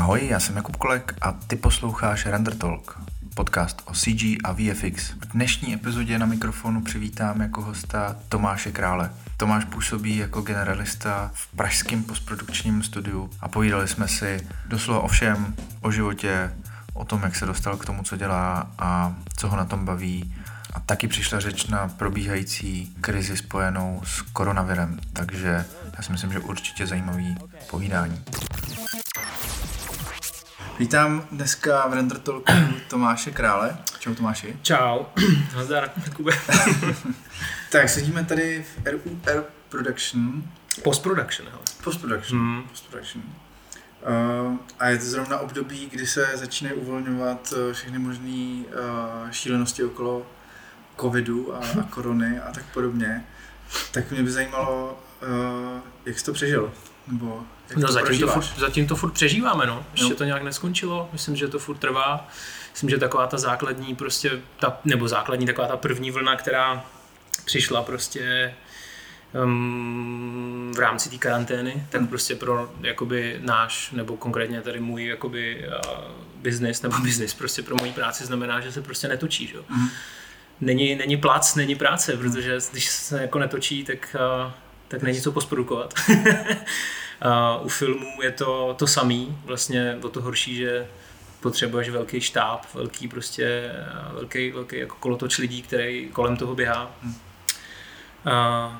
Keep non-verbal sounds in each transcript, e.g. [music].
Ahoj, já jsem Jakub Kolek a ty posloucháš Render Talk, podcast o CG a VFX. V dnešní epizodě na mikrofonu přivítám jako hosta Tomáše Krále. Tomáš působí jako generalista v pražském postprodukčním studiu a povídali jsme si doslova o všem, o životě, o tom, jak se dostal k tomu, co dělá a co ho na tom baví. A taky přišla řeč na probíhající krizi spojenou s koronavirem, takže já si myslím, že určitě zajímavý povídání. Vítám dneska v Render Talku Tomáše Krále. Čau Tomáši. Čau. [clears throat] Nazdar, Kube. [laughs] tak sedíme tady v RUR Production. Post-production, hele. Post-production. Hmm. Post-production. Uh, a je to zrovna období, kdy se začínají uvolňovat uh, všechny možné uh, šílenosti okolo covidu a, a [laughs] korony a tak podobně. Tak mě by zajímalo, uh, jak jsi to přežil? Nebo No to zatím to, furt, zatím to furt přežíváme, no. Ještě No. to nějak neskončilo, myslím, že to furt trvá. Myslím, že taková ta základní prostě, ta, nebo základní taková ta první vlna, která přišla prostě um, v rámci té karantény, tak Hmm. prostě pro jakoby náš, nebo konkrétně tady můj jakoby uh, business, nebo [laughs] business prostě pro moji práci znamená, že se prostě netočí, že? Mhm. Není, není plac, není práce, protože když se jako netočí, tak, uh, tak není co posprodukovat. [laughs] Uh, u filmů je to to samý, vlastně o to horší, že potřebuješ velký štáb, velký prostě, eh, velký, velký jako kolotoč lidí, který kolem toho běhá. Hmm. Uh,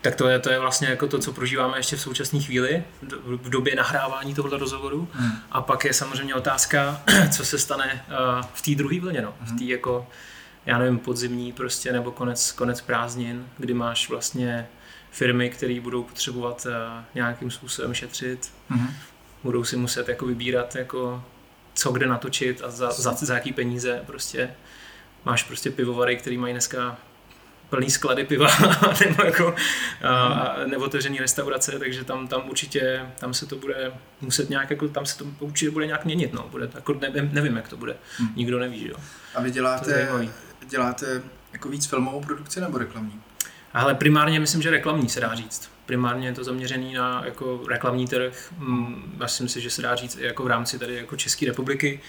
tak to je, to je vlastně jako to, co prožíváme ještě v současné chvíli, v době nahrávání tohoto rozhovoru. Hmm. A pak je samozřejmě otázka, [clears throat] co se stane uh, v té druhé vlně, no. v té jako, já nevím, podzimní prostě, nebo konec, konec prázdnin, kdy máš vlastně firmy, které budou potřebovat uh, nějakým způsobem šetřit, Mhm. budou si muset jako vybírat, jako, co kde natočit a za, za, za jaký peníze prostě. Máš prostě pivovary, který mají dneska plný sklady piva [laughs] nebo jako a, neotevřený restaurace, takže tam, tam určitě, tam se to bude muset nějak, jako, tam se to určitě bude nějak měnit, no. Bude, jako, nevím, nevím, jak to bude, Hmm. nikdo neví, že jo. A vy děláte, děláte jako víc filmovou produkci nebo reklamní? Ale primárně myslím, že reklamní se dá říct. Primárně je to zaměřený na jako reklamní trh. Mm, Myslím si, že se dá říct i jako v rámci tady jako České republiky.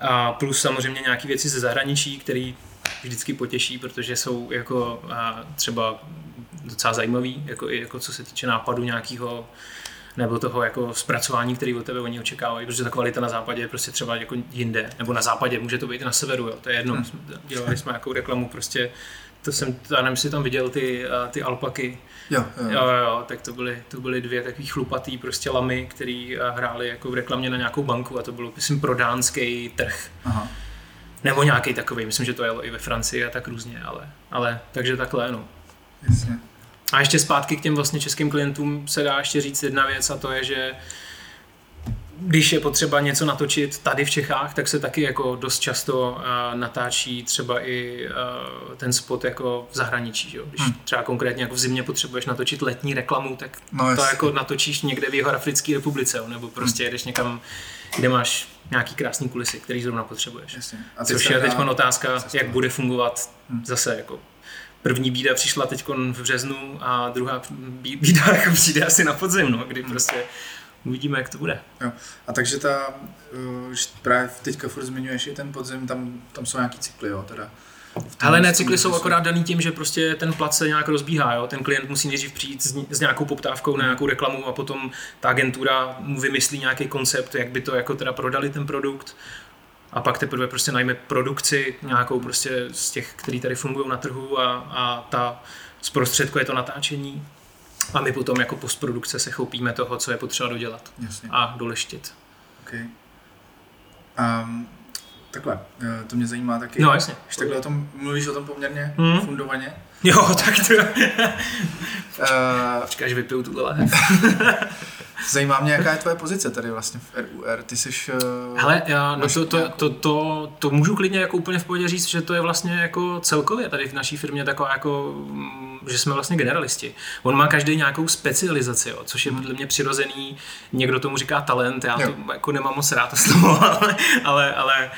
A plus samozřejmě nějaké věci ze zahraničí, které vždycky potěší, protože jsou jako třeba docela zajímavý, jako, i jako co se týče nápadu nějakého nebo toho jako zpracování, který od tebe oni očekávají, protože ta kvalita na západě je prostě třeba jako jinde, nebo na západě, může to být i na severu, jo, to je jedno, Hmm. dělali jsme nějakou reklamu, prostě to jsem, já nevím, jestli tam viděl ty, a, ty alpaky, Jo, jo. jo, jo, jo, tak to byly, to byly dvě takový chlupatý prostě lamy, který a, hráli jako v reklamě na nějakou banku a to bylo, myslím, pro dánský trh. Aha. Nebo nějaký takový, myslím, že to jelo i ve Francii a tak různě, ale, ale takže takhle, no. Jasně. A ještě zpátky k těm vlastně českým klientům se dá ještě říct jedna věc a to je, že když je potřeba něco natočit tady v Čechách, tak se taky jako dost často uh, natáčí třeba i uh, ten spot jako v zahraničí. Že? jo. Když Hmm. třeba konkrétně jako v zimě potřebuješ natočit letní reklamu, tak No, to jako natočíš někde v Jihoafrické republice, nebo prostě jedeš někam, kde máš nějaký krásný kulisy, který zrovna potřebuješ. Jasně. A Což je teď otázka, cestovat. jak bude fungovat Hmm. zase jako První bída přišla teď v březnu a druhá bí- bída [laughs] jako přijde asi na podzim, no, kdy Hmm. prostě uvidíme, jak to bude. Jo. A takže ta, že právě teďka furt zmiňuješ i ten podzim, tam, tam jsou nějaký cykly, jo, teda. Ale ne, cykly jsou akorát daný tím, že prostě ten plat se nějak rozbíhá. Jo? Ten klient musí nejdřív přijít s, s nějakou poptávkou na nějakou reklamu a potom ta agentura mu vymyslí nějaký koncept, jak by to jako teda prodali ten produkt. A pak teprve prostě najme produkci nějakou prostě z těch, který tady fungují na trhu a, a ta zprostředkuje to natáčení. A my potom jako postprodukce se chopíme toho, co je potřeba dodělat Jasně, a doleštit. okay. um, Takhle, eh, to mě zajímá taky. No jasně. Když takhle o tom, mluvíš o tom poměrně Hmm. fundovaně. Jo, tak to... Uh, Počkej, až vypiju tuhle lahev. [laughs] zajímá mě, jaká je tvoje pozice tady vlastně v RUR. Ty jsi... Uh, Hele, já, no to, to, nějakou- to, to, to, můžu klidně jako úplně v pohodě říct, že to je vlastně jako celkově tady v naší firmě taková jako, mm, že jsme vlastně generalisti. On má každý nějakou specializaci, jo, což je podle mě přirozený, někdo tomu říká talent, já Jo. to jako nemám moc rád to slovo, [laughs] ale, ale, ale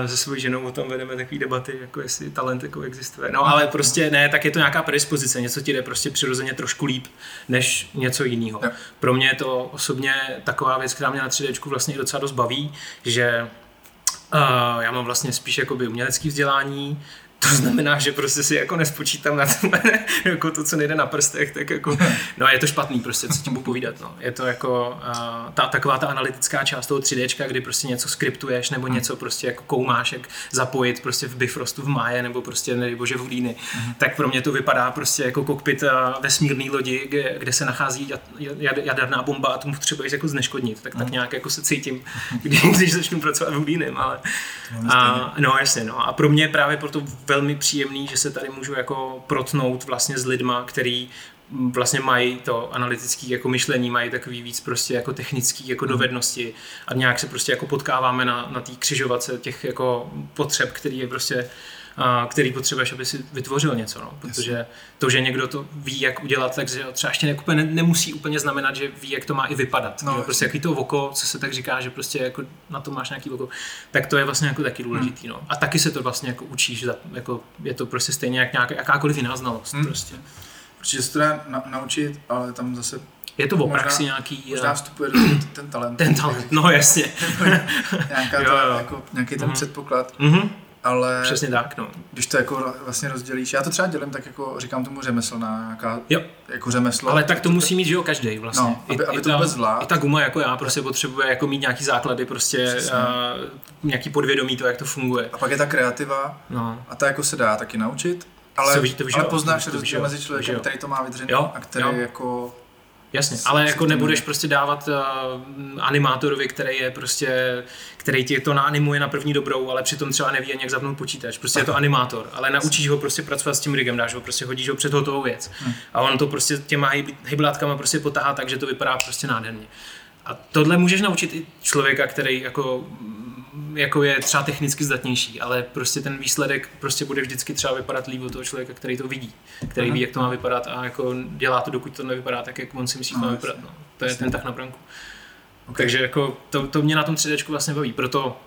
uh, se svojí ženou o tom vedeme takové debaty, jako jestli talent jako existuje. No ale prostě ne, tak je to nějaká predispozice, něco ti jde prostě přirozeně trošku líp než něco jiného. Pro mě je to osobně taková věc, která mě na 3D vlastně i docela dost baví, že uh, já mám vlastně spíš jakoby umělecký vzdělání, to znamená, že prostě si jako nespočítám na to, [laughs] jako to, co nejde na prstech, tak jako, [laughs] no je to špatný prostě, co tím budu povídat, no. Je to jako uh, ta, taková ta analytická část toho 3D, kdy prostě něco skriptuješ nebo Hmm. něco prostě jako koumáš, jak zapojit prostě v Bifrostu v Máje nebo prostě nedej bože v Houdini, Hmm. tak pro mě to vypadá prostě jako kokpit uh, vesmírný lodi, kde, kde se nachází jad, jad, jaderná bomba a tomu potřebuješ jako zneškodnit, tak, tak Hmm. nějak jako se cítím, [laughs] když, když začnu pracovat v Houdinem, ale a, no jasně, no. A pro mě právě proto velmi příjemný, že se tady můžu jako protnout vlastně s lidma, který vlastně mají to analytické jako myšlení, mají takový víc prostě jako technický jako dovednosti a nějak se prostě jako potkáváme na, na té křižovatce těch jako potřeb, který je prostě který potřebuješ, aby si vytvořil něco, no. protože to, že někdo to ví, jak udělat, takže třeba ještě ne, úplně, nemusí úplně znamenat, že ví, jak to má i vypadat. No, No, prostě jaký to oko, co se tak říká, že prostě jako na to máš nějaký oko, tak to je vlastně jako taky důležitý. No. A taky se to vlastně jako učíš, jako je to prostě stejně jak nějaká, jakákoliv jiná znalost. Hmm. Prostě. Určitě se to dá na, naučit, ale tam zase Je to o praxi nějaký, možná eh, vstupuje do ten talent. ten talent, no jasně. [laughs] Nějaká Jo, jo. jako, nějaký ten Mhm. předpoklad, Mhm, ale přesně tak, no. když to jako vlastně rozdělíš, já to třeba dělím tak jako, říkám tomu řemeslná, nějaká, Jo. jako řemeslo. Ale tak to musí mít, že jo, každý vlastně. No, aby- aby to ta, vůbec. I ta guma jako já prostě potřebuje jako mít nějaký základy, prostě uh, nějaký podvědomí to, jak to funguje. A pak je ta kreativa No. a ta jako se dá taky naučit, ale, To víš- to víš, ale poznáš to rozdíl mezi to člověkem, který to má vydřený a který jo. jako Jasně, ale jako nebudeš prostě dávat uh, animátorovi, který je prostě, který ti to naanimuje na první dobrou, ale přitom třeba neví ani jak zapnout počítač. Prostě je to animátor, ale naučíš ho prostě pracovat s tím rigem, dáš ho prostě hodíš ho před hotovou věc. Hmm. A on to prostě těma hyb- hyblátkama prostě potahá tak, že to vypadá prostě nádherně. A tohle můžeš naučit i člověka, který jako, jako je třeba technicky zdatnější, ale prostě ten výsledek prostě bude vždycky třeba vypadat líp od toho člověka, který to vidí, který Mhm. ví, jak to má vypadat a jako dělá to, dokud to nevypadá tak, jak on si myslí, že to No, má jasně. vypadat. No. To je ten tak na branku. okay. Takže jako to, to mě na tom 3D vlastně baví, proto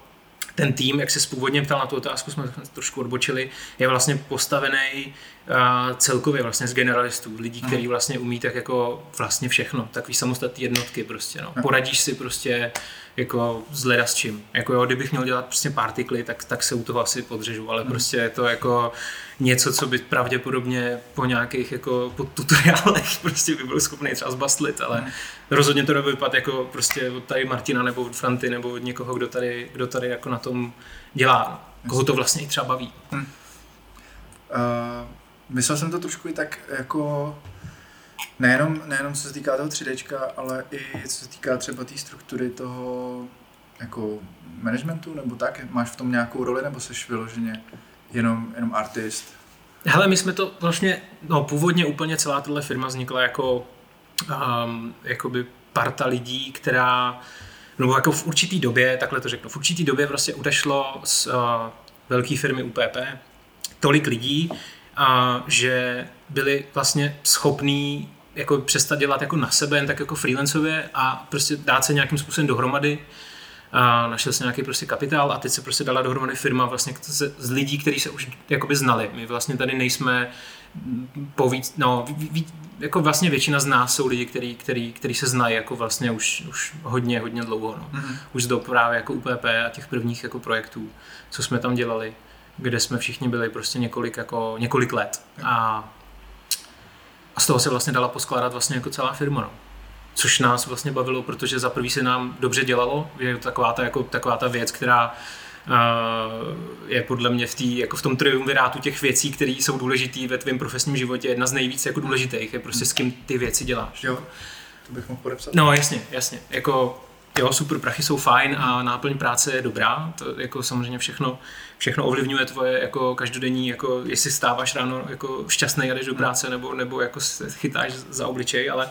ten tým, jak se spůvodně ptal na tu otázku, jsme trošku odbočili, je vlastně postavený uh, celkově vlastně z generalistů, lidí, Mhm. kteří vlastně umí tak jako vlastně všechno, takový samostatné jednotky prostě, no. Jo. Poradíš si prostě jako z leda s čím. Jako jo, kdybych měl dělat prostě partikly, tak, tak se u toho asi podřežu, ale Mhm. prostě je to jako něco, co by pravděpodobně po nějakých jako po tutoriálech [laughs] prostě by byl schopný třeba zbastlit, ale Mhm. rozhodně to nebude vypadat jako prostě od tady Martina nebo od Franty nebo od někoho, kdo tady, kdo tady jako na tom dělá. Koho to vlastně i třeba baví. Uh, myslel jsem to trošku i tak jako nejenom, nejenom co se týká toho 3D, ale i co se týká třeba té struktury toho jako managementu nebo tak, máš v tom nějakou roli nebo jsi vyloženě jenom, jenom artist? Hele, my jsme to vlastně, no původně úplně celá tahle firma vznikla jako um, jakoby parta lidí, která, nebo jako v určitý době, takhle to řeknu, v určitý době prostě odešlo z uh, velké firmy UPP tolik lidí, a že byli vlastně schopní jako přestat dělat jako na sebe, jen tak jako freelancově a prostě dát se nějakým způsobem dohromady a našel se nějaký prostě kapitál a teď se prostě dala dohromady firma vlastně z, lidí, kteří se už jakoby znali. My vlastně tady nejsme mm, po víc, no, ví, ví, jako vlastně většina z nás jsou lidi, který, který, který se znají jako vlastně už, už hodně, hodně dlouho. No. Mhm. Už z dob právě jako UPP a těch prvních jako projektů, co jsme tam dělali, kde jsme všichni byli prostě několik, jako, několik let. A, a z toho se vlastně dala poskládat vlastně jako celá firma. No. Což nás vlastně bavilo, protože za prvý se nám dobře dělalo, je to taková ta, jako, taková ta věc, která uh, je podle mě v, tý, jako v tom triumvirátu těch věcí, které jsou důležité ve tvém profesním životě, jedna z nejvíc jako důležitých, je prostě s kým ty věci děláš. Jo, to bych mohl podepsat. No jasně, jasně. Jako, jo, super prachy jsou fajn a náplň práce je dobrá, to jako samozřejmě všechno, všechno ovlivňuje tvoje jako každodenní, jako jestli stáváš ráno jako šťastný a jdeš do práce, nebo, nebo jako se chytáš za obličej, ale,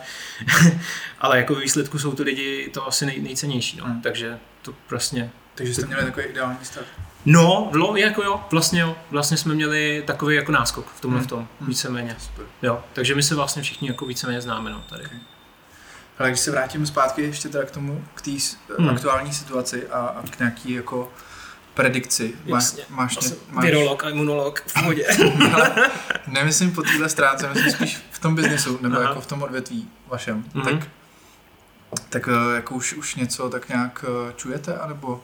[laughs] ale jako výsledku jsou ty lidi to asi nej, nejcennější, no. Hmm. takže to prostě Takže jste měli takový ideální stav. No, no, jako jo, vlastně jo, vlastně jsme měli takový jako náskok v tomhle Hmm. v tom, Hmm. víceméně. Super. Jo, takže my se vlastně všichni jako víceméně známe, no, tady. Ale když se vrátím zpátky ještě teda k tomu, k té Hmm. aktuální situaci a, a k nějaký jako predikci. Má, Jasně. máš, ně, máš, Virolog a imunolog v pohodě. Ale [laughs] nemyslím po téhle stránce, myslím spíš v tom biznesu, nebo Aha. jako v tom odvětví vašem. Mhm. Tak, tak eh, jako už, už něco tak nějak eh, čujete, anebo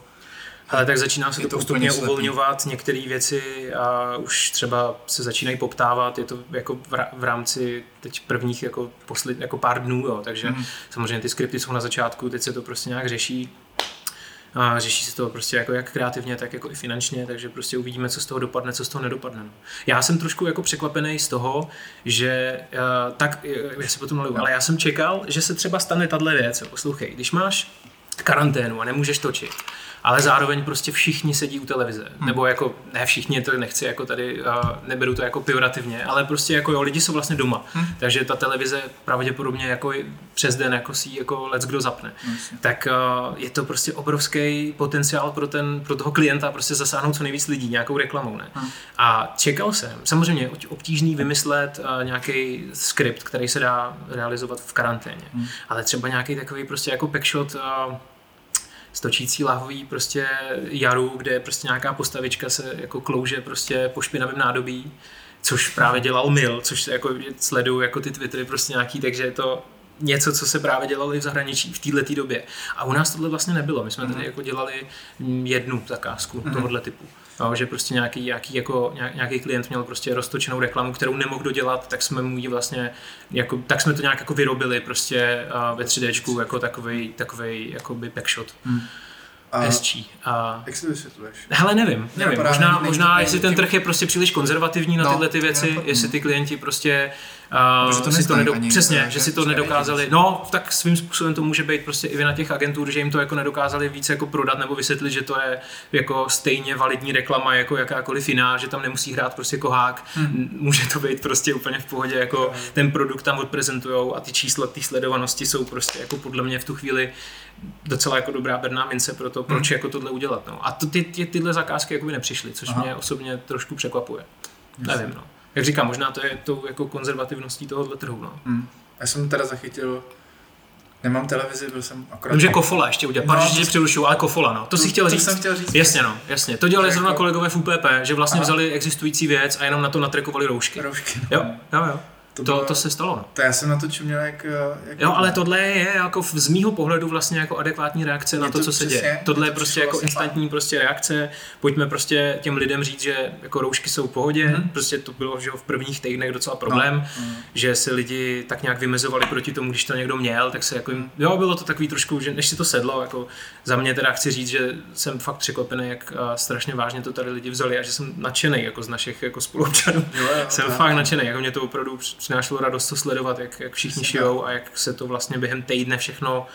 Ale tak začíná se Je to, to postupně uvolňovat některé věci a už třeba se začínají poptávat, je to jako v, rámci teď prvních jako, posled, jako pár dnů, jo, takže Mhm. samozřejmě ty skripty jsou na začátku, teď se to prostě nějak řeší. A řeší se to prostě jako jak kreativně, tak jako i finančně, takže prostě uvidíme, co z toho dopadne, co z toho nedopadne. No. Já jsem trošku jako překvapený z toho, že uh, tak, já se potom naliju, ale já jsem čekal, že se třeba stane tato věc. Poslouchej, když máš karanténu a nemůžeš točit, ale zároveň prostě všichni sedí u televize. Hmm. Nebo jako, ne všichni, to nechci jako tady, uh, neberu to jako pejorativně, ale prostě jako jo, lidi jsou vlastně doma. Hmm. Takže ta televize pravděpodobně jako přes den jako si jako let's kdo zapne. Jasně. Tak uh, je to prostě obrovský potenciál pro, ten, pro toho klienta prostě zasáhnout co nejvíc lidí nějakou reklamou. Ne? Hmm. A čekal jsem, samozřejmě obtížný vymyslet uh, nějaký skript, který se dá realizovat v karanténě, Hmm. ale třeba nějaký takový prostě jako backshot uh, stočící láhový prostě jaru, kde prostě nějaká postavička se jako klouže prostě po špinavém nádobí, což právě dělal Mil, což jako sleduju jako ty Twittery prostě nějaký, takže je to něco, co se právě dělali v zahraničí v této době. A u nás tohle vlastně nebylo. My jsme tady Mhm. jako dělali jednu zakázku Mhm. tohohle typu. No, že prostě nějaký, nějaký, jako, nějak- nějaký klient měl prostě roztočenou reklamu, kterou nemohl dodělat, tak jsme mu ji vlastně, jako, tak jsme to nějak jako vyrobili prostě uh, ve 3Dčku jako takovej, takovej jakoby backshot. Hmm. A Hezčí. A jak si to vysvětluješ? Hele, nevím, nevím. Možná, možná jestli ten trh je prostě příliš konzervativní na No, tyhle ty věci, jestli ty klienti prostě Že uh, to si to nedok- ani, přesně, že- že si to že nevědí nedokázali. No, tak svým způsobem to může být prostě i vina těch agentur, že jim to jako nedokázali víc jako prodat nebo vysvětlit, že to je jako stejně validní reklama jako jakákoliv jiná, že tam nemusí hrát prostě kohák. Hmm. Může to být prostě úplně v pohodě, jako ten produkt tam odprezentujou a ty čísla té sledovanosti jsou prostě jako podle mě v tu chvíli docela jako dobrá berná mince pro to, proč Hmm. jako tohle udělat. No. A to, ty, ty, tyhle zakázky jakoby nepřišly, což Aha. mě osobně trošku překvapuje. Jasně. Nevím, no. Jak říkám, možná to je tou jako konzervativností tohohle trhu. No. Hmm. Já jsem teda zachytil, nemám televizi, byl jsem akorát... Může Kofola ještě udělat, No, to- že přerušuju, ale Kofola, no. To si chtěl to říct. jsem chtěl říct. Jasně, no, jasně. To dělali Jako- zrovna kolegové v UPP, že vlastně Aha. vzali existující věc a jenom na to natrekovali roušky. Roušky. no. Jo, jo, jo. To, To, bylo, to se stalo, no. to já jsem na to čuměl jak... jak Jo, ale tohle je jako v- z mýho pohledu vlastně jako adekvátní reakce na Je to, to co se přesně, děje. je Tohle to je prostě přišlo jako vlastně instantní prostě reakce. Pojďme prostě těm lidem říct, že jako roušky jsou v pohodě. Mhm. Prostě to bylo že v prvních týdnech docela problém, No. že se lidi tak nějak vymezovali proti tomu, když to někdo měl, tak se jako jim, jo, bylo to takový trošku, že než si to sedlo, jako za mě teda chci říct, že jsem fakt překvapený, jak a, strašně vážně to tady lidi vzali a že jsem nadšený jako z našich jako spoluobčanů. Jo, jo, Jsem to- fakt nadšený, jako mě to opravdu přinášelo radost to sledovat, jak, jak všichni šijou a jak se to vlastně během týdne všechno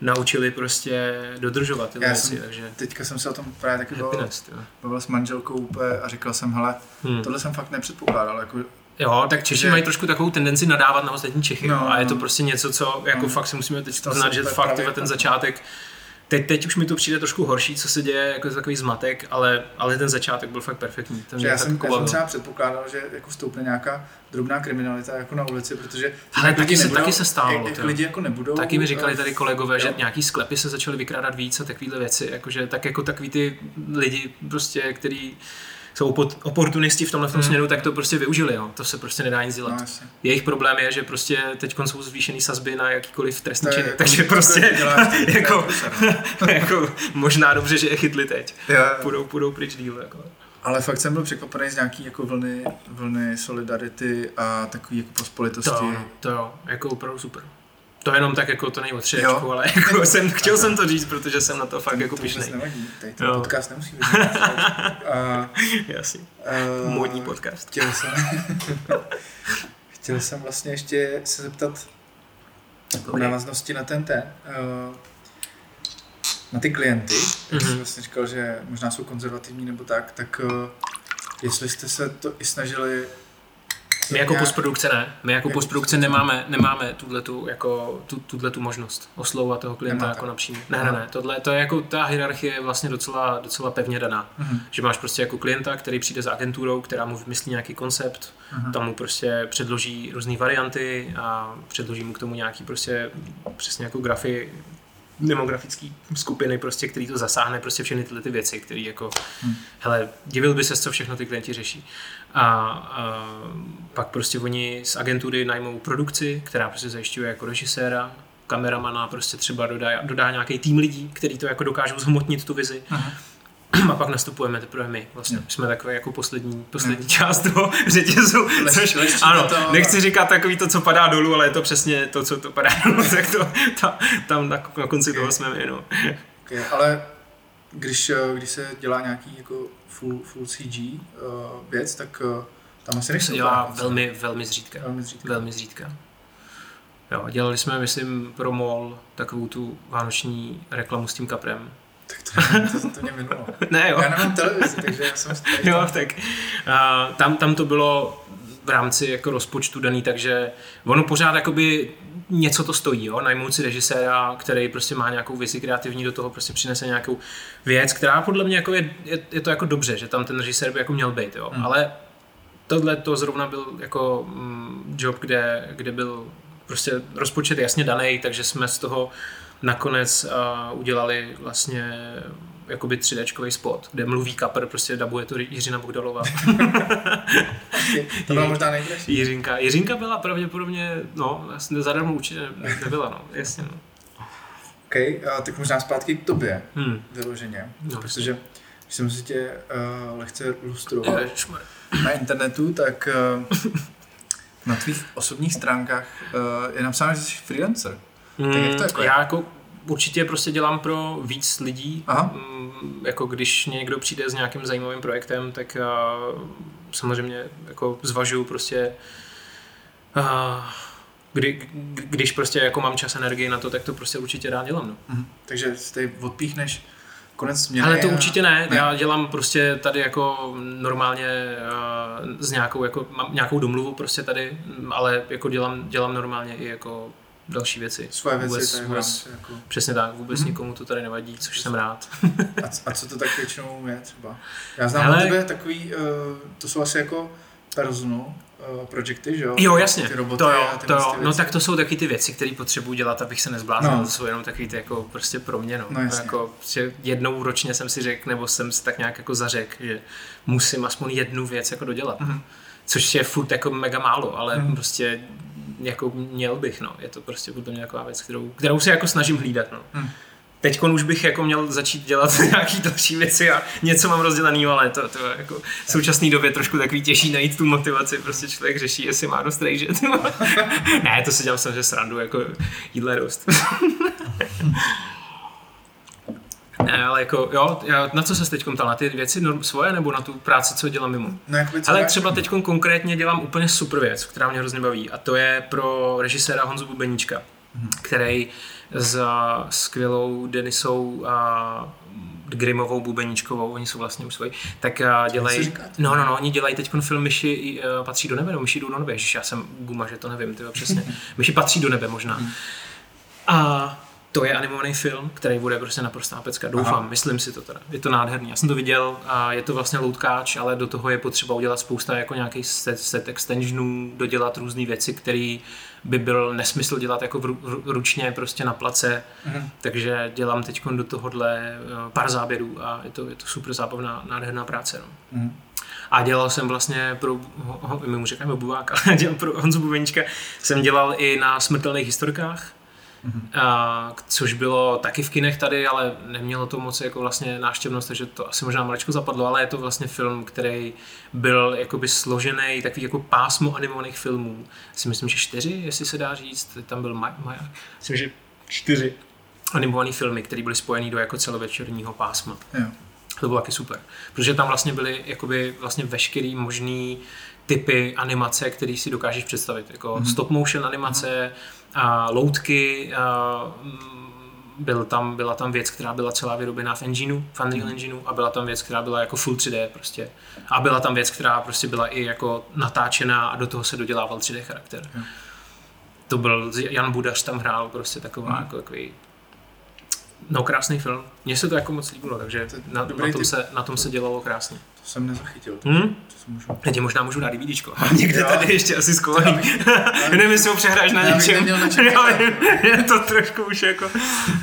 naučili prostě dodržovat ty Já věci, jsem- takže Teďka jsem se o tom právě taky bavil, jo. bavil s manželkou úplně a říkal jsem, hele, Hmm. tohle jsem fakt nepředpokládal, jako, Jo, tak Češi Že- mají trošku takovou tendenci nadávat na ostatní Čechy. No, a je to no. prostě něco, co jako No. fakt si musíme teď znát, že fakt právě ten začátek Teď, teď už mi to přijde trošku horší, co se děje, jako takový zmatek, ale, ale ten začátek byl fakt perfektní. Ten že já jsem, já jsem třeba předpokládal, že jako vstoupne nějaká drobná kriminalita jako na ulici, protože Ale taky se- nebudou- taky se stalo, jak, jak lidi jako nebudou. Taky mi říkali eh, tady kolegové, že jo. nějaký sklepy se začaly vykrádat víc a takovéhle věci, jakože tak jako takový ty lidi prostě, který jsou oportunisti v tomhle v tom Hmm. směru, tak to prostě využili, jo. to se prostě nedá nic No, dělat. jasně. Jejich problém je, že prostě teď jsou zvýšený sazby na jakýkoliv trestní činy, jako- takže prostě [laughs] jako, průser. [laughs] jako možná dobře, že je chytli teď. Půjdou, půjdou pryč díl. Jako. Ale fakt jsem byl překvapený z nějaký jako vlny, vlny solidarity a takový jako pospolitosti. To, no, to jo, jako opravdu super. To jenom tak jako to není o Jo. třičku, ale jako [laughs] jsem, chtěl jsem to říct, protože jsem na to fakt jako to vůbec pišnej. nevadí, tady ten Jo. podcast nemusí být. [laughs] a, Jasně. a, Módní podcast. Chtěl jsem, [laughs] chtěl jsem vlastně ještě se zeptat v Dobrý. návaznosti na ten ten, uh, na ty klienty, jak jsi Mhm. vlastně říkal, že možná jsou konzervativní nebo tak, tak uh, jestli jste se to i snažili My jako nějak- postprodukce ne. My jako Jako postprodukce nemáme, nemáme tuhletu, jako, tu, tuhletu možnost oslovovat toho klienta Nemáte. jako napřímo. Ne, ne, ne. Tohle, to je jako, ta hierarchie je vlastně docela, docela pevně daná. Mhm, Že máš prostě jako klienta, který přijde za agenturou, která mu vymyslí nějaký koncept, mhm. tam mu prostě předloží různé varianty a předloží mu k tomu nějaký prostě přesně jako grafy, demografické skupiny, prostě, který to zasáhne, prostě všechny tyhle ty věci, které jako, hmm. hele, divil by se, co všechno ty klienti řeší. A, a pak prostě oni z agentury najmou produkci, která prostě zajišťuje jako režiséra, kameramana, prostě třeba dodá, dodá nějaký tým lidí, který to jako dokážou zhmotnit tu vizi. Aha [clears throat] a pak nastupujeme teprve my. Vlastně no. jsme takové jako poslední, poslední no. část toho [laughs] řetězu, což, ano, to, nechci říkat takový to, co padá dolů, ale je to přesně to, co to padá dolů, [laughs] tak to, ta, tam na, na konci okay. toho jsme my, no. Okay, ale když, eh, když se dělá nějaký jako full, full CG uh, eh, věc, tak uh, tam asi se dělá velmi, velmi zřídka. Velmi zřídka. Velmi zřídka. Jo, dělali jsme, myslím, pro MOL takovou tu vánoční reklamu s tím kaprem tak to, to, to mě minulo. [laughs] ne, jo. Já nemám televizi, takže já jsem [laughs] Jo, tak uh, tam, tam to bylo v rámci jako rozpočtu daný, takže ono pořád jakoby něco to stojí, jo, najmout si režiséra, který prostě má nějakou vizi kreativní, do toho prostě přinese nějakou věc, která podle mě jako je, je, je to jako dobře, že tam ten režisér by jako měl být, jo, hmm. ale tohle to zrovna byl jako mm, job, kde, kde byl prostě rozpočet jasně daný, takže jsme z toho nakonec uh, udělali vlastně jakoby 3D spot, kde mluví kapr, prostě dabuje to Jiřina Bogdalová. [laughs] to byla možná nejdražší. Jiřinka. Jiřinka byla pravděpodobně, no, vlastně zadarmo určitě nebyla, no, jasně, no. OK, uh, tak možná zpátky k tobě, hmm. vyloženě, no, protože když jsem si tě uh, lehce lustroval na internetu, tak uh, na tvých osobních stránkách uh, je napsáno, že jsi freelancer. Mm, tak jak to jako já jako určitě prostě dělám pro víc lidí. Aha. Mm, jako když někdo přijde s nějakým zajímavým projektem, tak já samozřejmě jako zvažuju prostě uh, kdy, když prostě jako mám čas energii na to, tak to prostě určitě rád dělám. No. Mhm. Takže ty odpíchneš konec směny. Ale to určitě ne. ne. Já dělám prostě tady jako normálně uh, s nějakou, jako, mám nějakou domluvu prostě tady, ale jako dělám, dělám normálně i jako další věci. Svoje věci. Vůbec, vůbec, jako... Přesně tak, vůbec mm-hmm. nikomu to tady nevadí, což jsem rád. a, a co to tak většinou je třeba? Já znám Hele... tebe takový, uh, to jsou asi jako personu, uh, projekty, že jo? Jo, jasně, ty roboty to jo, to jo. No tak to jsou taky ty věci, které potřebuji dělat, abych se nezbláznil, no. to jsou jenom takový ty jako prostě pro mě, no. no jako prostě jednou ročně jsem si řekl, nebo jsem si tak nějak jako zařekl, že musím aspoň jednu věc jako dodělat. Mm-hmm. Což je furt jako mega málo, ale mm. prostě jako měl bych, no. Je to prostě podle mě taková věc, kterou, kterou se jako snažím hlídat, no. Hmm. Teď už bych jako měl začít dělat [laughs] nějaký další věci a něco mám rozdělený, ale to, to jako v současné době trošku takový těžší najít tu motivaci, prostě člověk řeší, jestli má dost rejže. [laughs] ne, to si dělám samozřejmě srandu, jako jídle dost. [laughs] Ne, ale jako, jo, já, na co se teď ptal? Na ty věci svoje nebo na tu práci, co dělám mimo? No, jakoby, ale třeba teď konkrétně dělám úplně super věc, která mě hrozně baví a to je pro režiséra Honzu Bubeníčka, hmm. který za skvělou Denisou a Grimovou Bubeníčkovou, oni jsou vlastně už svoji, tak dělají, no, no, no, oni dělají teď film Myši patří do nebe, no, Myši jdou do nebe, Ježiš, já jsem guma, že to nevím, tyjo, přesně, [laughs] Myši patří do nebe možná. Hmm. A to je animovaný film, který bude prostě naprostá pecka. Doufám, Aha. myslím si to teda. Je to nádherný. Já jsem to viděl a je to vlastně loutkáč, ale do toho je potřeba udělat spousta jako nějakých set, set extensionů, dodělat různé věci, které by byl nesmysl dělat jako ručně prostě na place. Mhm. Takže dělám teď do tohohle eh, pár záběrů a je to, je to super zábavná, nádherná práce. No. Mhm. A dělal jsem vlastně pro, my mu říkáme Bubák, ale [laughs] dělal pro Honzu Bubeníčka, jsem dělal i na smrtelných historkách. A, což bylo taky v kinech tady, ale nemělo to moc jako vlastně návštěvnost, takže to asi možná maličko zapadlo, ale je to vlastně film, který byl jakoby složený, takový jako pásmo animovaných filmů. Si myslím, že čtyři, jestli se dá říct, tam byl Maja, Maj, myslím, že čtyři animované filmy, které byly spojený do jako celovečerního pásma. Jo. To bylo taky super, protože tam vlastně byly jakoby vlastně veškerý možný typy animace, který si dokážeš představit, jako mm-hmm. stop motion animace, mm-hmm loutky, a byl tam, byla tam věc, která byla celá vyrobená v engineu, v Unreal mhm. engineu a byla tam věc, která byla jako full 3D prostě. A byla tam věc, která prostě byla i jako natáčená a do toho se dodělával 3D charakter. Hmm. To byl, Jan Budař tam hrál prostě taková hmm. jako takový No krásný film. Mně se to jako moc líbilo, takže na, na, tom se, na tom se dělalo krásně. To jsem nezachytil. To, Hmm? to jsem můžu... Já ti možná můžu dát DVDčko. [laughs] Někde Jo. tady ještě asi skovaný. Nevím, jestli ho přehráš na Já něčem. Já je to trošku už jako...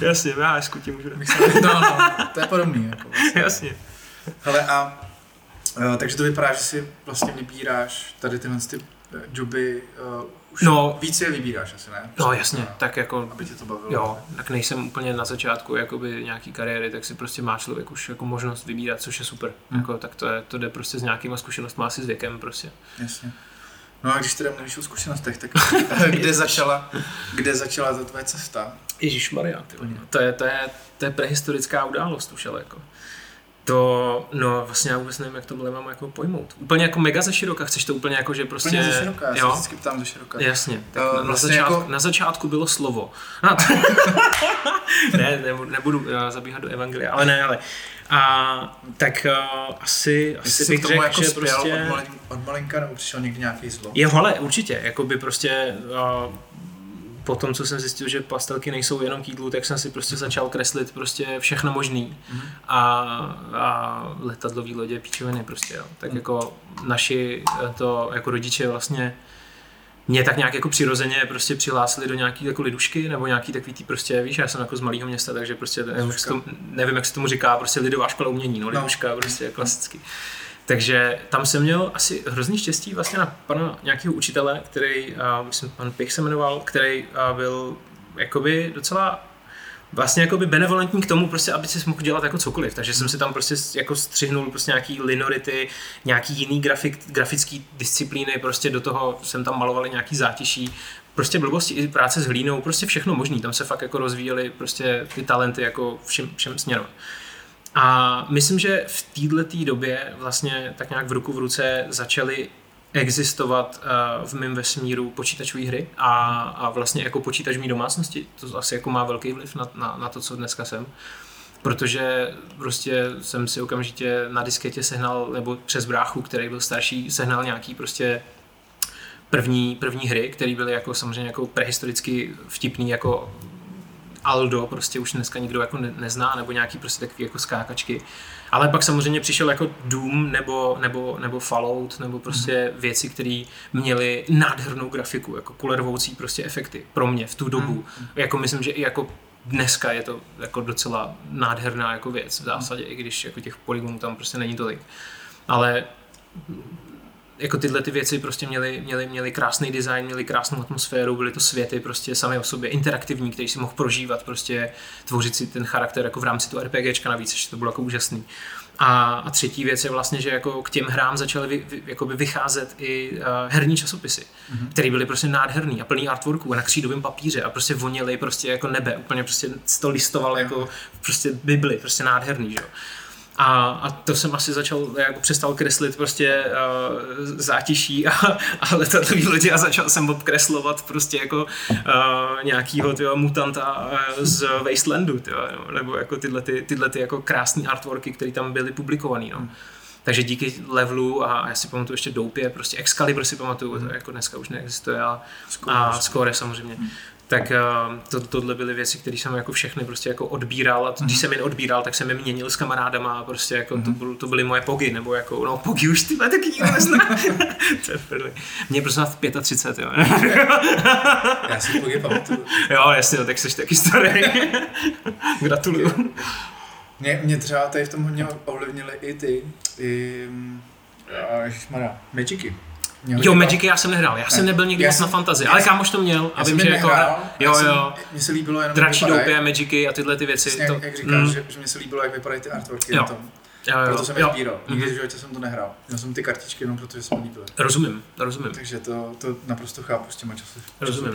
Jasně, VHS ti můžu dát. No, no, to je podobný. Jako. Jasně. Hele, a uh, takže to vypadá, že si vlastně vybíráš tady tyhle ty joby, uh, už No. víc je vybíráš asi, ne? No jasně, tak jako Aby tě to bavilo. Jo, tak nejsem úplně na začátku jakoby nějaký kariéry, tak si prostě má člověk už jako možnost vybírat, což je super. Hmm. Jako, tak to, je, to jde prostě s nějakýma zkušenostmi, asi s věkem prostě. Jasně. No a když teda mluvíš o zkušenostech, tak [laughs] kde začala, kde začala ta tvoje cesta? Ježíš Maria, to je, to, je, to je prehistorická událost už, ale jako. To, no vlastně já vůbec nevím, jak tohle mám jako pojmout. Úplně jako mega ze široka, chceš to úplně jako, že prostě... Úplně ze široka, já se jo, vždycky ptám ze široka. Jasně, tak Eh, na, na, vlastně začátku, jako- na začátku bylo slovo. A to, [laughs] ne, nebudu, nebudu eh, zabíhat do evangelia, ale ne, ale. A tak uh, asi, asi si bych řekl, jako že prostě... od, malin, od malinka, nebo přišel někdy nějaký zlo? Je hele, určitě, jako by prostě uh, po tom, co jsem zjistil, že pastelky nejsou jenom k jídlu, tak jsem si prostě začal kreslit prostě všechno možný Mhm. a, a letadlový lodě píčoviny prostě, jo. Tak Mhm. jako naši eh, to jako rodiče vlastně mě tak nějak jako přirozeně prostě přihlásili do nějaký jako lidušky nebo nějaký takový tý prostě, víš, já jsem jako z malého města, takže prostě nevím, jak se tomu, nevím, jak se tomu říká, prostě lidová škola umění, no, No. liduška, prostě klasicky. Takže tam jsem měl asi hrozný štěstí vlastně na pana nějakého učitele, který, a myslím, pan Pich se jmenoval, který a byl jakoby docela vlastně jakoby benevolentní k tomu, prostě, aby si mohl dělat jako cokoliv. Takže jsem si tam prostě jako střihnul prostě nějaký linority, nějaký jiný grafik, grafický disciplíny, prostě do toho jsem tam maloval i nějaký zátiší, prostě blbosti, i práce s hlínou, prostě všechno možný. Tam se fakt jako rozvíjely prostě ty talenty jako všem, všem směrem. A myslím, že v této době vlastně tak nějak v ruku v ruce začaly existovat uh, v mém vesmíru počítačové hry a, a vlastně jako počítač v mý domácnosti. To asi jako má velký vliv na, na, na to, co dneska jsem. Protože prostě jsem si okamžitě na disketě sehnal, nebo přes bráchu, který byl starší, sehnal nějaký prostě první, první hry, které byly jako samozřejmě jako prehistoricky vtipný, jako Aldo, prostě už dneska nikdo jako ne, nezná, nebo nějaký prostě takový jako skákačky. Ale pak samozřejmě přišel jako Doom nebo, nebo, nebo Fallout, nebo prostě mm. věci, které měly nádhernou grafiku, jako kulervoucí prostě efekty pro mě v tu dobu. Mm. Jako myslím, že i jako dneska je to jako docela nádherná jako věc v zásadě, mm. i když jako těch polygonů tam prostě není tolik. Ale jako tyhle ty věci prostě měly, měly, měly krásný design, měly krásnou atmosféru, byly to světy prostě sami o sobě, interaktivní, který si mohl prožívat, prostě tvořit si ten charakter jako v rámci toho RPGčka navíc, že to bylo jako úžasný. A, a třetí věc je vlastně, že jako k těm hrám začaly vy, vy, jakoby vycházet i uh, herní časopisy, mm-hmm. které byly prostě nádherný a plný artworků a na křídovém papíře a prostě voněly prostě jako nebe, úplně prostě to listoval jako prostě Bibli, prostě nádherný, že jo. A, a to jsem asi začal, jako přestal kreslit prostě uh, zátiší a, a letadlový lodi a začal jsem obkreslovat prostě jako uh, nějakýho tyjo, mutanta uh, z Wastelandu, tyjo, no, nebo jako tyhle, ty, tyhle ty jako krásné artworky, které tam byly publikované. No. Takže díky levelu a já si pamatuju ještě Doupě, prostě Excalibur si pamatuju, to jako dneska už neexistuje a, a Score samozřejmě. Tak uh, to, tohle byly věci, které jsem jako všechny prostě jako odbíral a to, když jsem je odbíral, tak jsem je měnil s kamarádama a prostě jako to, byl, to byly moje pogy, nebo jako, no pogy už ty taky nikdo nezná. [laughs] to je první. Mě prostě v 35, jo. [laughs] Já si pogy pamatuju. jo, jasně, no, tak jsi taky starý. [laughs] Gratuluju. Mě, mě třeba tady v tom hodně ovlivnily i ty, i, a ježišmarja, Magicy. Mě hodně Jo, Magicy já jsem nehrál, já jsem Ne. nebyl nikdy Já moc jsem- na fantazii, já ale jsem- kámoš to měl a Já vím, jsem že je jako, jo, já jsem, jo, Mně se líbilo jenom, dračí doupě, Magicy a tyhle ty věci. Přesně, to, jak, říkáš, mm, že, že mě se líbilo, jak vypadají ty artworky Jo. na tom. jo, jo, Proto jsem je jo. sbíral. Nikdy Mhm. v životě jsem to nehrál. Měl jsem ty kartičky jenom protože se mi líbily. Rozumím, rozumím. Takže to, to naprosto chápu s těma časy. Rozumím.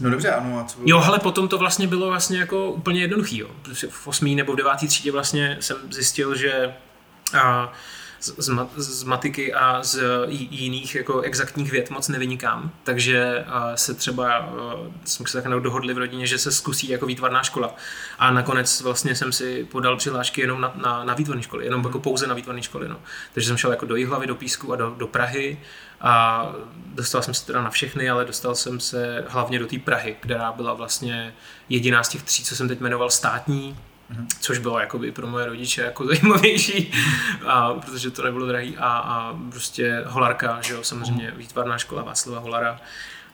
No dobře, ano, a co bylo? Jo, ale potom to vlastně bylo vlastně jako úplně jednoduchý, jo. Protože v 8. nebo v 9. třídě vlastně jsem zjistil, že a, z, z, ma- z matiky a z jiných jako exaktních věd moc nevynikám, takže a, se třeba, a, jsme se tak dohodli v rodině, že se zkusí jako výtvarná škola. A nakonec vlastně jsem si podal přihlášky jenom na, na, na výtvarné školy, jenom jako pouze na výtvarné školy. No. Takže jsem šel jako do Jihlavy, do Písku a do, do Prahy a dostal jsem se teda na všechny, ale dostal jsem se hlavně do té Prahy, která byla vlastně jediná z těch tří, co jsem teď jmenoval státní. Což bylo jakoby pro moje rodiče jako [laughs] zajímavější, a, protože to nebylo drahý a, a prostě Holarka, že jo, samozřejmě mm. výtvarná škola Václava Holara,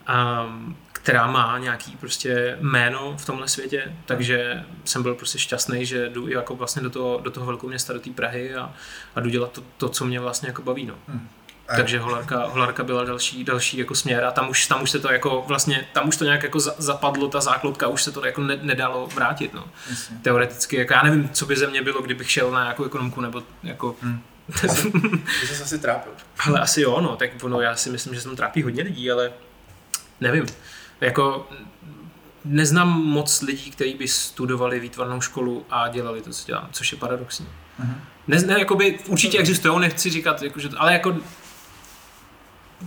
a, která má nějaký prostě jméno v tomhle světě, takže jsem byl prostě šťastný, že jdu jako vlastně do toho, do toho velkou města, do té Prahy a, a jdu dělat to, to, co mě vlastně jako baví, no. Mm. Takže Holarka, Holarka byla další, další jako směr a tam už, tam už se to jako vlastně, tam už to nějak jako zapadlo, ta záklopka, už se to jako ne, nedalo vrátit, no. Jasně. Teoreticky, jako já nevím, co by ze mě bylo, kdybych šel na nějakou ekonomku, nebo jako... Hmm. [laughs] Ty se asi trápil. Ale asi jo, no, tak ono, já si myslím, že se tam trápí hodně lidí, ale nevím. Jako neznám moc lidí, kteří by studovali výtvarnou školu a dělali to, co dělám, což je paradoxní. Uh-huh. Ne, ne, jakoby, určitě existují, nechci říkat, jako, že, ale jako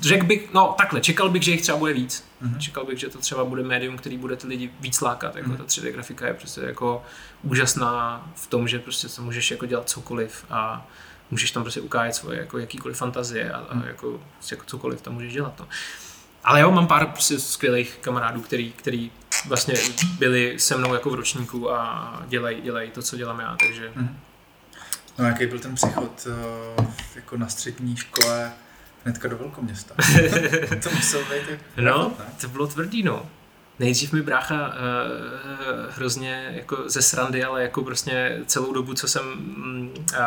řekl bych, no takhle, čekal bych, že jich třeba bude víc. Mm-hmm. Čekal bych, že to třeba bude médium, který bude ty lidi víc lákat. Jako mm-hmm. Ta 3D grafika je prostě jako úžasná v tom, že prostě se můžeš jako dělat cokoliv a můžeš tam prostě ukájet svoje jako jakýkoliv fantazie a, a mhm. jako, prostě jako cokoliv tam můžeš dělat. No. Ale jo, mám pár prostě skvělých kamarádů, který, který vlastně byli se mnou jako v ročníku a dělají, dělají to, co dělám já, takže... Mm. No jaký byl ten přechod uh, jako na střední škole hnedka do velkoměsta. [laughs] to musel být jako No, to bylo tvrdý, no nejdřív mi brácha uh, hrozně jako ze srandy, ale jako prostě celou dobu, co jsem uh,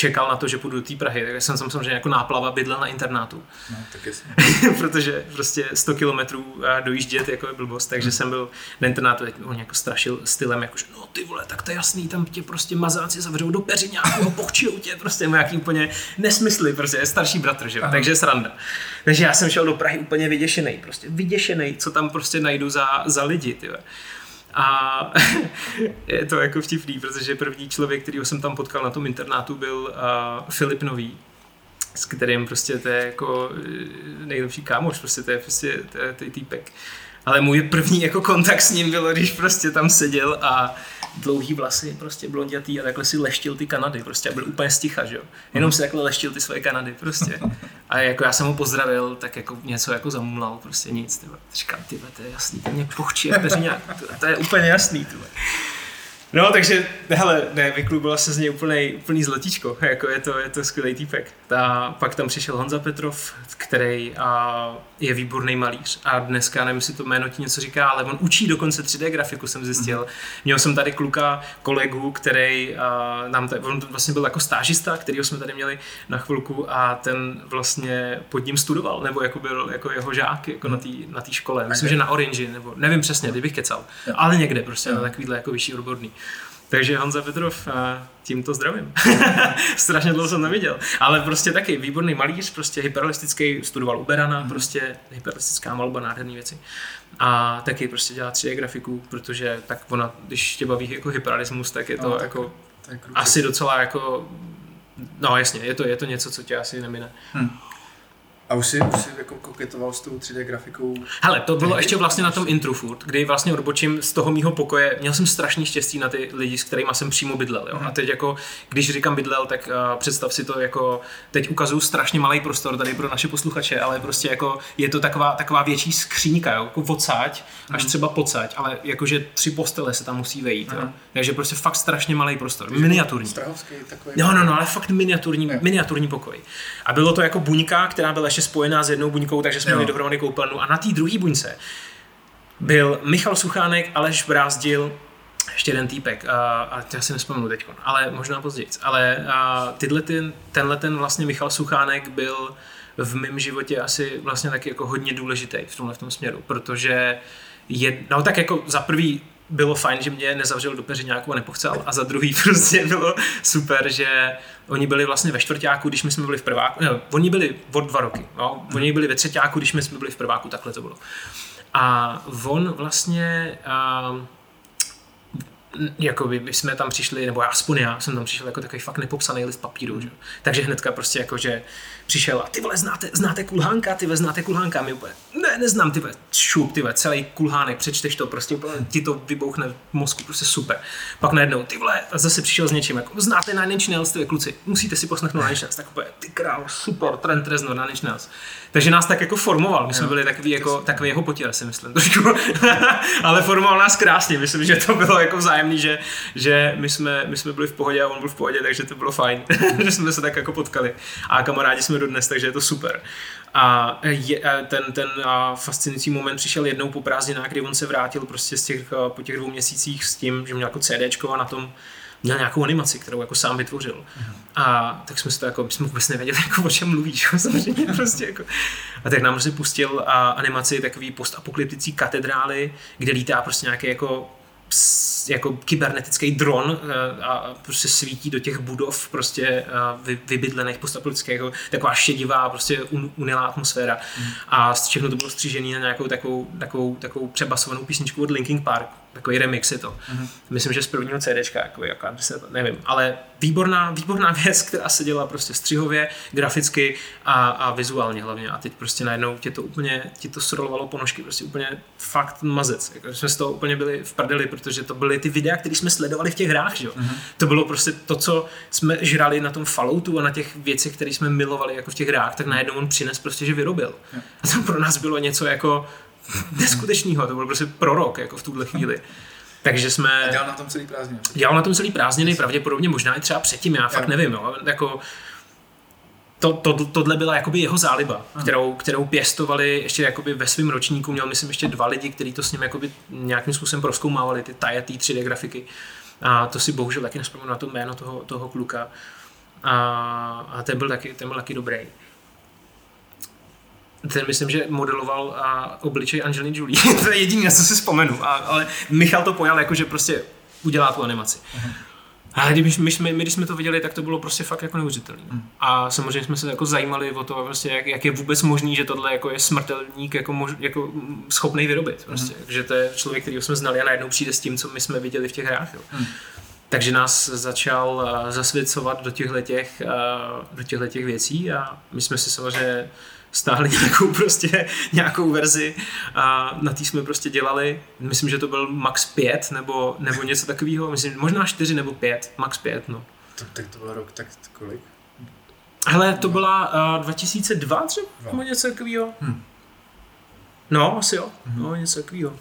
čekal na to, že půjdu do té Prahy, tak jsem samozřejmě jako náplava bydlel na internátu. No, tak. [laughs] Protože prostě 100 kilometrů dojíždět jako je blbost, takže hmm. jsem byl na internátu, teď on jako strašil stylem, jakože no ty vole, tak to je jasný, tam tě prostě mazáci zavřou do peřiňáku pochčijou tě, prostě nějaký úplně nesmysly, prostě starší bratr, že takže sranda. Takže já jsem šel do Prahy úplně vyděšený, prostě vyděšený, co tam prostě najdu za, za lidi, tyhle. A [laughs] je to jako vtipný, protože první člověk, kterýho jsem tam potkal na tom internátu, byl uh, Filip Nový, s kterým prostě to je jako eh, nejlepší kámoš, prostě to je prostě to je, to je týpek. Ale můj první jako kontakt s ním bylo, když prostě tam seděl a dlouhý vlasy, prostě blondětý a takhle si leštil ty Kanady, prostě a byl úplně sticha, že jo. Jenom si takhle leštil ty svoje Kanady, prostě. A jako já jsem ho pozdravil, tak jako něco jako zamumlal, prostě nic, tyhle. Říkám, ty to je jasný, to mě pochčí jak to je úplně jasný, tyhle. No, takže, hele, ne, vyklubila se z něj úplný, úplný zlatíčko, [laughs] jako je to, je to skvělý týpek. A pak tam přišel Honza Petrov, který a, je výborný malíř a dneska, nevím, jestli to jméno ti něco říká, ale on učí dokonce 3D grafiku, jsem zjistil. Mm-hmm. Měl jsem tady kluka, kolegu, který a, nám tady, on vlastně byl jako stážista, kterýho jsme tady měli na chvilku a ten vlastně pod ním studoval, nebo jako byl jako jeho žák jako na té na škole. Myslím, že na Orange, nebo nevím přesně, kdybych kecal, ale někde prostě na takovýhle jako vyšší odborný. Takže Honza Petrov, tímto zdravím. [laughs] Strašně dlouho jsem neviděl. Ale prostě taky výborný malíř, prostě hyperrealistický, studoval u Berana, mm. prostě hyperrealistická malba, nádherné věci. A taky prostě dělá 3D grafiku, protože tak ona, když tě baví jako hyperrealismus, tak je to no, jako tak, tak asi docela jako No jasně, je to, je to něco, co tě asi nemine. Hmm. A už si, už si jako koketoval s tou 3D grafikou? Hele, to bylo ještě vlastně na tom intru furt, kdy vlastně odbočím z toho mýho pokoje. Měl jsem strašný štěstí na ty lidi, s kterými jsem přímo bydlel. Jo? Mm. A teď jako, když říkám bydlel, tak uh, představ si to jako, teď ukazuju strašně malý prostor tady pro naše posluchače, ale prostě jako je to taková, taková větší skříňka, jo? jako mm. až třeba pocať, ale jakože tři postele se tam musí vejít. Mm. Jo? Takže prostě fakt strašně malý prostor, miniaturní. Strahovský takový. No, no, no, ale fakt miniaturní, miniaturní pokoj. A bylo to jako buňka, která byla ještě spojená s jednou buňkou, takže jsme jo. měli dohromady koupelnu. A na té druhé buňce byl Michal Suchánek, Aleš Brázdil, ještě jeden týpek, a, a já si nespomenu teď, ale možná později. Ale a, tyhle ten, tenhle ten vlastně Michal Suchánek byl v mém životě asi vlastně taky jako hodně důležitý v tomhle v tom směru, protože je, no tak jako za prvý bylo fajn, že mě nezavřel do peřiňáku a nepochcel. A za druhý [laughs] prostě bylo super, že oni byli vlastně ve čtvrtáku, když my jsme byli v prváku, ne, oni byli od dva roky, no, oni byli ve třetíku, když my jsme byli v prváku, takhle to bylo. A on vlastně a, jako by, by jsme tam přišli, nebo aspoň já jsem tam přišel jako takový fakt nepopsaný list papíru, že? takže hnedka prostě jako, že přišel a ty vole, znáte, znáte kulhánka, ty vole, znáte kulhánka, my úplně, ne, ne, neznám, ty šup, ty celý kulhánek, přečteš to, prostě ti to vybouchne v mozku, prostě super. Pak najednou, ty vole, a zase přišel s něčím, jako znáte Nine Inch Nails, ty kluci, musíte si poslechnout Nine Inch Nails, tak úplně, ty král, super, Trent Reznor, Nine Inch Nails. Takže nás tak jako formoval, my jsme byli takový, jako, takový jeho potěr, si myslím, trošku. [laughs] ale formoval nás krásně, myslím, že to bylo jako vzájemný, že, že my, jsme, my jsme byli v pohodě a on byl v pohodě, takže to bylo fajn, [laughs] že jsme se tak jako potkali. A kamarádi jsme dodnes, takže je to super. A je, ten, ten fascinující moment přišel jednou po prázdninách, kdy on se vrátil prostě z těch, po těch dvou měsících s tím, že měl jako CDčko a na tom měl nějakou animaci, kterou jako sám vytvořil. Uh-huh. A tak jsme si to jako, my jsme vůbec nevěděli, [laughs] jako, o čem mluvíš, samozřejmě [laughs] prostě jako. A tak nám prostě pustil a animaci takový postapokalyptický katedrály, kde lítá prostě nějaký jako jako kybernetický dron eh, a prostě svítí do těch budov prostě eh, vybydlených postapolických, taková šedivá prostě unilá atmosféra mm. a všechno to bylo střížené na nějakou takovou, takovou, takovou přebasovanou písničku od Linkin Park takový remix je to. Mm-hmm. Myslím, že z prvního CDčka, jako, jako, nevím, ale výborná, výborná [laughs] věc, která se dělá prostě střihově, graficky a, a vizuálně hlavně a teď prostě najednou tě to úplně, ti to srolovalo ponožky, prostě úplně fakt mazec. Jako, jsme z toho úplně byli v prdeli, protože to byly ty videa, které jsme sledovali v těch hrách, že? Mm-hmm. To bylo prostě to, co jsme žrali na tom Falloutu a na těch věcech, které jsme milovali jako v těch hrách, tak najednou on přines prostě, že vyrobil. Yeah. A to pro nás bylo něco jako neskutečného, to byl prostě prorok jako v tuhle chvíli. Takže jsme... A dělal na tom celý prázdniny. Dělal na tom celý prázdniny, pravděpodobně možná i třeba předtím, já fakt nevím, jo. Jako, to, to, tohle byla jakoby jeho záliba, kterou, kterou pěstovali ještě jakoby ve svém ročníku. Měl myslím ještě dva lidi, kteří to s ním jakoby nějakým způsobem proskoumávali, ty tajetý 3D grafiky. A to si bohužel taky nespomínám na to jméno toho, toho kluka. A, a ten, byl taky, ten byl taky dobrý ten myslím, že modeloval a obličej Angeliny Jolie. [laughs] to je jediné, na co si vzpomenu. A, ale Michal to pojal jako, že prostě udělá tu animaci. Uh-huh. A když my, my, my, když jsme to viděli, tak to bylo prostě fakt jako neuvěřitelné. Mm. A samozřejmě jsme se jako zajímali o to, prostě, jak, jak, je vůbec možný, že tohle jako je smrtelník jako, mož, jako schopný vyrobit. Prostě. Mm. Že to je člověk, který jsme znali a najednou přijde s tím, co my jsme viděli v těch hrách. Jo. Mm. Takže nás začal uh, zasvěcovat do těchto těch, uh, do těchto těch věcí a my jsme si samozřejmě stáhli nějakou [laughs] prostě nějakou verzi a na té jsme prostě dělali, myslím, že to byl max 5 nebo, nebo něco takového, myslím, možná 4 nebo 5, max 5, no. Tak, tak to byl rok, tak kolik? Hele, to byla uh, 2002 třeba, nebo něco takového. Hm. No, asi jo, hm. no, něco takového.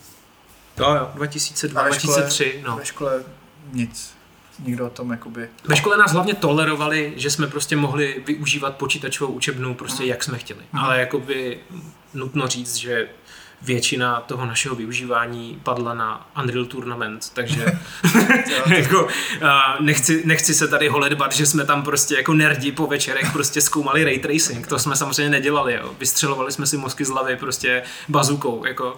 Jo, jo, 2002, 2003, no. Ve škole nic nikdo o tom jakoby... Ve škole nás hlavně tolerovali, že jsme prostě mohli využívat počítačovou učebnu prostě hmm. jak jsme chtěli. Hmm. Ale jakoby nutno říct, že většina toho našeho využívání padla na Unreal Tournament, takže [laughs] [laughs] jako, nechci, nechci se tady holedbat, že jsme tam prostě jako nerdi po večerech prostě zkoumali ray tracing, to jsme samozřejmě nedělali, jo. vystřelovali jsme si mozky z hlavy prostě bazukou, jako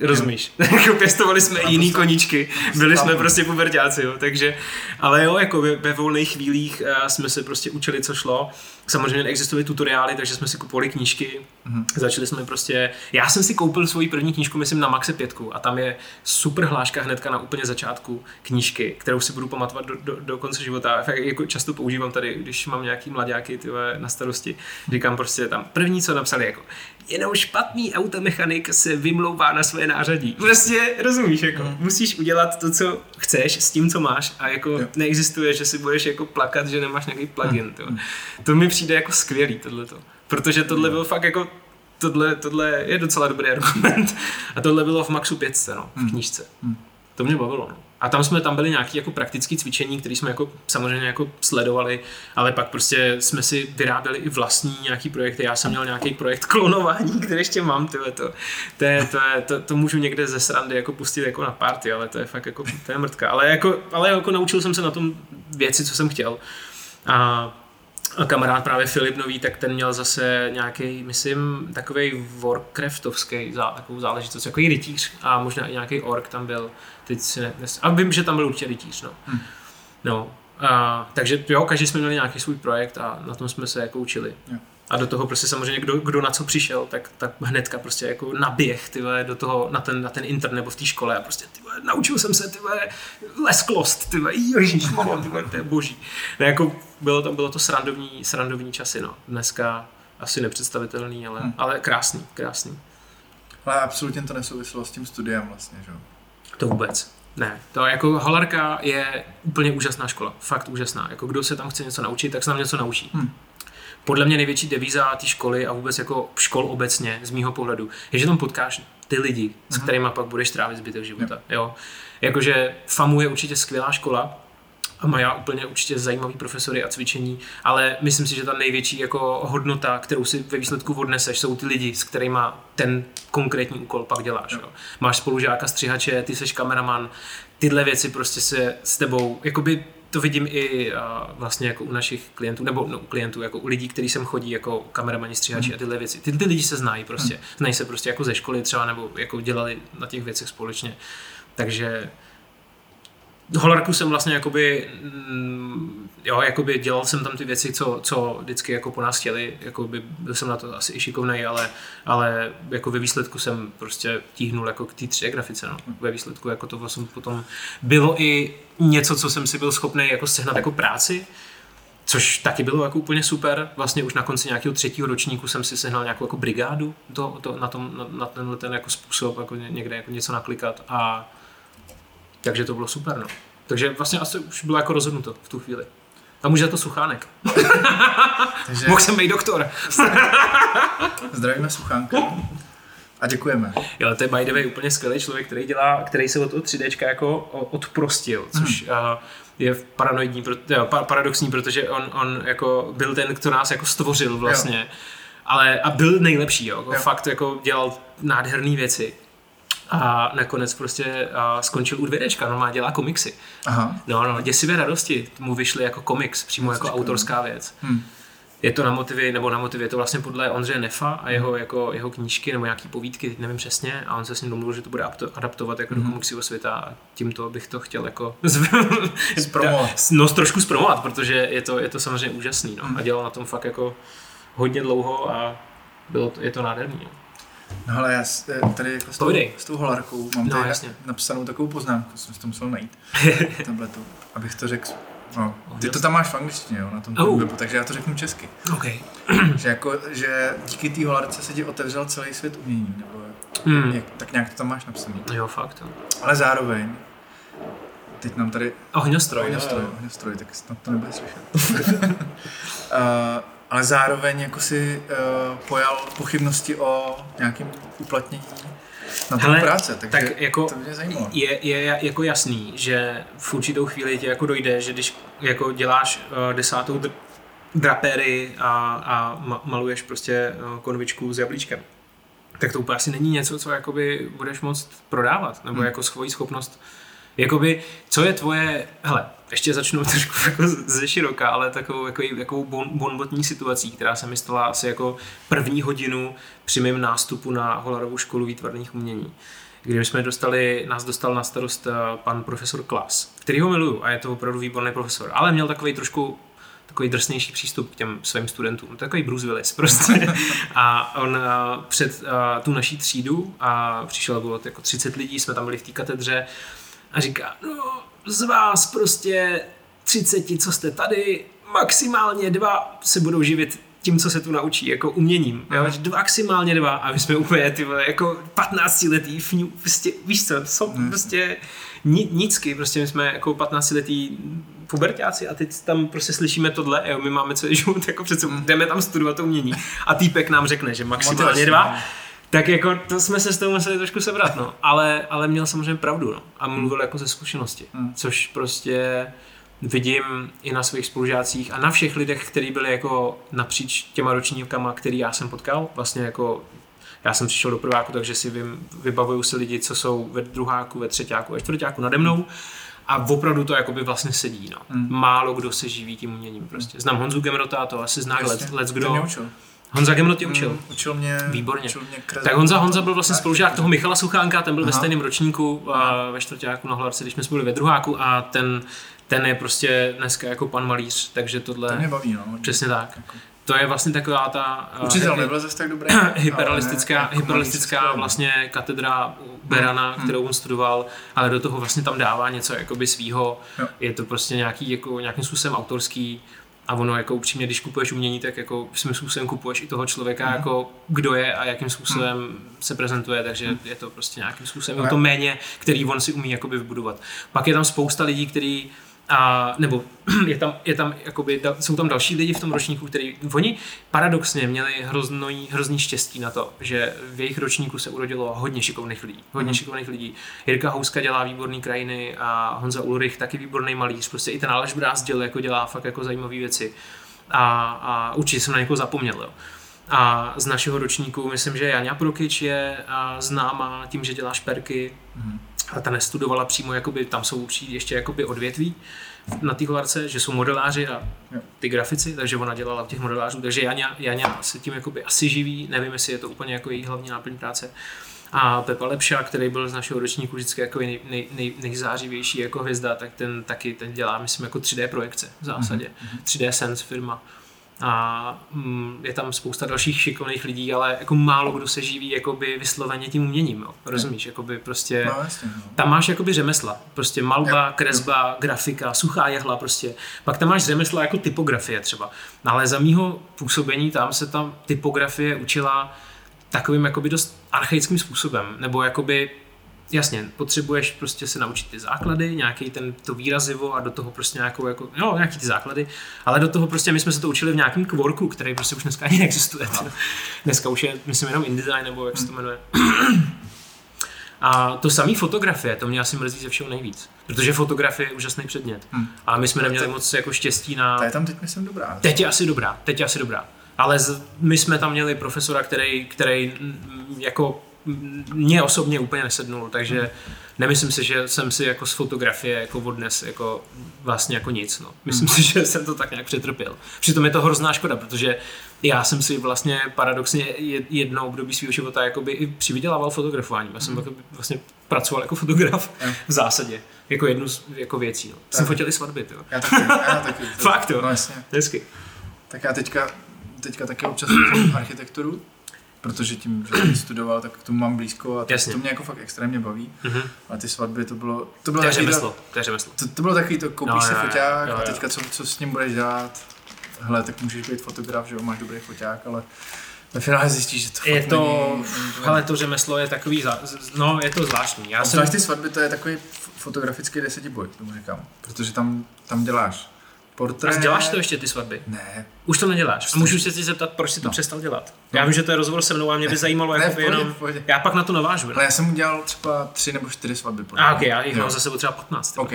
Rozumíš? [laughs] jako pěstovali jsme a jiný koníčky, byli jsme prostě pubertáci, jo, takže, ale jo, jako ve, ve volných chvílích uh, jsme se prostě učili, co šlo. Samozřejmě neexistovaly tutoriály, takže jsme si kupovali knížky, mm-hmm. začali jsme prostě, já jsem si koupil svoji první knížku, myslím, na Maxe 5 a tam je super hláška hnedka na úplně začátku knížky, kterou si budu pamatovat do, do, do konce života. Fakt jako často používám tady, když mám nějaký mladáky tyhle, na starosti, říkám prostě tam první, co napsali, jako jenom špatný automechanik se vymlouvá na své nářadí. Prostě rozumíš, jako mm. musíš udělat to, co chceš s tím, co máš a jako jo. neexistuje, že si budeš jako plakat, že nemáš nějaký plugin. Mm. To mi přijde jako skvělý tohleto. Protože tohle mm. bylo fakt jako tohle, tohle je docela dobrý argument. A tohle bylo v Maxu 5, no, v mm. knížce. Mm. To mě bavilo. No. A tam jsme tam byli nějaké jako praktické cvičení, které jsme jako samozřejmě jako sledovali, ale pak prostě jsme si vyráběli i vlastní nějaký projekty. Já jsem měl nějaký projekt klonování, [laughs] který ještě mám, tyhle, to, to, je, to, je, to, to, můžu někde ze srandy jako pustit jako na party, ale to je fakt jako, to je mrtka. Ale jako, ale jako naučil jsem se na tom věci, co jsem chtěl. A a kamarád právě Filip Nový, tak ten měl zase nějaký, myslím, takový Warcraftovský, zá, takovou záležitost, jako rytíř a možná i nějaký ork tam byl. Teď si ne, a vím, že tam byl určitě rytíř, no. Hmm. No, a, takže jo, každý jsme měli nějaký svůj projekt a na tom jsme se jako učili. Jo. A do toho prostě samozřejmě, kdo, kdo na co přišel, tak, tak hnedka prostě jako naběh tyhle, do toho, na ten, na ten internet nebo v té škole a prostě tyhle, naučil jsem se tyhle, lesklost, tyhle, ježišmarja, tyhle, to je boží. No, jako bylo to, bylo to srandovní, srandovní časy, no. Dneska asi nepředstavitelný, ale, hmm. ale krásný, krásný. Ale absolutně to nesouvislo s tím studiem vlastně, že jo? To vůbec. Ne, to jako Halarka je úplně úžasná škola, fakt úžasná. Jako kdo se tam chce něco naučit, tak se tam něco naučí. Hmm. Podle mě největší devíza té školy a vůbec jako škol obecně, z mýho pohledu, je, že tam potkáš ty lidi, s mhm. kterými pak budeš trávit zbytek života. Jo. jo. Jakože FAMU je určitě skvělá škola, a mají úplně určitě zajímavý profesory a cvičení, ale myslím si, že ta největší jako hodnota, kterou si ve výsledku odneseš, jsou ty lidi, s kterými ten konkrétní úkol pak děláš. Jo. Máš spolužáka střihače, ty seš kameraman, tyhle věci prostě se s tebou, jakoby to vidím i uh, vlastně jako u našich klientů, nebo no, u klientů, jako u lidí, kteří sem chodí jako kameramani, stříhači mm. a tyhle věci. Ty, ty lidi se znají prostě, mm. znají se prostě jako ze školy třeba, nebo jako dělali na těch věcech společně. Takže Holarku jsem vlastně jakoby, mm, jo, jakoby dělal jsem tam ty věci, co, co vždycky jako po nás chtěli, jakoby byl jsem na to asi i šikovnej, ale, ale jako ve výsledku jsem prostě tíhnul jako k té tři grafice, no. Ve výsledku jako to vlastně potom bylo i něco, co jsem si byl schopný jako sehnat jako práci, Což taky bylo jako úplně super. Vlastně už na konci nějakého třetího ročníku jsem si sehnal nějakou jako brigádu to, to, na, tom, na, na tenhle ten jako způsob, jako někde jako něco naklikat a takže to bylo super, no. Takže vlastně asi už bylo jako rozhodnuto v tu chvíli. A může to Suchánek. [laughs] Takže... Mohl jsem být doktor. [laughs] Zdravíme Suchánka. A děkujeme. Jo, to je by the way úplně skvělý člověk, který dělá, který se od toho 3D jako odprostil, což hmm. uh, je paranoidní, jo, paradoxní, protože on, on jako byl ten, kdo nás jako stvořil vlastně. Jo. Ale a byl nejlepší, jo. jo. Fakt jako dělal nádherné věci a nakonec prostě a skončil u dvědečka, no má dělá komiksy. Aha. No, no, děsivé radosti mu vyšly jako komiks, přímo jako autorská věc. Hmm. Je to na motivy, nebo na motivy, je to vlastně podle Ondřeje Nefa a jeho, jako, jeho knížky nebo nějaký povídky, teď nevím přesně, a on se s ním domluvil, že to bude adaptovat jako hmm. do komiksového světa a tímto bych to chtěl jako [laughs] zpromovat. [laughs] no, trošku zpromovat, protože je to, je to samozřejmě úžasný, no. Hmm. A dělal na tom fakt jako hodně dlouho a bylo to, je to nádherný. No. No ale já tady jako s, tou, s tou holarkou mám no, tady jasně. napsanou takovou poznámku, jsem si to musel najít, [laughs] tabletu, abych to řekl No, ty to tam máš v angličtině, jo, na tom oh. webu, takže já to řeknu česky. Okay. [clears throat] že, jako, že díky té holarce se ti otevřel celý svět umění, nebo hmm. jak, tak nějak to tam máš napsaný. Jo, fakt. Jo. Ale zároveň, teď nám tady... Ohňostroj. Ohňostroj, ohňostroj, tak snad to nebude slyšet. uh, [laughs] ale zároveň jako si uh, pojal pochybnosti o nějakém uplatnění na Hele, práce, takže tak jako to mě zajímalo. Je, je jako jasný, že v určitou chvíli ti jako dojde, že když jako děláš uh, desátou dr- drapery a, a maluješ prostě uh, konvičku s jablíčkem, tak to úplně asi není něco, co jakoby budeš moct prodávat, nebo hmm. jako svoji schopnost Jakoby, co je tvoje, hele, ještě začnu [laughs] trošku jako ze široka, ale takovou, jako, jako bon, bonbotní situací, která se mi stala asi jako první hodinu při mém nástupu na Holarovou školu výtvarných umění kdy jsme dostali, nás dostal na starost eh, pan profesor Klas, který ho miluju a je to opravdu výborný profesor, ale měl takový trošku takový drsnější přístup k těm svým studentům. Takový Bruce Willis prostě. [laughs] A on eh, před eh, tu naší třídu a přišel, bylo jako 30 lidí, jsme tam byli v té katedře a říká, no z vás prostě 30, co jste tady, maximálně dva se budou živit tím, co se tu naučí, jako uměním. Jo? Dva, maximálně dva a my jsme úplně ty vole, jako 15 letý, fňu, prostě, víš co, jsou hmm. prostě ni, nicky, prostě my jsme jako 15 letý pubertáci a teď tam prostě slyšíme tohle, jo, my máme celý život jako přece, jdeme tam studovat to umění a týpek nám řekne, že maximálně dva tak jako to jsme se s tou museli trošku sebrat, no. Ale, ale měl samozřejmě pravdu, no. A mluvil jako ze zkušenosti, hmm. což prostě vidím i na svých spolužácích a na všech lidech, kteří byli jako napříč těma ročníkama, který já jsem potkal, vlastně jako já jsem přišel do prváku, takže si vím, vybavuju si lidi, co jsou ve druháku, ve třetíku, ve čtvrtáku nade mnou a opravdu to jakoby vlastně sedí, no. Hmm. Málo kdo se živí tím uměním prostě. Znám Honzu Gemrota, to asi zná let, let kdo. Honza Gemno tě učil? Mm, učil mě. Výborně. Učil mě tak Honza, Honza byl vlastně spolužák toho Michala Suchánka, ten byl Aha. ve stejném ročníku a ve čtvrtáku na Hlarce, když jsme byli ve druháku a ten, ten je prostě dneska jako pan malíř, takže tohle... To mě baví, no. Přesně tak. Jako. To je vlastně taková ta... Eh, Učitel nebyl zase tak dobrý. [clears throat] hyperalistická, jako hyperalistická vlastně katedra Berana, hmm. kterou on studoval, ale do toho vlastně tam dává něco jakoby svýho. Jo. Je to prostě nějaký, jako, nějakým způsobem autorský A ono jako upřímně, když kupuješ umění, tak jako svým způsobem kupuješ i toho člověka, mm. jako kdo je a jakým způsobem mm. se prezentuje, takže mm. je to prostě nějakým způsobem no. to méně, který on si umí jakoby vybudovat. Pak je tam spousta lidí, kteří a, nebo [clears throat] je tam, je tam jakoby, jsou tam další lidi v tom ročníku, který, oni paradoxně měli hrozný, hrozný štěstí na to, že v jejich ročníku se urodilo hodně šikovných lidí. Hodně mm. šikovných lidí. Jirka Houska dělá výborný krajiny a Honza Ulrich taky výborný malíř. Prostě i ten Aleš Brázdil jako dělá fakt jako zajímavé věci. A, a určitě jsem na někoho zapomněl. Jo. A z našeho ročníku myslím, že Janja Prokyč je známá tím, že dělá šperky. Mm ale ta nestudovala přímo, jakoby, tam jsou určitě ještě jakoby odvětví na té holarce, že jsou modeláři a ty grafici, takže ona dělala těch modelářů, takže Jaňa, Jaňa se tím jakoby asi živí, nevím, jestli je to úplně jako její hlavní náplň práce. A Pepa Lepša, který byl z našeho ročníku vždycky jako nej, nej, nej, nejzářivější jako hvězda, tak ten taky ten dělá, myslím, jako 3D projekce v zásadě. Mm-hmm. 3D Sense firma a mm, je tam spousta dalších šikovných lidí, ale jako málo kdo se živí jakoby vysloveně tím uměním, jo. rozumíš, jakoby prostě, no, jasně, no. tam máš jakoby řemesla, prostě malba, kresba, grafika, suchá jehla prostě, pak tam máš řemesla jako typografie třeba, no, ale za mýho působení tam se tam typografie učila takovým jakoby dost archaickým způsobem, nebo jakoby jasně, potřebuješ prostě se naučit ty základy, nějaký ten, to výrazivo a do toho prostě nějakou, jako, jo, nějaký ty základy, ale do toho prostě my jsme se to učili v nějakém kvorku, který prostě už dneska ani neexistuje. No. Dneska už je, myslím, jenom InDesign, nebo jak se to hmm. jmenuje. A to samé fotografie, to mě asi mrzí ze všeho nejvíc. Protože fotografie je úžasný předmět. Hmm. A my jsme neměli to, moc jako štěstí na... Ta je tam teď myslím dobrá. Teď je asi dobrá, teď je asi dobrá. Ale z, my jsme tam měli profesora, který, který jako mě osobně úplně nesednul, takže nemyslím si, že jsem si jako z fotografie jako odnes jako vlastně jako nic. No. Myslím hmm. si, [laughs] že jsem to tak nějak přetrpěl. Přitom je to hrozná škoda, protože já jsem si vlastně paradoxně jednou období svého života jakoby i přivydělával fotografování. Já jsem hmm. vlastně pracoval jako fotograf v zásadě. Jako jednu z jako věcí. No. Jsem fotil i svatby. Jo. Já taky. Já taky. [laughs] Fakt jo. No jasně. Hezky. Tak já teďka, teďka taky občas architekturu protože tím, že jsem studoval, tak k tomu mám blízko a to, to mě jako fakt extrémně baví. Mm-hmm. A ty svatby, to bylo... To bylo to je řemeslo, to řemeslo. To, to bylo takový, to koupíš no, si foťák a teďka co, co s ním budeš dělat? Hele, tak můžeš být fotograf, že jo, máš dobrý foťák, ale ve finále zjistíš, že to je to, není, ale to řemeslo je takový, no je to zvláštní. Já jsem... ty svatby, to je takový fotografický desetiboj, tomu říkám, protože tam, tam děláš portrét. A děláš to ještě ty svatby? Ne. Už to neděláš. A můžu se ti zeptat, proč jsi to no. přestal dělat? No. Já vím, že to je rozhovor se mnou a mě by zajímalo, ne, jako pohodě, jenom... Pohodě. Já pak na to navážu. Ale já jsem udělal třeba tři nebo čtyři svatby. A ok, já jich mám za sebou třeba 15. Ok.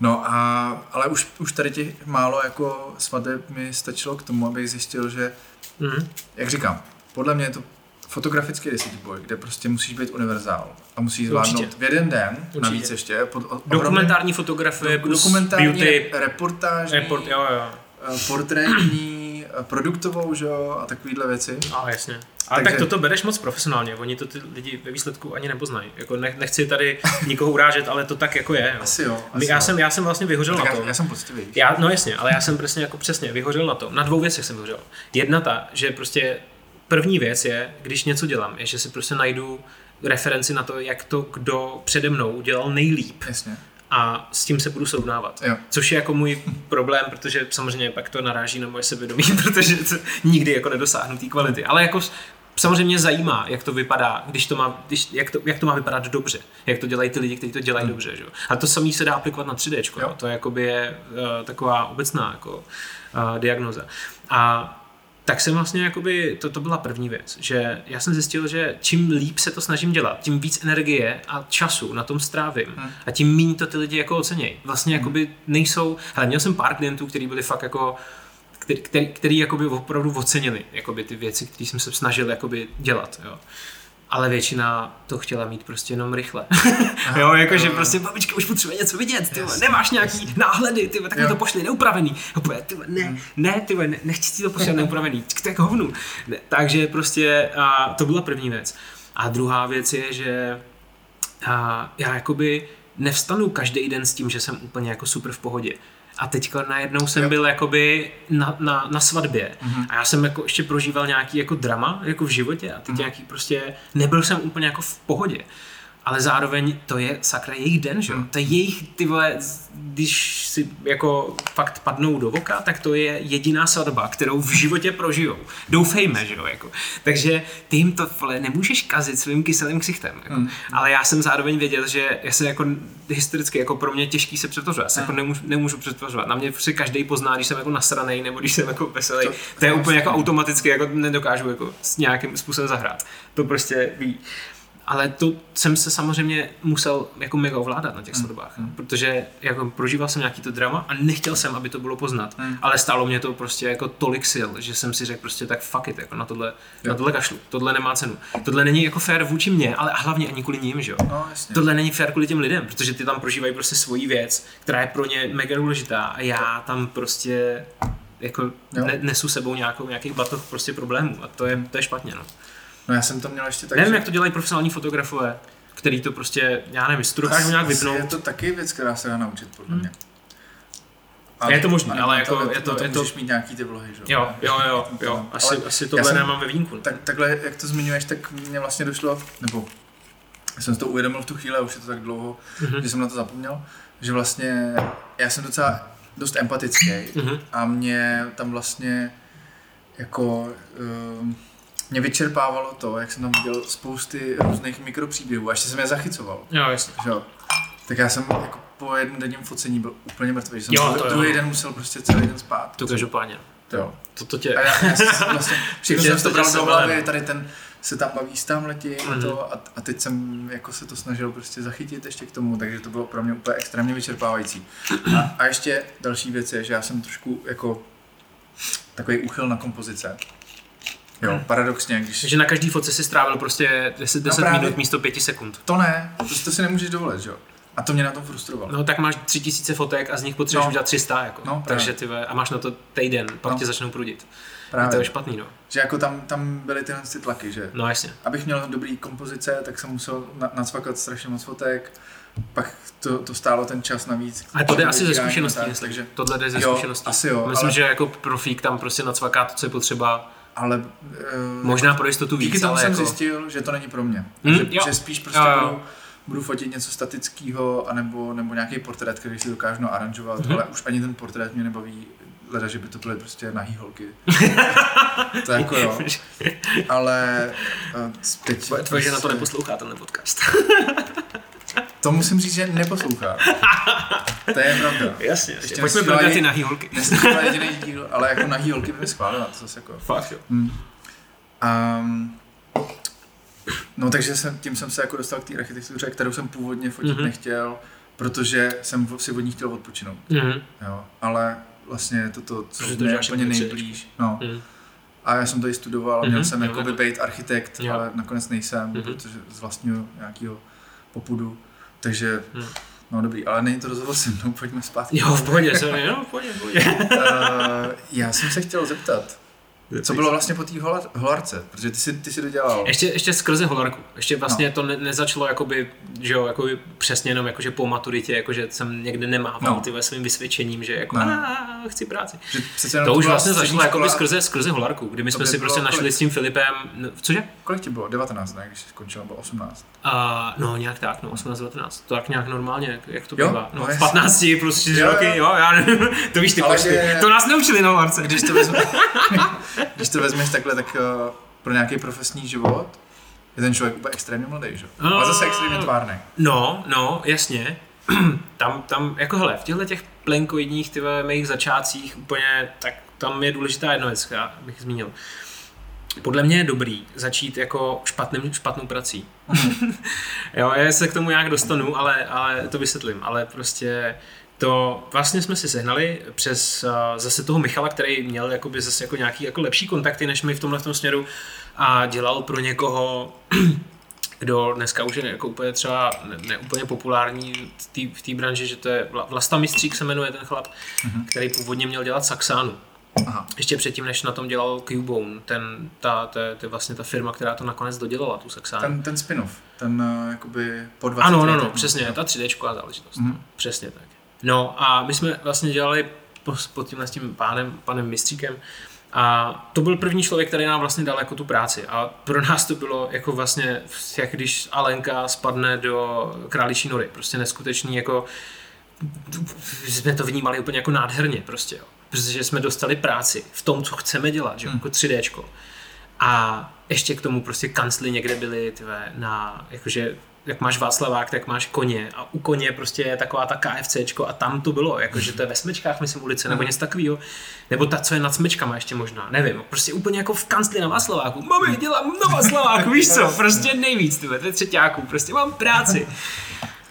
No a, ale už, už tady těch málo jako svateb mi stačilo k tomu, abych zjistil, že, mm-hmm. jak říkám, podle mě je to fotografický desetiboj, kde prostě musíš být univerzál a musíš zvládnout Určitě. v jeden den, Určitě. navíc ještě. Pod, dokumentární fotografie, do, dokumentární, beauty, reportážní, report, jo, jo. Eh, portrétní, eh, produktovou, že jo, a takovýhle věci. A jasně. A Takže... tak toto bereš moc profesionálně, oni to ty lidi ve výsledku ani nepoznají. Jako nechci tady nikoho urážet, ale to tak jako je. Jo. Asi jo. Asi já, jo. Jsem, já jsem vlastně vyhořel no, na tom. Já, já jsem poctivý. Já, no jasně, ale já jsem přesně jako přesně vyhořel na tom. Na dvou věcech jsem vyhořel. Jedna ta, že prostě první věc je, když něco dělám, je, že si prostě najdu referenci na to, jak to kdo přede mnou udělal nejlíp. Jasně. A s tím se budu srovnávat. Jo. Což je jako můj problém, protože samozřejmě pak to naráží na moje sebevědomí, [laughs] protože to nikdy jako nedosáhnu té kvality. Ale jako samozřejmě zajímá, jak to vypadá, když to má, když, jak, to, jak to má vypadat dobře, jak to dělají ty lidi, kteří to dělají hmm. dobře. Že? A to samé se dá aplikovat na 3D. Jo. To je, jakoby je uh, taková obecná jako, uh, diagnoza. A tak jsem vlastně jakoby, to, to byla první věc, že já jsem zjistil, že čím líp se to snažím dělat, tím víc energie a času na tom strávím hmm. a tím méně to ty lidi jako ocenějí. Vlastně hmm. jakoby nejsou, hele, měl jsem pár klientů, kteří byli fakt jako který, který, který jakoby opravdu ocenili jakoby ty věci, které jsem se snažil jakoby dělat. Jo ale většina to chtěla mít prostě jenom rychle. Aha, [laughs] jo, jakože prostě babička už potřebuje něco vidět, ty yes, nemáš nějaký yes. náhledy, ty tak mi to pošli neupravený. ty ne, hmm. ne, ty ne, nechci ti to pošlet neupravený, to je hovnu. Ne, takže prostě a, to byla první věc. A druhá věc je, že a, já jakoby nevstanu každý den s tím, že jsem úplně jako super v pohodě. A teďka najednou jsem jo. byl jakoby na, na, na svatbě mm-hmm. a já jsem jako ještě prožíval nějaký jako drama jako v životě a teď mm-hmm. nějaký prostě nebyl jsem úplně jako v pohodě. Ale zároveň to je sakra jejich den, že jo? Hmm. To je jejich, ty vole, když si jako fakt padnou do voka, tak to je jediná svatba, kterou v životě prožijou. Doufejme, že jo, jako. Takže ty jim to, vole, nemůžeš kazit svým kyselým ksichtem, jako. Hmm. Ale já jsem zároveň věděl, že já se jako historicky, jako pro mě těžký se přetvořovat. Já se jako nemůžu, nemůžu přetvořovat. Na mě prostě každý pozná, když jsem jako nasranej nebo když jsem jako veselý. To, To- to, je úplně jako automaticky, jako nedokážu jako s nějakým způsobem zahrát. To prostě ví. Ale to jsem se samozřejmě musel jako mega ovládat na těch Hmm. svatbách, protože jako prožíval jsem nějaký to drama a nechtěl jsem, aby to bylo poznat. Hmm. Ale stálo mě to prostě jako tolik sil, že jsem si řekl prostě tak fuck it, jako na tohle, Jo. na tohle kašlu. Tohle nemá cenu. Tohle není jako fair vůči mně, ale hlavně ani kvůli ním, že jo. No, jasně. Tohle není fair kvůli těm lidem, protože ty tam prožívají prostě svoji věc, která je pro ně mega důležitá a já tam prostě jako Jo. ne, nesu sebou nějakou, nějakých batoh prostě problémů a to je, to je špatně, no. No já jsem to měl ještě tak, Nevím, že- jak to dělají profesionální fotografové, který to prostě, já nevím, jestli to dokážou nějak vypnout. Je to taky věc, která se dá naučit, podle mě. Je to možný, na- ale jako to, je to- na je to- můžeš mít nějaký ty vlohy, že? Jo, jo, jo, jo, [laughs] asi, Ale asi tohle jsem- nemám ve vínku. Tak, takhle, jak to zmiňuješ, tak mě vlastně došlo, nebo jsem si to uvědomil v tu chvíli, už je to tak dlouho, Mhm. že jsem na to zapomněl, že vlastně já jsem docela dost empatický Mhm. a mě tam vlastně jako um, mě vyčerpávalo to, jak jsem tam viděl spousty různých mikropříběhů a ještě jsem je zachycoval. Jo, jasně. Že jo. Tak já jsem jako po jednom denním focení byl úplně mrtvý, že jsem Jo, jo, to jo. druhý den musel prostě celý den spát. To každopádně. Jo. To, to tě... A já, já jsem vlastně, [laughs] všechno jsem to bral do hlavy, tady ten se tam baví s tam letí a Mhm. to a, a, teď jsem jako se to snažil prostě zachytit ještě k tomu, takže to bylo pro mě úplně extrémně vyčerpávající. A, a ještě další věc je, že já jsem trošku jako takový úchyl na kompozice. Jo, paradoxně, když... Takže na každý fotce si strávil prostě 10, 10 právě. minut místo 5 sekund. To ne, to, to si nemůžeš dovolit, že jo. A to mě na tom frustrovalo. No tak máš 3000 fotek a z nich potřebuješ No. udělat 300 jako. No, právě. Takže ty ve- a máš na to týden, pak No. tě začnou prudit. Právě, To je špatný, no. že jako tam, tam byly tyhle ty tlaky, že No jasně. abych měl dobrý kompozice, tak jsem musel na, nacvakat strašně moc fotek, pak to, to stálo ten čas navíc. Ale to jde asi ze zkušeností, tak, myslím. takže, Tohle jde ze zkušeností. asi jo, Myslím, ale- že jako profík tam prostě nacvaká to, co je potřeba. Ale uh, Možná pro jistotu víc, díky tomu ale jsem jako... zjistil, že to není pro mě. Hm, že, jo. že spíš prostě Jo, jo. budu, budu fotit něco statického, anebo, nebo nějaký portrét, který si dokážu aranžovat, Mhm. ale už ani ten portrét mě nebaví, leda, že by to byly prostě nahý holky. [laughs] to jako jo. [laughs] Ale uh, teď... Tvoje, tvoje žena to neposlouchá, tenhle podcast. [laughs] To musím říct, že neposlouchá. [laughs] To je pravda. jasně, jasně. Ještě Pojďme probrat ty nahý holky. Jediný díl, ale jako nahý holky by mi schválila, to zase jako... Fakt, jo. Hmm. Um, no takže jsem, tím jsem se jako dostal k té architektuře, kterou jsem původně fotit Mhm. mm-hmm. nechtěl, protože jsem si od ní chtěl odpočinout. Mhm. Jo. Ale vlastně je to to, co Protože to mě úplně nejblíž. No. Mhm. A já jsem to i studoval, Mhm, měl jsem jo, jako by být architekt, Jo. ale nakonec nejsem, Mhm. protože z vlastního nějakého popudu. Takže, Mhm. no dobrý, ale není to rozhovor se mnou, pojďme zpátky. Jo, v pohodě, sorry, jo, v pohodě, v pohodě. Uh, [laughs] já jsem se chtěl zeptat, co bylo vlastně po té holar, holarce, protože ty si, ty si dodělal. Ještě, ještě skrze holarku. Ještě vlastně no. to ne, nezačalo jakoby, že jo, jakoby přesně jenom jakože po maturitě, jakože jsem někde nemával No. no. ty svým vysvědčením, že jako No. no. chci práci. Že To už vlastně začalo jakoby škola. skrze, skrze holarku, kdy my jsme si prostě bylo našli kolik? s tím Filipem, no, cože? Kolik ti bylo? 19, ne? Když jsi skončil, nebo 18. A, no nějak tak, no 18, 19, to tak nějak normálně, jak, jak to Jo, bývá. No, no v jasně. 15 plus 4 Jo, jo. roky, jo, já nevím, [laughs] to víš ty počty. To nás neučili na holarce. Když to, vezme, [laughs] když to vezmeš takhle, tak uh, pro nějaký profesní život je ten člověk úplně extrémně mladý, že? jo? Ale zase extrémně tvárný. No, no, jasně. [clears throat] tam, tam, jako hele, v těchto těch plenkoidních ty mých začátcích úplně, tak tam je důležitá jedna věc, já bych zmínil. Podle mě je dobrý začít jako špatným, špatnou prací. [laughs] jo, já se k tomu nějak dostanu, ale, ale to vysvětlím. Ale prostě to vlastně jsme si sehnali přes uh, zase toho Michala, který měl jakoby zase jako nějaký jako lepší kontakty než my v tomhle tom směru a dělal pro někoho [clears throat] kdo dneska už je jako úplně třeba ne, ne úplně populární v té v branži, že to je Vla- Vlasta Mistřík se jmenuje ten chlap, Mhm. který původně měl dělat Saxánu. Aha. Ještě předtím, než na tom dělal Cubone, ten, ta, to, je, to je vlastně ta firma, která to nakonec dodělala, tu Saxánu. Ten, ten spin-off, ten uh, jakoby po 20 Ano, no, no, přesně, ta 3D záležitost. Mhm. Mm. Přesně tak. No a my jsme vlastně dělali po- pod tímhle s tím pánem, panem Mistříkem, A to byl první člověk, který nám vlastně dal jako tu práci. A pro nás to bylo jako vlastně, jak když Alenka spadne do králičí nory. Prostě neskutečný jako jsme to vnímali úplně jako nádherně prostě, jo. Protože jsme dostali práci v tom, co chceme dělat, že hmm. jako 3Dčko. A ještě k tomu prostě kancly někde byly tyve, na, jakože jak máš Václavák, tak máš koně. A u koně prostě je taková ta KFCčko a tam to bylo, jakože to je ve smečkách, myslím, ulice, nebo mhm. něco takového, nebo ta, co je nad smečkama ještě možná, nevím, prostě úplně jako v kancli na Václaváku, mami, dělám na Václaváku, víš co, prostě nejvíc, tyve, to je třetíáků, prostě mám práci.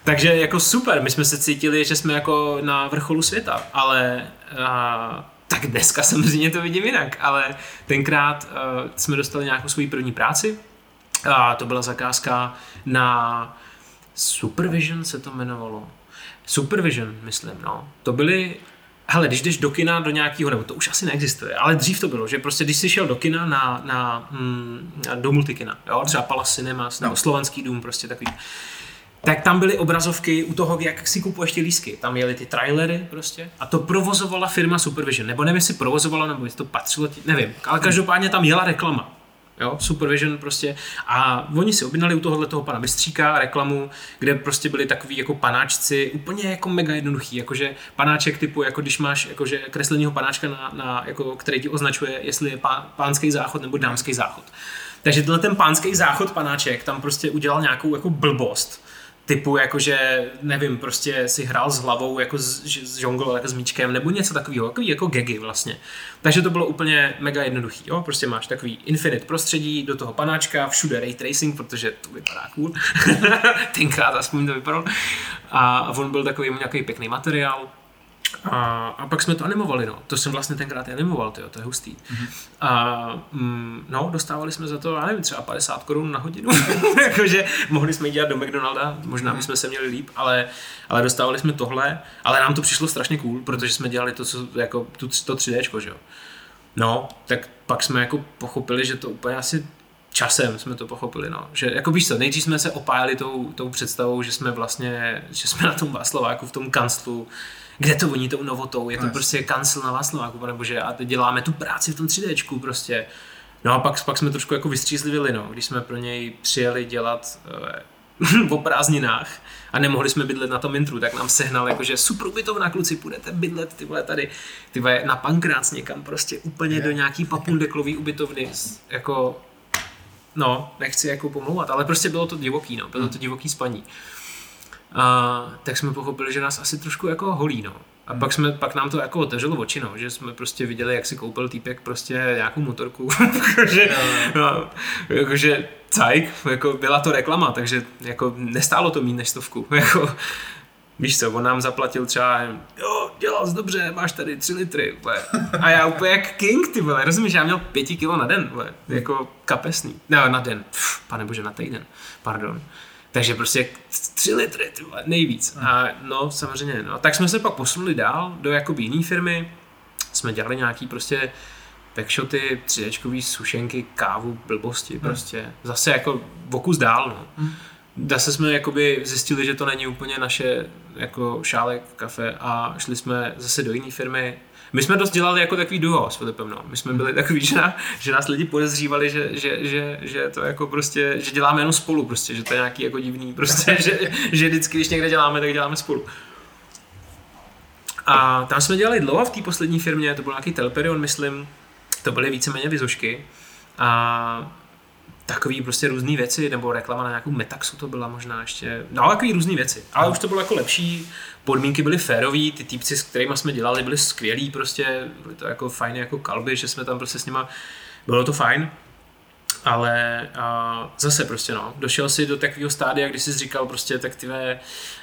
Takže jako super, my jsme se cítili, že jsme jako na vrcholu světa, ale a, tak dneska samozřejmě to vidím jinak, ale tenkrát uh, jsme dostali nějakou svoji první práci a to byla zakázka na Supervision se to jmenovalo. Supervision, myslím, no. To byly Hele, když jdeš do kina do nějakého, nebo to už asi neexistuje, ale dřív to bylo, že prostě když jsi šel do kina na, na, mm, do multikina, jo, třeba Palace Cinemas, nebo no. Slovanský dům, prostě takový, tak tam byly obrazovky u toho, jak si kupuješ ty lísky. Tam jeli ty trailery prostě a to provozovala firma Supervision. Nebo nevím, jestli provozovala, nebo jestli to patřilo, nevím. Ale každopádně tam jela reklama. Jo, Supervision prostě. A oni si objednali u tohohle toho pana Bystříka reklamu, kde prostě byli takový jako panáčci, úplně jako mega jednoduchý, jakože panáček typu, jako když máš jakože kreslenýho panáčka, na, na, jako, který ti označuje, jestli je pán, pánský záchod nebo dámský záchod. Takže tenhle ten pánský záchod panáček tam prostě udělal nějakou jako blbost typu jakože, nevím, prostě si hrál s hlavou, jako s, s žongl, jako s míčkem, nebo něco takového, takový jako gagy vlastně. Takže to bylo úplně mega jednoduchý, jo? prostě máš takový infinite prostředí, do toho panáčka, všude ray tracing, protože to vypadá cool, [laughs] tenkrát aspoň to vypadalo. A on byl takový nějaký pěkný materiál, a, a pak jsme to animovali, no. To jsem vlastně tenkrát animoval, tyjo, to je hustý. Mm-hmm. A mm, no, dostávali jsme za to, já nevím, třeba 50 korun na hodinu. [laughs] Jakože mohli jsme jít dělat do McDonalda, možná mm-hmm. bychom se měli líp, ale, ale dostávali jsme tohle, ale nám to přišlo strašně cool, protože jsme dělali to, co, jako, tu, to 3D, že jo. No, tak pak jsme jako pochopili, že to úplně asi časem jsme to pochopili, no. Že jako víš co, nejdřív jsme se opájali tou, tou představou, že jsme vlastně, že jsme na tom Václaváku v tom kanclu, kde to oni tou novotou, je to no, prostě kancel na Václaváku, nebo že a teď děláme tu práci v tom 3Dčku prostě. No a pak, pak jsme trošku jako vystřízlivili, no, když jsme pro něj přijeli dělat uh, [laughs] o prázdninách a nemohli jsme bydlet na tom intru, tak nám sehnal jakože super ubytovna, kluci, půjdete bydlet ty vole tady, ty vole, na Pankrác někam prostě úplně je. do nějaký papundeklový ubytovny, jako no, nechci jako pomlouvat, ale prostě bylo to divoký, no, bylo to divoký spaní. A, tak jsme pochopili, že nás asi trošku jako holí, no. A hmm. pak, jsme, pak nám to jako otevřelo oči, no, že jsme prostě viděli, jak si koupil týpek prostě nějakou motorku, [laughs] jakože, no, jakože cajk, jako byla to reklama, takže jako nestálo to mít než stovku, [laughs] jako, víš co, on nám zaplatil třeba, jo, dělal jsi dobře, máš tady tři litry, vole. a já úplně jak king, ty vole, rozumíš, já měl pěti kilo na den, vole, jako kapesný, ne, na den, Pff, pane bože, na týden, pardon. Takže prostě tři litry, tyhle, nejvíc. A no, samozřejmě, no. Tak jsme se pak posunuli dál do jakoby jiné firmy, jsme dělali nějaký prostě backshoty, 3 sušenky, kávu, blbosti, hmm. prostě. Zase jako vokus dál, no. Hmm. Zase jsme jakoby zjistili, že to není úplně naše jako šálek kafe a šli jsme zase do jiné firmy, my jsme dost dělali jako takový duo s Filipem, no. My jsme byli takový, že, na, že nás lidi podezřívali, že, že, že, že, to jako prostě, že děláme jenom spolu prostě, že to je nějaký jako divný prostě, [laughs] že, že vždycky, když někde děláme, tak děláme spolu. A tam jsme dělali dlouho v té poslední firmě, to byl nějaký Telperion, myslím, to byly víceméně vizošky. A takový prostě různé věci, nebo reklama na nějakou Metaxu to byla možná ještě, no takový různé věci, ale už to bylo jako lepší, podmínky byly férový, ty týpci, s kterými jsme dělali, byli skvělí prostě, byly to jako fajné jako kalby, že jsme tam prostě s nima, bylo to fajn, ale a zase prostě no, došel si do takového stádia, kdy jsi říkal prostě tak ty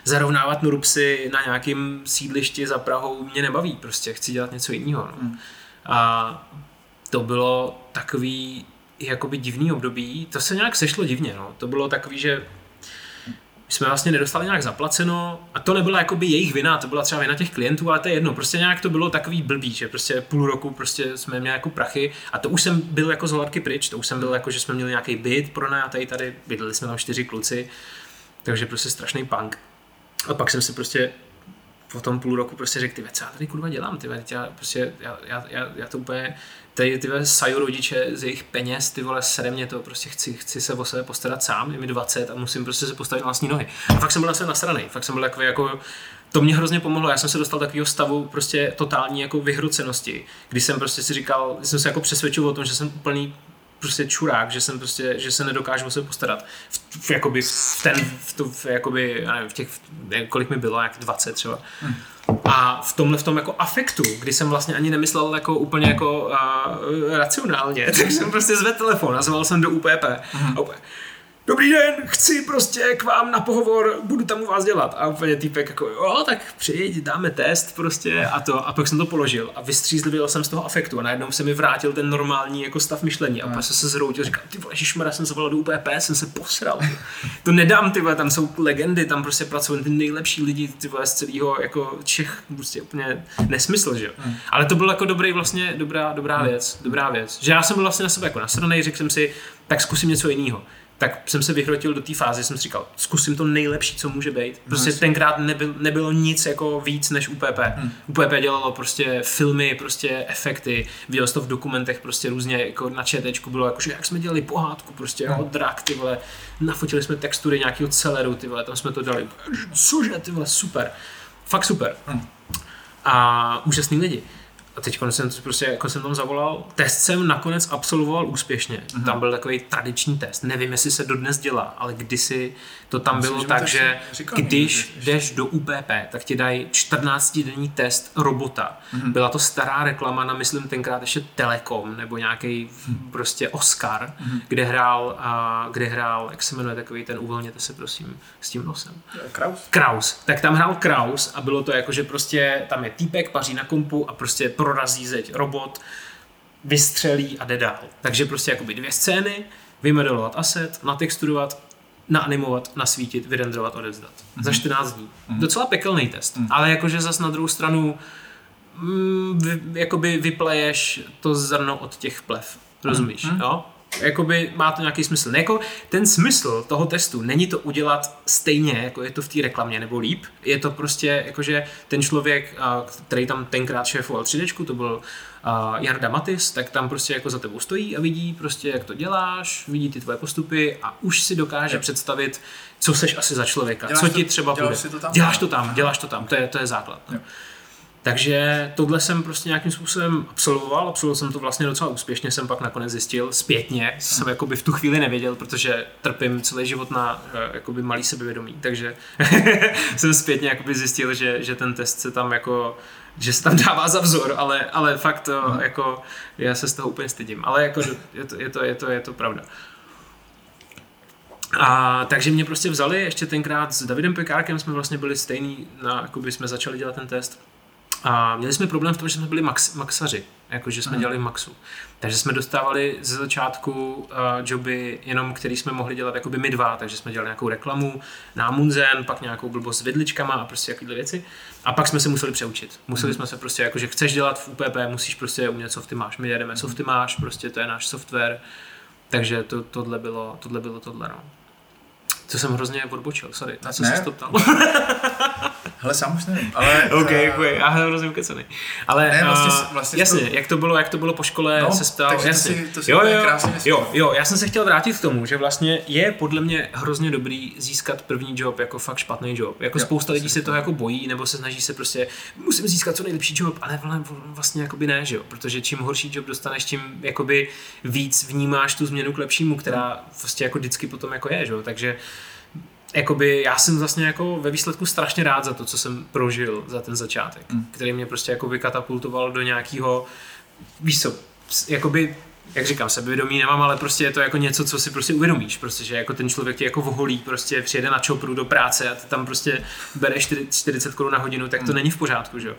zarovnávat nurupsy na nějakém sídlišti za Prahou mě nebaví, prostě chci dělat něco jiného. No. Hmm. A to bylo takový jakoby divný období, to se nějak sešlo divně, no. To bylo takový, že jsme vlastně nedostali nějak zaplaceno a to nebyla jakoby jejich vina, to byla třeba vina těch klientů, ale to je jedno, prostě nějak to bylo takový blbý, že prostě půl roku prostě jsme měli jako prachy a to už jsem byl jako z hladky pryč, to už jsem byl jako, že jsme měli nějaký byt pronajatý tady, bydleli jsme tam čtyři kluci, takže prostě strašný punk. A pak jsem si prostě po tom půl roku prostě řekl, ty co já tady kurva dělám, ty já, prostě, já, já, já, já, to úplně, tady ty saju rodiče z jejich peněz, ty vole, sere mě to, prostě chci, chci se o sebe postarat sám, je mi 20 a musím prostě se postavit na vlastní nohy. A fakt jsem byl na nasraný, fakt jsem byl takový jako, to mě hrozně pomohlo, já jsem se dostal do takového stavu prostě totální jako vyhrocenosti, kdy jsem prostě si říkal, jsem se jako přesvědčil o tom, že jsem úplný prostě čurák, že jsem prostě, že se nedokážu o sebe postarat. V, v, jakoby, v ten, v, tu, v, jakoby, já nevím, v těch, nevím, kolik mi bylo, jak 20 třeba. Hmm. A v tomhle v tom jako afektu, kdy jsem vlastně ani nemyslel jako úplně jako uh, racionálně, [laughs] tak jsem prostě zvedl telefon a zval jsem do UPP. Hmm. Dobrý den, chci prostě k vám na pohovor, budu tam u vás dělat. A úplně týpek jako, jo, tak přijď, dáme test prostě a to. A pak jsem to položil a vystřízlivěl jsem z toho afektu a najednou se mi vrátil ten normální jako stav myšlení a pak jsem se zroutil, říkal, ty vole, šišmara, jsem se volal do UPP, jsem se posral. to nedám, ty vole, tam jsou legendy, tam prostě pracují ty nejlepší lidi, ty vole, z celého jako Čech, prostě úplně nesmysl, že jo. Hmm. Ale to byl jako dobrý vlastně, dobrá, dobrá hmm. věc, dobrá věc. Že já jsem byl vlastně na sebe jako nasranej, řekl jsem si, tak zkusím něco jiného tak jsem se vyhrotil do té fáze, jsem si říkal, zkusím to nejlepší, co může být. Prostě no, tenkrát nebyl, nebylo nic jako víc než UPP. Hmm. UPP dělalo prostě filmy, prostě efekty, viděl to v dokumentech prostě různě, jako na ČTčku bylo jako, že jak jsme dělali pohádku, prostě hmm. drak, ty vole, nafotili jsme textury nějakého celeru, ty vole, tam jsme to dali, cože, ty vole, super. Fakt super. Hmm. A úžasný lidi. A teď jsem to prostě, jako jsem tam zavolal, test jsem nakonec absolvoval úspěšně. Mm-hmm. Tam byl takový tradiční test. Nevím, jestli se dodnes dělá, ale kdysi to tam Myslím, bylo že tak, že říkal, když že jdeš do UPP, tak ti dají 14-denní test robota. Mm-hmm. Byla to stará reklama na, myslím, tenkrát ještě Telekom nebo nějaký mm-hmm. prostě Oscar, mm-hmm. kde hrál, a, kde hrál, jak se jmenuje takový ten, uvolněte se prosím s tím nosem. Kraus. Kraus. Tak tam hrál Kraus a bylo to jako, že prostě tam je týpek, paří na kompu a prostě prorazí zeď robot, vystřelí a jde dál. Takže prostě jakoby dvě scény, vymodelovat asset, natexturovat, naanimovat, nasvítit, vyrenderovat, odevzdat. Mm-hmm. Za 14 dní. Mm-hmm. Docela pekelný test, mm-hmm. ale jakože zas na druhou stranu mm, vy, jakoby vypleješ to zrno od těch plev. Rozumíš, mm-hmm. jo? Jakoby má to nějaký smysl. Ne, jako ten smysl toho testu není to udělat stejně, jako je to v té reklamě, nebo líp. Je to prostě, jakože ten člověk, který tam tenkrát šéfoval 3D, to byl uh, Jarda Matis, tak tam prostě jako za tebou stojí a vidí prostě, jak to děláš, vidí ty tvoje postupy a už si dokáže jo. představit, co seš asi za člověka, děláš co ti třeba děláš bude. To tam? Děláš to tam, děláš to tam, to je, to je základ. Jo. Takže tohle jsem prostě nějakým způsobem absolvoval, absolvoval jsem to vlastně docela úspěšně, jsem pak nakonec zjistil zpětně, co jsem jakoby v tu chvíli nevěděl, protože trpím celý život na eh, jakoby malý sebevědomí, takže [laughs] jsem zpětně jakoby zjistil, že, že ten test se tam jako že se tam dává za vzor, ale, ale fakt to, hmm. jako, já se z toho úplně stydím, ale jako je to, je to, je to, je to pravda. A takže mě prostě vzali, ještě tenkrát s Davidem Pekárkem jsme vlastně byli stejný, na, jakoby jsme začali dělat ten test a měli jsme problém v tom, že jsme byli max, maxaři, jakože jsme hmm. dělali maxu. Takže jsme dostávali ze začátku uh, joby jenom, který jsme mohli dělat jakoby my dva, takže jsme dělali nějakou reklamu na Munzen, pak nějakou blbost s vidličkama a prostě jakýhle věci. A pak jsme se museli přeučit. Museli hmm. jsme se prostě, jakože chceš dělat v UPP, musíš prostě umět softy máš. My jedeme softy máš, prostě to je náš software. Takže to, tohle bylo tohle, bylo tohle no. To jsem hrozně odbočil, sorry, na co ne. se to ptal? [laughs] Hele, sám už nevím, ale... [laughs] OK, uh, OK, já jsem hrozně ukecaný. Ale ne, vlastně, uh, vlastně jasně, to... jak to bylo, jak to bylo po škole, no, se ptal, takže jasně. To si, to si jo, jo, krásně jo, jo, já jsem se chtěl vrátit k tomu, že vlastně je podle mě hrozně dobrý získat první job jako fakt špatný job. Jako jo, spousta lidí se toho jako bojí, nebo se snaží se prostě, musím získat co nejlepší job, ale vlastně jakoby ne, že jo, protože čím horší job dostaneš, tím jakoby víc vnímáš tu změnu k lepšímu, která vlastně jako vždycky potom jako je, že jo, takže jakoby já jsem vlastně jako ve výsledku strašně rád za to, co jsem prožil za ten začátek, mm. který mě prostě jakoby katapultoval do nějakého, víš co, jakoby jak říkám, sebevědomí nemám, ale prostě je to jako něco, co si prostě uvědomíš, prostě, že jako ten člověk tě jako voholí, prostě přijede na čopru do práce a ty tam prostě bereš 40 korun na hodinu, tak to mm. není v pořádku, že jo.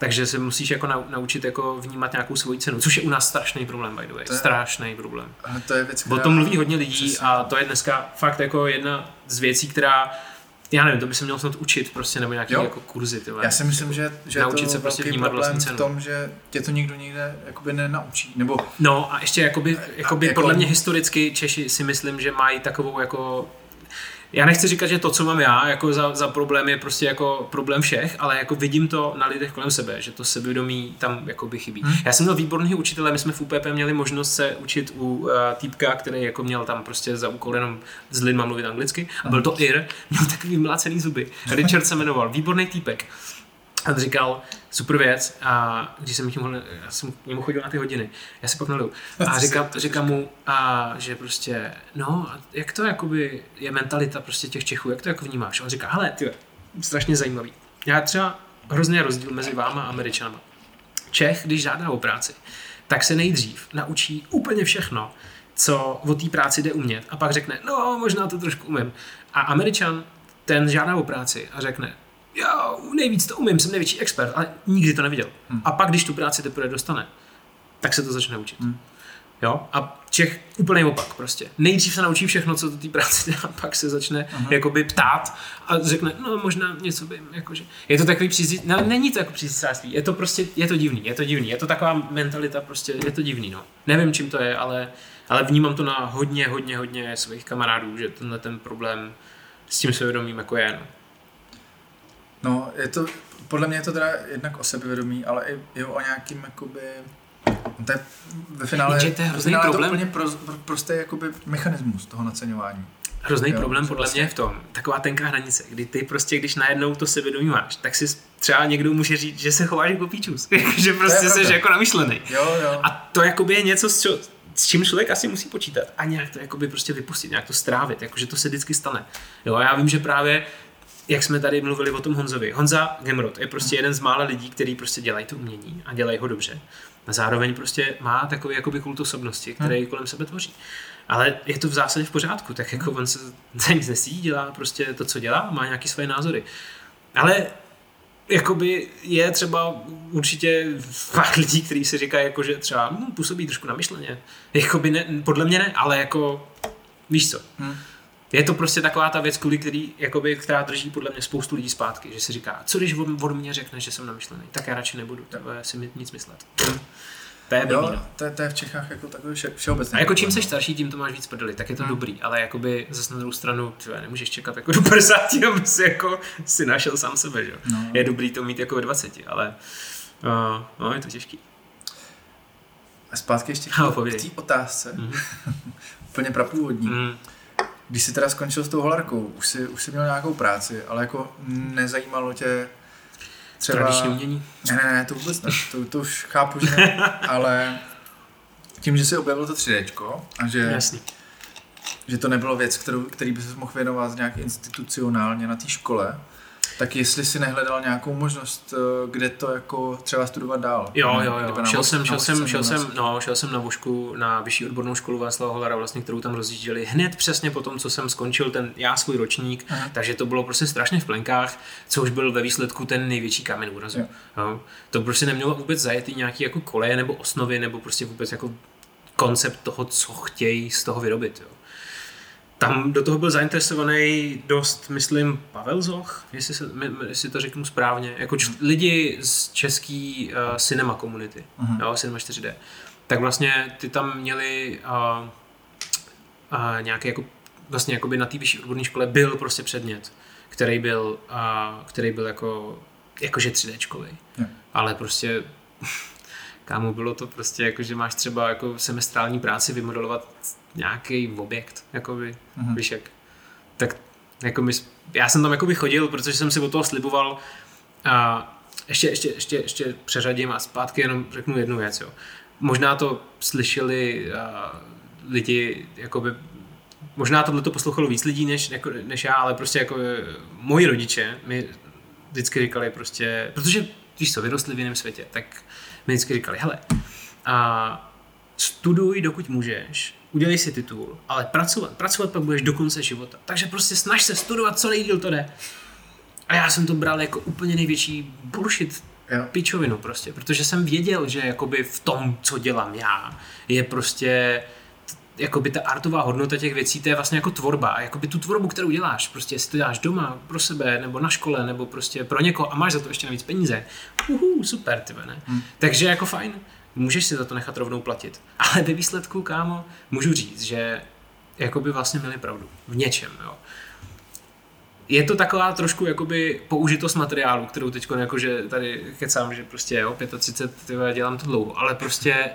Takže se musíš jako naučit jako vnímat nějakou svoji cenu, což je u nás strašný problém, by the way. To je, strašný problém. To je věc, která... O tom mluví hodně lidí Přesně. a to je dneska fakt jako jedna z věcí, která já nevím, to by se měl snad učit prostě, nebo nějaké jako kurzy. Tyhle. Já si myslím, že, že Naučit to se prostě vnímat vlastní cenu. v tom, že tě to nikdo nikde jakoby nenaučí. Nebo... No a ještě jakoby, jakoby a, jako... podle mě historicky Češi si myslím, že mají takovou jako já nechci říkat, že to, co mám já, jako za, za problém je prostě jako problém všech, ale jako vidím to na lidech kolem sebe, že to sebevědomí tam jako by chybí. Hmm. Já jsem měl výborný učitele, my jsme v UPP měli možnost se učit u uh, týpka, který jako měl tam prostě za úkol jenom s lidma mluvit anglicky a byl to Ir, měl takový mlácený zuby. Richard se jmenoval, výborný týpek. A říkal, super věc, a když jsem, tím, já jsem k němu chodil na ty hodiny, já si pak naliju. A říkal, říkal mu, a, že prostě, no, jak to jakoby je mentalita prostě těch Čechů, jak to jako vnímáš? A on říká, hele, ty, strašně zajímavý. Já třeba hrozně rozdíl mezi váma a Američanama. Čech, když žádá o práci, tak se nejdřív naučí úplně všechno, co o té práci jde umět a pak řekne, no možná to trošku umím. A Američan, ten žádá o práci a řekne, já nejvíc to umím, jsem největší expert, ale nikdy to neviděl. Hmm. A pak, když tu práci teprve dostane, tak se to začne učit. Hmm. Jo? A Čech úplný opak prostě. Nejdřív se naučí všechno, co do té práce dělá, [laughs] pak se začne uh-huh. jakoby ptát a řekne, no možná něco by, jakože. Je to takový přízí, no, není to jako přízísáctví, je to prostě, je to divný, je to divný, je to taková mentalita prostě, je to divný, no. Nevím, čím to je, ale, ale vnímám to na hodně, hodně, hodně svých kamarádů, že tenhle ten problém s tím svědomím jako je, no. No, je to, podle mě je to teda jednak o sebevědomí, ale i, i o nějakým jakoby to je ve finále, Jenže to je hrozný finále problém. to úplně pro, pro, prostý jakoby mechanismus toho naceňování. Hrozný Jo, problém co podle vlastně- mě je v tom, taková tenká hranice, kdy ty prostě, když najednou to sebevědomí máš, tak si třeba někdo může říct, že se chováš jako píčus, [laughs] že prostě jsi jako namyšlený. Jo, jo. A to jakoby je něco, s, čo, s čím člověk asi musí počítat a nějak to jakoby prostě vypustit, nějak to strávit, jakože to se vždycky stane. Jo, a já vím, že právě jak jsme tady mluvili o tom Honzovi. Honza Gemrod je prostě jeden z mála lidí, kteří prostě dělají to umění a dělají ho dobře. A zároveň prostě má takový jakoby kult osobnosti, který kolem sebe tvoří. Ale je to v zásadě v pořádku, tak jako on se za nic nesí, dělá prostě to, co dělá, má nějaké svoje názory. Ale jakoby je třeba určitě fakt lidí, kteří si říkají, jako, že třeba hm, působí trošku namyšleně. Jakoby ne, podle mě ne, ale jako víš co. Hm. Je to prostě taková ta věc, kvůli který, jakoby, která drží podle mě spoustu lidí zpátky, že si říká, co když on od mě řekne, že jsem namyšlený, tak já radši nebudu tebe si mi nic myslet. To je Jo, no. to, je- to je v Čechách jako takový vše, všeobecný. A jako čím problém, seš starší, tím to máš víc prdeli, tak je to Hmm. dobrý, ale jakoby zase na druhou stranu, tyhle, nemůžeš čekat jako do 50, [laughs] aby si jako si našel sám sebe, že? No. Je dobrý to mít jako ve 20, ale uh, no, je to těžký. A zpátky ještě No, k té otázce, Mhm. [laughs] úplně prapůvodní. Mm. Když jsi teda skončil s tou holarkou, už jsi, už jsi měl nějakou práci, ale jako nezajímalo tě třeba... Tradiční umění. Ne, ne, ne, to vůbec ne, to, to už chápu, že ne, [laughs] ale tím, že jsi objevil to 3D a že, Jasný. že to nebylo věc, kterou, který by se mohl věnovat nějak institucionálně na té škole, tak jestli si nehledal nějakou možnost, eh, kde to jako třeba studovat dál. Jo, jo, jo. Šel jsem, na šel jsem, šel jsem, no, šel jsem na Vošku na vyšší odbornou školu Václava Holara, vlastně, kterou tam rozjížděli hned přesně po tom, co jsem skončil ten já svůj ročník, Aha. takže to bylo prostě strašně v plenkách, což byl ve výsledku ten největší kámen úrazu. Jo. Jo. To prostě nemělo vůbec zajetý nějaký jako koleje nebo osnovy, nebo prostě vůbec jako koncept toho, co chtějí z toho vyrobit. Jo. Tam do toho byl zainteresovaný dost, myslím, Pavel Zoch, jestli, se, jestli to řeknu správně, jako č- lidi z český uh, cinema komunity, jo, Cinema 4D. Tak vlastně ty tam měli uh, uh, nějaký jako, vlastně jakoby na té vyšší odborné škole byl prostě předmět, který byl, uh, který byl jako, jakože 3Dčkový. Jo. Ale prostě [laughs] kámo, bylo to prostě jako, že máš třeba jako semestrální práci vymodelovat nějaký objekt, jakoby, Mhm. mm-hmm. víš jak. Tak jako my, já jsem tam jakoby chodil, protože jsem si od toho sliboval a ještě, ještě, ještě, ještě přeřadím a zpátky jenom řeknu jednu věc, jo. Možná to slyšeli uh, lidi, jakoby, možná tohle to poslouchalo víc lidí než, jako, než já, ale prostě jako moji rodiče mi vždycky říkali prostě, protože víš co, vyrostli v jiném světě, tak mi vždycky říkali, hele, a studuj, dokud můžeš, udělej si titul, ale pracovat, pracovat pak budeš do konce života. Takže prostě snaž se studovat, co nejdíl to jde. A já jsem to bral jako úplně největší bullshit Jo. pičovinu prostě, protože jsem věděl, že jakoby v tom, co dělám já, je prostě jakoby ta artová hodnota těch věcí, to je vlastně jako tvorba. A jakoby tu tvorbu, kterou děláš, prostě jestli to děláš doma, pro sebe, nebo na škole, nebo prostě pro někoho a máš za to ještě navíc peníze, uhu, super, ty ne? Hmm. Takže jako fajn, můžeš si za to nechat rovnou platit. [laughs] Ale ve výsledku, kámo, můžu říct, že jakoby vlastně měli pravdu. V něčem, jo. je to taková trošku jakoby použitost materiálu, kterou teď jakože tady kecám, že prostě jo, 35, tyhle, dělám to dlouho, ale prostě,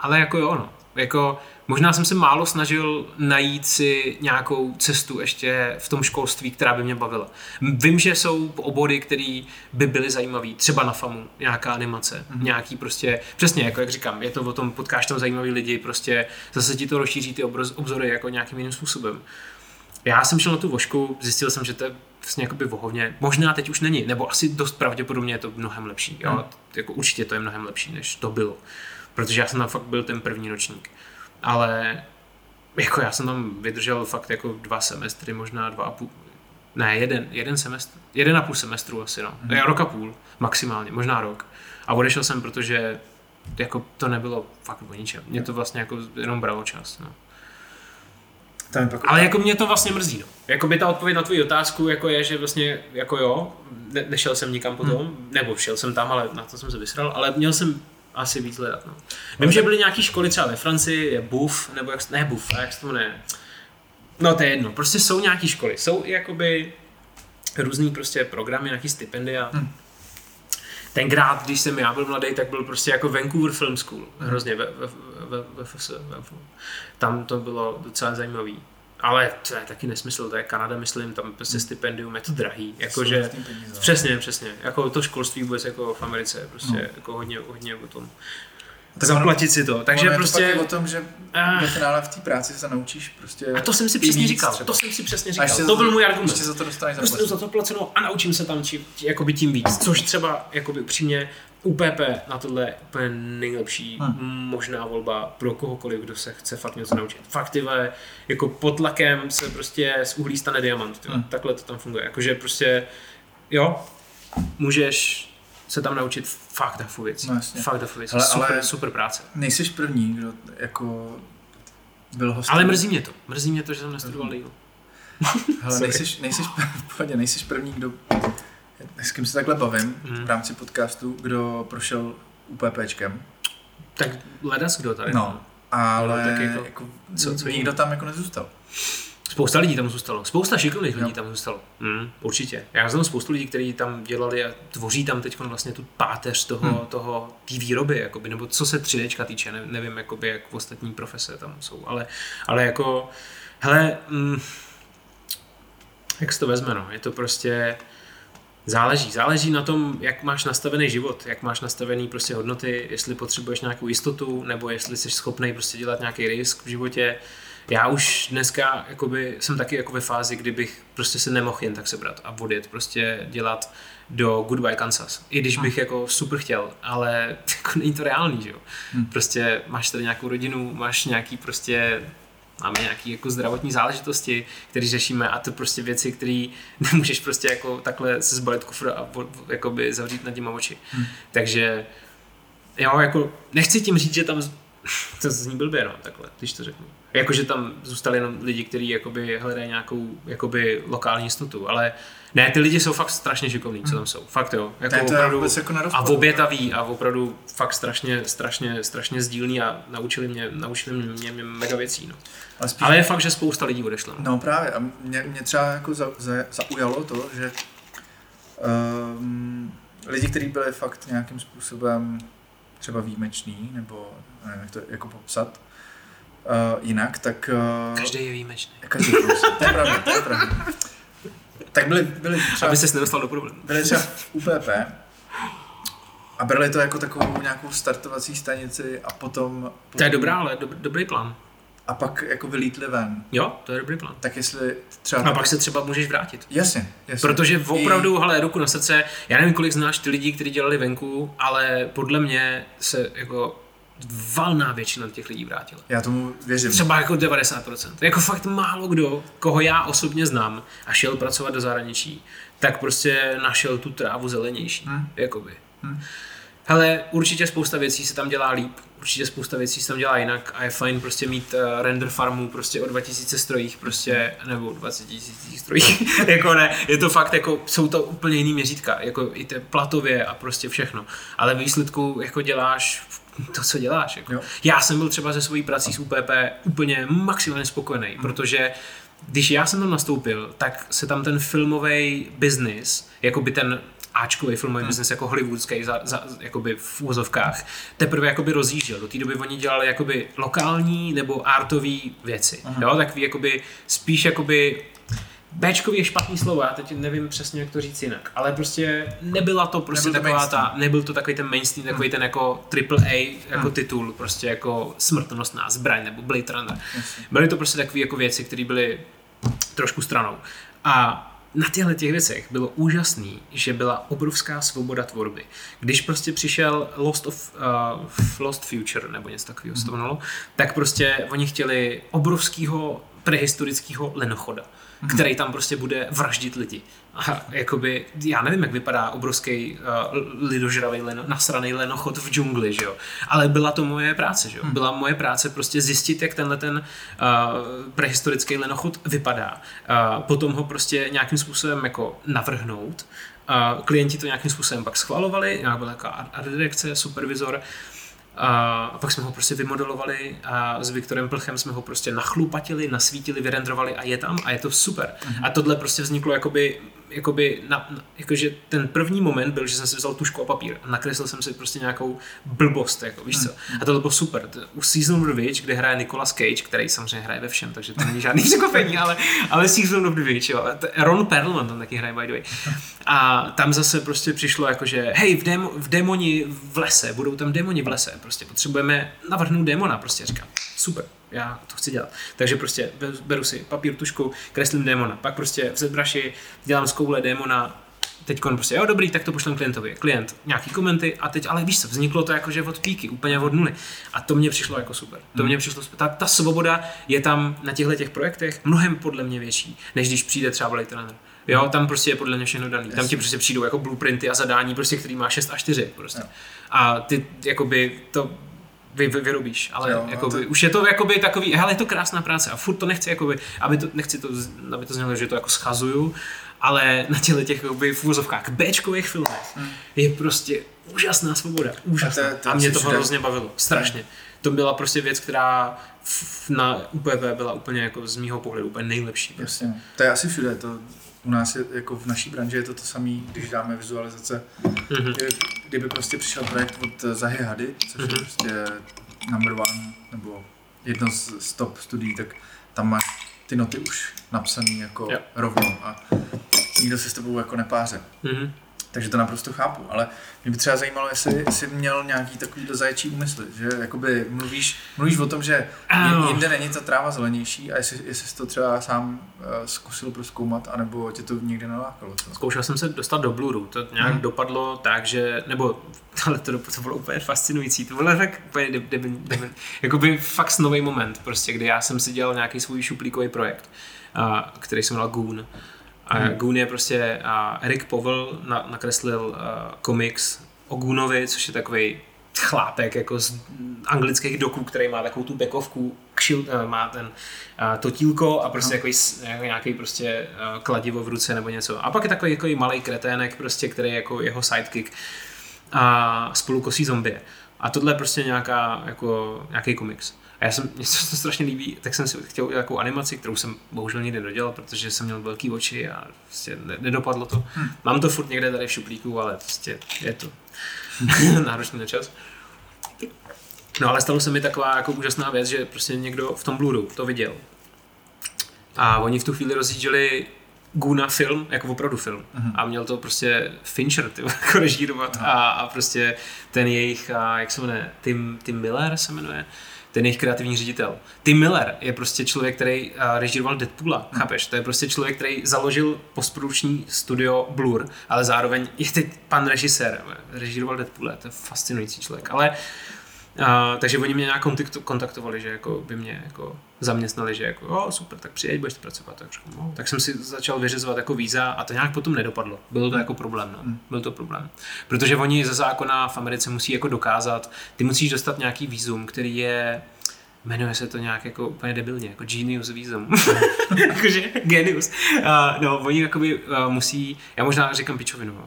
ale jako jo, no. Jako, možná jsem se málo snažil najít si nějakou cestu ještě v tom školství, která by mě bavila. Vím, že jsou obory, které by byly zajímavé, třeba na FAMu, nějaká animace, mm-hmm. nějaký prostě, přesně, jako jak říkám, je to o tom, potkáš tam zajímavý lidi, prostě zase ti to rozšíří ty obzory jako nějakým jiným způsobem. Já jsem šel na tu vošku, zjistil jsem, že to je vlastně jakoby vohovně. Možná teď už není, nebo asi dost pravděpodobně je to mnohem lepší. Jo? Hmm. Jako určitě to je mnohem lepší, než to bylo. Protože já jsem tam fakt byl ten první ročník. Ale jako já jsem tam vydržel fakt jako dva semestry, možná dva a půl, ne, jeden, jeden semestr, jeden a půl semestru asi, no. Hmm. Rok a půl, maximálně, možná rok. A odešel jsem, protože jako to nebylo fakt o ničem. Mě to vlastně jako jenom bralo čas, no. Tam pak... Ale jako mě to vlastně mrzí. No. Jako by ta odpověď na tvou otázku jako je, že vlastně jako jo, ne, nešel jsem nikam potom, hmm. nebo šel jsem tam, ale na to jsem se vysral, ale měl jsem asi víc hledat. No. Vím, že byly nějaké školy třeba ve Francii, je BUF, nebo jak, ne BUF, a jak se to jmenuje? No to je jedno, prostě jsou nějaké školy, jsou i jakoby různý prostě programy, nějaký stipendia. Hmm. Tenkrát, když jsem já byl mladý, tak byl prostě jako Vancouver Film School, hrozně ve, ve, ve, ve, ve, ve, tam to bylo docela zajímavý. Ale to je taky nesmysl, to je Kanada, myslím, tam prostě hmm. stipendium je to drahý. Jakože, přesně, přesně. Jako to školství vůbec jako v Americe, prostě no. jako hodně, hodně o tom. Tak zaplatit ono, si to. Takže ono prostě. Je to prostě- o tom, že ve finále v té práci se naučíš prostě. A to jsem si přesně říkal. Třeba. To jsem si přesně říkal. To, to byl můj argument. Ještě za to dostaneš prostě za to placeno a naučím se tam či, či, jakoby tím víc. Což třeba jakoby upřímně UPP na tohle je úplně nejlepší hmm. možná volba pro kohokoliv, kdo se chce fakt něco naučit. Fakt tyhle, jako pod tlakem se prostě z uhlí stane diamant. Hmm. Takhle to tam funguje. Jakože prostě, jo, můžeš se tam naučit fakt dafu věcí. No, fakt dafu věcí. Ale, super, ale super práce. Nejsiš první, kdo jako byl hostem. Ale mrzí mě to. Mrzí mě to, že jsem nestudoval díl. Hele, [laughs] nejsiš, nejsiš, [laughs] pohodě, nejsiš první, kdo s kým se takhle bavím hmm. v rámci podcastu, kdo prošel UPPčkem. Tak ledas kdo tady. No, ale tak jako, jako, co, co nikdo tam jako nezůstal. Spousta lidí tam zůstalo. Spousta šikovných lidí tam zůstalo. Mm, určitě. Já znám spoustu lidí, kteří tam dělali a tvoří tam teď vlastně tu páteř toho, hmm. toho té výroby, jakoby, nebo co se 3D týče, ne, nevím, jakoby, jak ostatní profese tam jsou, ale, ale jako, hele, mm, jak se to vezme, no, je to prostě, Záleží. Záleží na tom, jak máš nastavený život, jak máš nastavený prostě hodnoty, jestli potřebuješ nějakou jistotu, nebo jestli jsi schopný prostě dělat nějaký risk v životě. Já už dneska jakoby, jsem taky jako ve fázi, kdybych prostě se nemohl jen tak sebrat a odjet, prostě dělat do Goodbye Kansas. I když bych jako super chtěl, ale [laughs] jako není to reálný, že jo. Hmm. Prostě máš tady nějakou rodinu, máš nějaký prostě máme nějaké jako zdravotní záležitosti, které řešíme a to prostě věci, které [laughs] nemůžeš prostě jako takhle se zbalit kufr a jakoby zavřít nad těma oči. Hmm. Takže jo, jako nechci tím říct, že tam [laughs] to zní blbě, no, takhle, když to řeknu. Jakože tam zůstali jenom lidi, kteří jakoby hledají nějakou jakoby lokální jistotu, ale ne, ty lidi jsou fakt strašně šikovní, co tam jsou. Fakt jo. Jako to opravdu, jako a obětaví a opravdu fakt strašně, strašně, strašně sdílní a naučili mě, naučili mě, mě mega věcí. No. Ale, spíš... Ale je fakt, že spousta lidí odešlo. No. no právě a mě, mě třeba jako za, za, zaujalo to, že um, lidi, kteří byli fakt nějakým způsobem třeba výjimeční, nebo nevím, jak to jako popsat, uh, jinak, tak... Uh, každý je výjimečný. Každý je to je pravda, to je pravda. Tak byli, byli třeba... Aby se nedostal do problému. Byli třeba UPP a brali to jako takovou nějakou startovací stanici a potom... potom to je dobrá, ale dob, dobrý plán. A pak jako vylítli ven. Jo, to je dobrý plán. Tak jestli třeba... A pak se třeba můžeš vrátit. Jasně, jasně. Protože opravdu, I... hele, ruku na srdce, já nevím, kolik znáš ty lidi, kteří dělali venku, ale podle mě se jako valná většina těch lidí vrátila. Já tomu věřím. Třeba jako 90%. Jako fakt málo kdo, koho já osobně znám a šel pracovat do zahraničí, tak prostě našel tu trávu zelenější. Hmm. Jakoby. Hmm. Hele, určitě spousta věcí se tam dělá líp, určitě spousta věcí se tam dělá jinak a je fajn prostě mít uh, render farmu prostě o 2000 strojích prostě, nebo 20 000 strojích, [laughs] jako ne, je to fakt jako, jsou to úplně jiný měřítka, jako i te platově a prostě všechno, ale výsledku jako děláš to, co děláš. Jako. Já jsem byl třeba ze svojí prací z UPP úplně maximálně spokojený, hmm. protože když já jsem tam nastoupil, tak se tam ten filmový business, jako by ten Ačkový filmový hmm. business jako hollywoodský za, za, jakoby v úvozovkách, teprve jakoby rozjížděl. Do té doby oni dělali jakoby lokální nebo artový věci. Hmm. Jo, takový jakoby spíš jakoby Bčkový je špatný slovo, já teď nevím přesně, jak to říct jinak, ale prostě nebyla to prostě nebyl taková ta, nebyl to takový ten mainstream, takový hmm. ten jako triple A jako hmm. titul, prostě jako smrtonosná zbraň nebo Blade Runner. Byly to prostě takové jako věci, které byly trošku stranou. A na těchto těch věcech bylo úžasný, že byla obrovská svoboda tvorby. Když prostě přišel Lost of uh, Lost Future nebo něco takového mm. se to jmenovalo, tak prostě oni chtěli obrovského prehistorického lenochoda mm-hmm. Který tam prostě bude vraždit lidi. A jakoby, já nevím, jak vypadá obrovský uh, lidožravý leno, nasraný lenochod v džungli, že jo. Ale byla to moje práce, že jo. Hmm. Byla moje práce prostě zjistit, jak tenhle ten uh, prehistorický lenochod vypadá. Uh, potom ho prostě nějakým způsobem jako navrhnout. Uh, klienti to nějakým způsobem pak schvalovali, nějak byla taková art direkce, supervizor a pak jsme ho prostě vymodelovali a s Viktorem Plchem jsme ho prostě nachlupatili, nasvítili, vyrendrovali a je tam a je to super. Mm-hmm. A tohle prostě vzniklo jakoby jakoby, na, na, jakože ten první moment byl, že jsem si vzal tušku a papír a nakreslil jsem si prostě nějakou blbost, jako, víš co. Hmm. A to bylo super. U Season of the Witch, kde hraje Nicolas Cage, který samozřejmě hraje ve všem, takže to není žádný [laughs] překvapení, ale, ale Season of the Witch, jo. Ron Perlman tam taky hraje, by the way. A tam zase prostě přišlo jako, že hej, v, demo, v demoni v lese, budou tam demoni v lese, prostě potřebujeme navrhnout demona, prostě říkám, super já to chci dělat. Takže prostě beru si papír, tušku, kreslím démona, pak prostě v ZBrushi dělám z koule démona, teď prostě, jo dobrý, tak to pošlem klientovi. Klient, nějaký komenty a teď, ale víš co, vzniklo to jakože od píky, úplně od nuly. A to mě přišlo jako super. To hmm. mě přišlo super. Ta, ta svoboda je tam na těchto těch projektech mnohem podle mě větší, než když přijde třeba Blade Runner. Jo, tam prostě je podle mě všechno daný. Tam ti prostě přijdou jako blueprinty a zadání, prostě, který má 6 a 4 prostě. A ty, jakoby, to vy, vy, vyrobíš, ale jo, jakoby, to... už je to jakoby takový, hele, je to krásná práce a furt to nechci, jakoby, aby to, nechci to, aby to znělo, že to jako schazuju, ale na těle těch jakoby, v úvozovkách Bčkových filmech hmm. je prostě úžasná svoboda, úžasná. A, to, to a mě to hrozně bavilo, strašně. Hmm. To byla prostě věc, která na UPV byla úplně jako z mýho pohledu úplně nejlepší. Prostě. To je asi všude, to u nás je, jako v naší branži je to to samé, když dáme vizualizace. Mm-hmm. Kdyby, prostě přišel projekt od Zahy Hady, což mm-hmm. je mhm. prostě number one, nebo jedno z, z top studií, tak tam máš ty noty už napsané jako yep. rovnou a nikdo se s tebou jako nepáře. Mm-hmm. Takže to naprosto chápu, ale mě by třeba zajímalo, jestli jsi měl nějaký takový zaječí úmysly, že jakoby mluvíš, mluvíš o tom, že jinde není ta tráva zelenější a jestli, jestli jsi to třeba sám uh, zkusil proskoumat, anebo tě to někde nalákalo. Co? Zkoušel jsem se dostat do Bluru, to nějak hmm. dopadlo tak, že, nebo [laughs] ale to, to bylo úplně fascinující, to bylo tak úplně de, de, de, de, jakoby fakt nový moment, prostě, kdy já jsem si dělal nějaký svůj šuplíkový projekt, uh, který se jmenoval Goon a hmm. Goon je prostě, a Eric Powell na, nakreslil uh, komiks o Goonovi, což je takový chlápek jako z anglických doků, který má takovou tu bekovku, kšil, uh, má ten uh, totílko a prostě jako nějaký prostě uh, kladivo v ruce nebo něco. A pak je takový jako malý kretének, prostě, který je jako jeho sidekick a spolu kosí zombie. A tohle je prostě nějaká, jako, nějaký komiks. A já jsem, mě se to strašně líbí, tak jsem si chtěl udělat takovou animaci, kterou jsem bohužel nikdy nedodělal, protože jsem měl velký oči a prostě nedopadlo to. Hmm. Mám to furt někde tady v šuplíku, ale prostě je to [laughs] náročný na čas. No ale stalo se mi taková jako úžasná věc, že prostě někdo v tom Bluru to viděl. A oni v tu chvíli rozjížděli Guna film, jako opravdu film. Uh-huh. A měl to prostě Fincher, ty, jako režírovat. Uh-huh. A, a, prostě ten jejich, a, jak se jmenuje, Tim, Tim Miller se jmenuje, ten jejich kreativní ředitel. Tim Miller je prostě člověk, který uh, režíroval Deadpoola, hmm. chápeš? To je prostě člověk, který založil postprodukční studio Blur, ale zároveň je teď pan režisér, režíroval Deadpoola, to je fascinující člověk. Ale uh, takže oni mě nějak kontaktovali, že jako by mě jako zaměstnali, že jako, oh, super, tak přijeď, budeš pracovat. Tak, no. tak jsem si začal vyřizovat jako víza a to nějak potom nedopadlo. Bylo to jako problém, no. Hmm. Byl to problém. Protože oni ze zákona v Americe musí jako dokázat, ty musíš dostat nějaký vízum, který je jmenuje se to nějak jako úplně debilně, jako genius vízum. [laughs] Jakože genius. Uh, no, oni jakoby uh, musí, já možná říkám pičovinu, uh,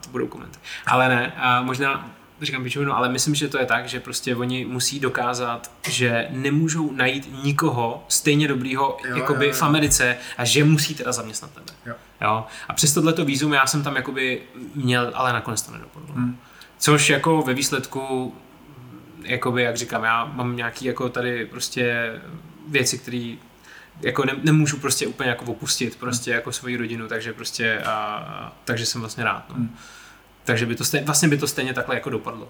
to budou komenty. Ale ne, uh, možná říkám pičovinu, ale myslím, že to je tak, že prostě oni musí dokázat, že nemůžou najít nikoho stejně dobrýho Jo, jakoby jo, jo. v Americe a že musí teda zaměstnat tebe. Jo. Jo? A přes tohleto výzum já jsem tam jakoby měl, ale nakonec to nedopadlo. Hmm. Což jako ve výsledku, jakoby, jak říkám, já mám nějaký jako tady prostě věci, které jako ne, nemůžu prostě úplně jako opustit prostě jako svoji rodinu, takže prostě a, a, takže jsem vlastně rád. No. Hmm. Takže by to stejně, vlastně by to stejně takhle jako dopadlo.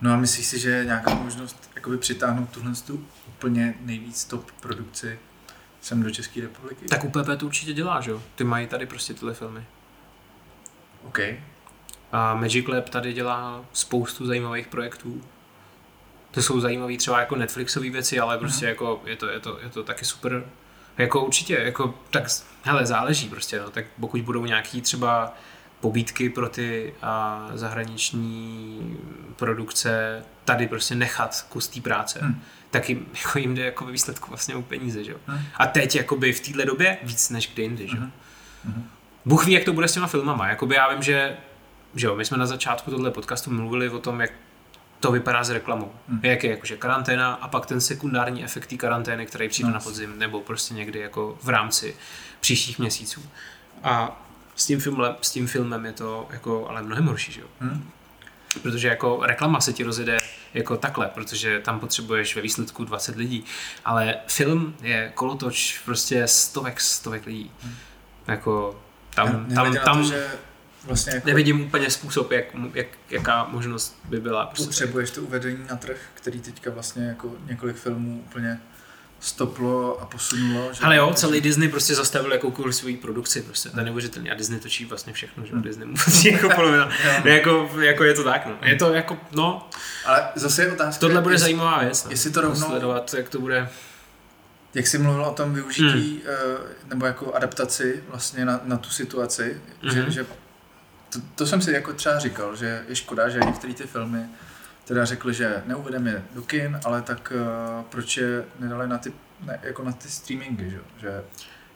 No a myslíš si, že je nějaká možnost jakoby přitáhnout tuhle tu úplně nejvíc top produkci sem do České republiky? Tak UPP to určitě dělá, že jo? Ty mají tady prostě tyhle filmy. OK. A Magic Lab tady dělá spoustu zajímavých projektů. To jsou zajímavé třeba jako Netflixové věci, ale prostě jako je to, je, to, je to taky super. Jako určitě, jako tak, hele, záleží prostě, no, tak pokud budou nějaký třeba pobídky pro ty a, zahraniční produkce tady prostě nechat kus té práce, Hmm. hmm. tak jim, [laughs] jako jim jde jako ve výsledku vlastně o peníze, že jo. Hmm. A teď jakoby v téhle době víc než kdy jindy, že jo. Mhm. Mhm. Bůh ví, jak to bude s těma filmama. Jakoby já vím, že, že jo, my jsme na začátku tohle podcastu mluvili o tom, jak to vypadá s reklamou. Hmm. Hmm. Jak je jakože karanténa a pak ten sekundární efekt té karantény, který přijde No. na podzim, nebo prostě někdy jako v rámci příštích měsíců. A s tím, filmem, s tím filmem je to jako ale mnohem horší, že jo? Hm? Protože jako reklama se ti rozjede jako takhle, protože tam potřebuješ ve výsledku 20 lidí, ale film je kolotoč prostě stovek, stovek lidí. Jako tam, Nehledě tam, tam to, že vlastně jako nevidím úplně způsob, jak, jak, jaká možnost by byla. Prostě potřebuješ to uvedení na trh, který teďka vlastně jako několik filmů úplně stoplo a posunulo. Že Ale jo, celý Disney prostě zastavil jakoukoliv svoji produkci, prostě to je neuvěřitelné. A Disney točí vlastně všechno, že jo, Disney mu [laughs] prostě jako polovina. [laughs] Jako, jako je to tak, no. Je to jako, no, Ale zase je otázka, tohle bude jestli- zajímavá věc. No. jestli to rovnou- Sledovat, jak to bude. Jak jsi mluvil o tom využití, Hmm. eh, nebo jako adaptaci vlastně na, na tu situaci, že, Mhm. že to, to jsem si jako třeba říkal, že je škoda, že některé ty filmy teda řekli, že neuvedeme je do kin, ale tak uh, proč je nedali na ty, ne, jako na ty streamingy, že? že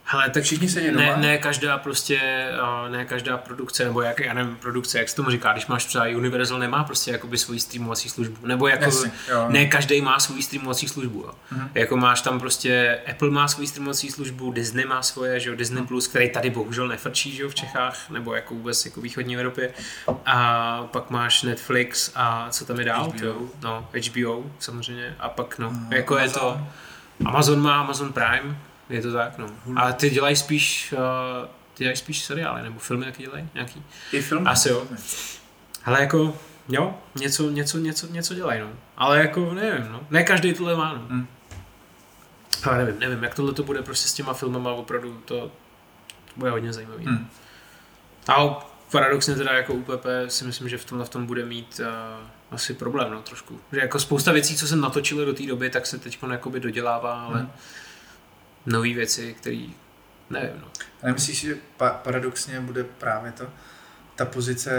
Hele, tak Všichni doma. ne, ne, každá prostě, uh, ne každá produkce, nebo jak, já nevím, produkce, jak se tomu říká, když máš třeba Universal, nemá prostě jakoby svoji streamovací službu, nebo jako, Jasně, jo. ne každý má svou streamovací službu, jo. Mhm. Jako máš tam prostě, Apple má svou streamovací službu, Disney má svoje, že jo, Disney Mhm. Plus, který tady bohužel nefrčí, že jo, v Čechách, nebo jako vůbec jako východní Evropě. A pak máš Netflix a co tam je dál, HBO. to, no, HBO samozřejmě, a pak no, Mhm. jako je to, Amazon. Amazon má Amazon Prime, je to tak, no. Hulu. Ale ty dělají spíš, uh, ty dělají spíš seriály, nebo filmy taky dělají nějaký. I film. Asi jo. Ale jako, jo, něco, něco, něco, něco dělají, no. Ale jako, nevím, no. Ne každý tohle má, no. Mm. Ale nevím, nevím, jak tohle to bude prostě s těma filmama, opravdu to bude hodně zajímavý. Hmm. A paradoxně teda jako UPP si myslím, že v tomhle v tom bude mít uh, asi problém, no, trošku. Že jako spousta věcí, co se natočilo do té doby, tak se teď jakoby dodělává, ale Hmm. Nové věci, které, nevím, no. A nemyslíš, že pa- paradoxně bude právě to, ta pozice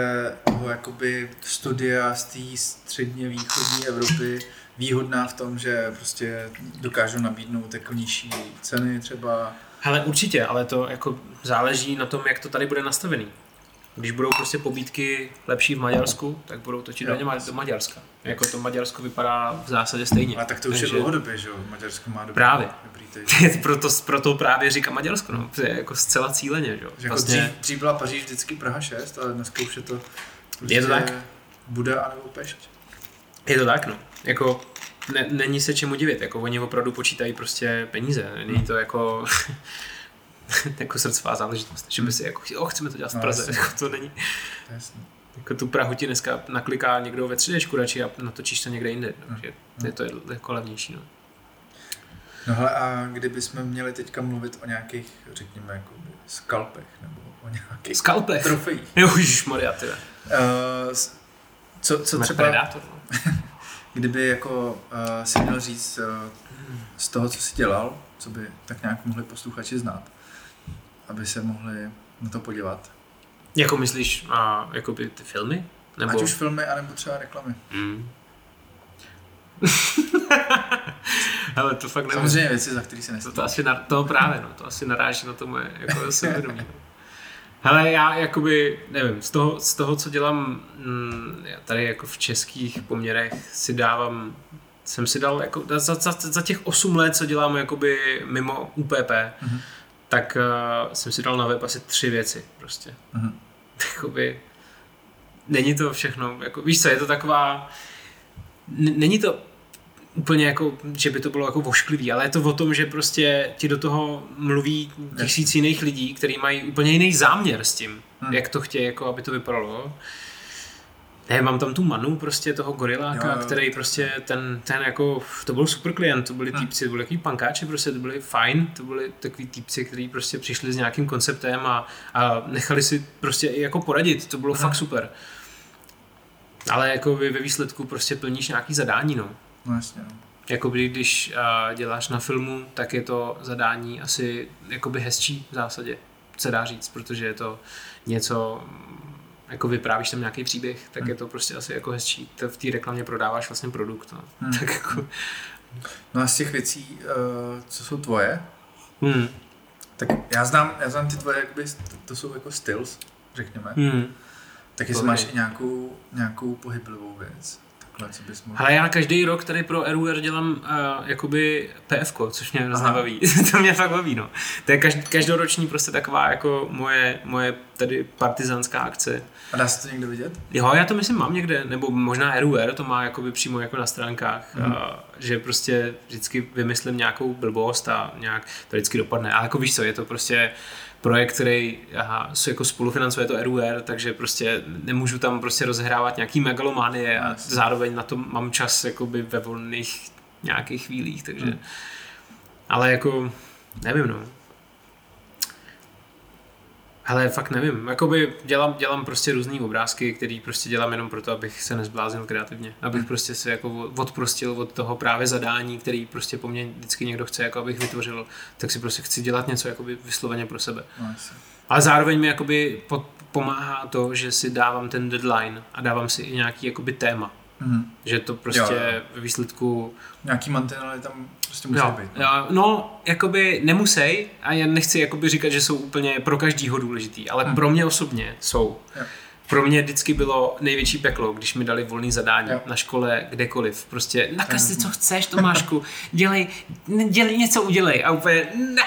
toho jakoby studia z té středně východní Evropy výhodná v tom, že prostě dokážou nabídnout jako nižší ceny třeba. Hele, určitě, ale to jako záleží na tom, jak to tady bude nastavený. Když budou prostě pobídky lepší v Maďarsku, tak budou točit do, Jo. Do Maďarska. Jako to Maďarsko vypadá v zásadě stejně. Ale tak to už je Takže- dlouhodobě, že jo? Maďarsko má dobrý, Právě. dobrý [laughs] teď. proto, proto právě říkám Maďarsko, no. To je jako zcela cíleně, že jo. Jako Vlastně, dřív, dřív, byla Paříž vždycky Praha 6, ale dneska už je to prostě Je to tak? Buda anebo Pešť. je to tak, no. Jako, ne, není se čemu divit, jako oni opravdu počítají prostě peníze, není to jako [laughs] [laughs] jako srdcová záležitost, že by si jako, o, chceme to dělat v No, Praze, jasně. jako to není. Jasný. Jako tu Prahu ti dneska nakliká někdo ve 3D radši a natočíš to někde jinde, Hmm. takže je to jako levnější. No. No hele, a kdybychom měli teďka mluvit o nějakých, řekněme, jako skalpech nebo o nějakých Skalpech. trofejích. Jo, Maria, ty. Uh, co, co Jsme třeba, predátor, no. [laughs] kdyby jako uh, si měl říct uh, z toho, co jsi dělal, co by tak nějak mohli posluchači znát, aby se mohli na to podívat. Jako myslíš, a, jakoby ty filmy? Nebo... Ať už filmy, anebo třeba reklamy. Mm. [laughs] Ale to fakt nevím. Samozřejmě věci, za které se To, nestojí. to asi na, to právě, no, to asi naráží na to moje jako [laughs] sebevědomí. Hele, já jakoby, nevím, z toho, z toho co dělám mm, já tady jako v českých poměrech si dávám, jsem si dal jako za, za, za těch 8 let, co dělám jakoby mimo UPP, mm-hmm. Tak uh, jsem si dal na web asi tři věci prostě. Mm-hmm. [laughs] Jakoby, není to všechno, jako, víš co, je to taková, n- není to úplně jako, že by to bylo jako vošklivý, ale je to o tom, že prostě ti do toho mluví tisíc jiných lidí, kteří mají úplně jiný záměr s tím, hmm. jak to chtějí, jako aby to vypadalo. Ne, mám tam tu manu prostě toho goriláka, jo, jo. který prostě ten, ten jako, to byl super klient, to byli hmm. týpci, to byli takový pankáči, prostě to byli fajn, to byli takový týpci, kteří prostě přišli s nějakým konceptem a, a nechali si prostě i jako poradit, to bylo hmm. fakt super. Ale jako ve výsledku prostě plníš nějaký zadání, no. No jasně. No. Jakoby když uh, děláš na filmu, tak je to zadání asi jakoby hezčí v zásadě, se dá říct, protože je to něco, jako vyprávíš tam nějaký příběh, tak hmm. je to prostě asi jako hezčí. To v té reklamě prodáváš vlastně produkt. No. Hmm. Tak jako... no a z těch věcí, uh, co jsou tvoje, hmm. tak já znám, já znám ty tvoje, jakby, to, to jsou jako styles, řekněme. Hmm. Tak jestli máš i nějakou, nějakou pohyblivou věc. Ale já každý rok tady pro RUR dělám uh, jakoby PF, což mě hrozně baví. [laughs] to mě fakt baví, no. To je každ- každoroční prostě taková jako moje, moje tady partizánská akce. A dá se to někde vidět? Jo, já to myslím mám někde, nebo možná RUR to má jakoby přímo jako na stránkách, mm. uh, že prostě vždycky vymyslím nějakou blbost a nějak to vždycky dopadne. Ale jako víš co, je to prostě projekt, který aha, jako spolufinancuje to RUR, takže prostě nemůžu tam prostě rozehrávat nějaký megalománie a zároveň na to mám čas jakoby ve volných nějakých chvílích, takže hmm. ale jako nevím no ale fakt nevím, jakoby dělám, dělám prostě různé obrázky, které prostě dělám jenom proto, abych se nezbláznil kreativně, abych hmm. prostě se jako odprostil od toho právě zadání, který prostě po mně vždycky někdo chce, jako abych vytvořil, tak si prostě chci dělat něco jakoby vysloveně pro sebe. No, ale zároveň mi jakoby pomáhá to, že si dávám ten deadline a dávám si i nějaký jakoby téma. Mm. Že to prostě jo. ve výsledku... Nějaký mantinely tam prostě musí jo, být. No. Jo, no, jakoby nemusej a já nechci jakoby říkat, že jsou úplně pro každýho důležitý, ale mm. pro mě osobně jsou. Jo pro mě vždycky bylo největší peklo, když mi dali volný zadání jo. na škole, kdekoliv. Prostě nakaz si, co chceš, Tomášku, dělej, dělej něco, udělej. A úplně, ne,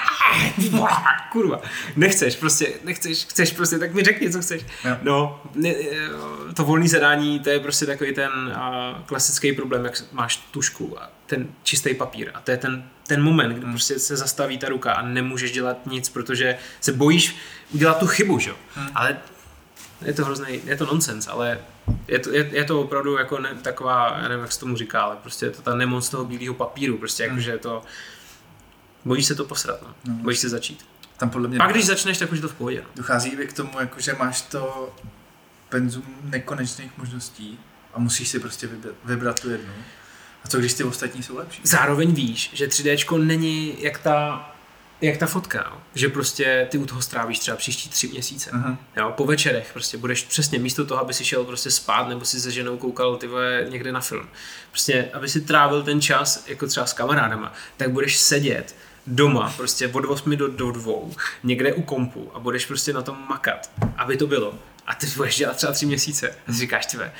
kurva, nechceš, prostě, nechceš, chceš prostě, tak mi řekni, co chceš. Jo. No, ne, to volný zadání, to je prostě takový ten uh, klasický problém, jak máš tušku a ten čistý papír. A to je ten, ten moment, kdy hmm. prostě se zastaví ta ruka a nemůžeš dělat nic, protože se bojíš udělat tu chybu, že? Hmm. Ale je to hrozný, je to nonsens, ale je to, je, je to opravdu jako ne, taková, já nevím, jak se tomu říká, ale prostě je to ta nemoc toho bílého papíru, prostě hmm. jakože je to, bojíš se to posrat, no. no. bojíš se začít. Tam podle mě Pak když začneš, tak už je to v pohodě. No. Dochází k tomu, jako, že máš to penzum nekonečných možností a musíš si prostě vybrat, vybrat tu jednu. A co když ty ostatní jsou lepší? Zároveň víš, že 3D není jak ta jak ta fotka, jo? že prostě ty u toho strávíš třeba příští tři měsíce. Uh-huh. Jo? Po večerech prostě budeš přesně místo toho, aby si šel prostě spát nebo si se ženou koukal ty někde na film. Prostě, aby si trávil ten čas jako třeba s kamarádama, tak budeš sedět doma prostě od 8 do, do 2 někde u kompu a budeš prostě na tom makat, aby to bylo. A ty budeš dělat třeba tři měsíce. A říkáš, tebe,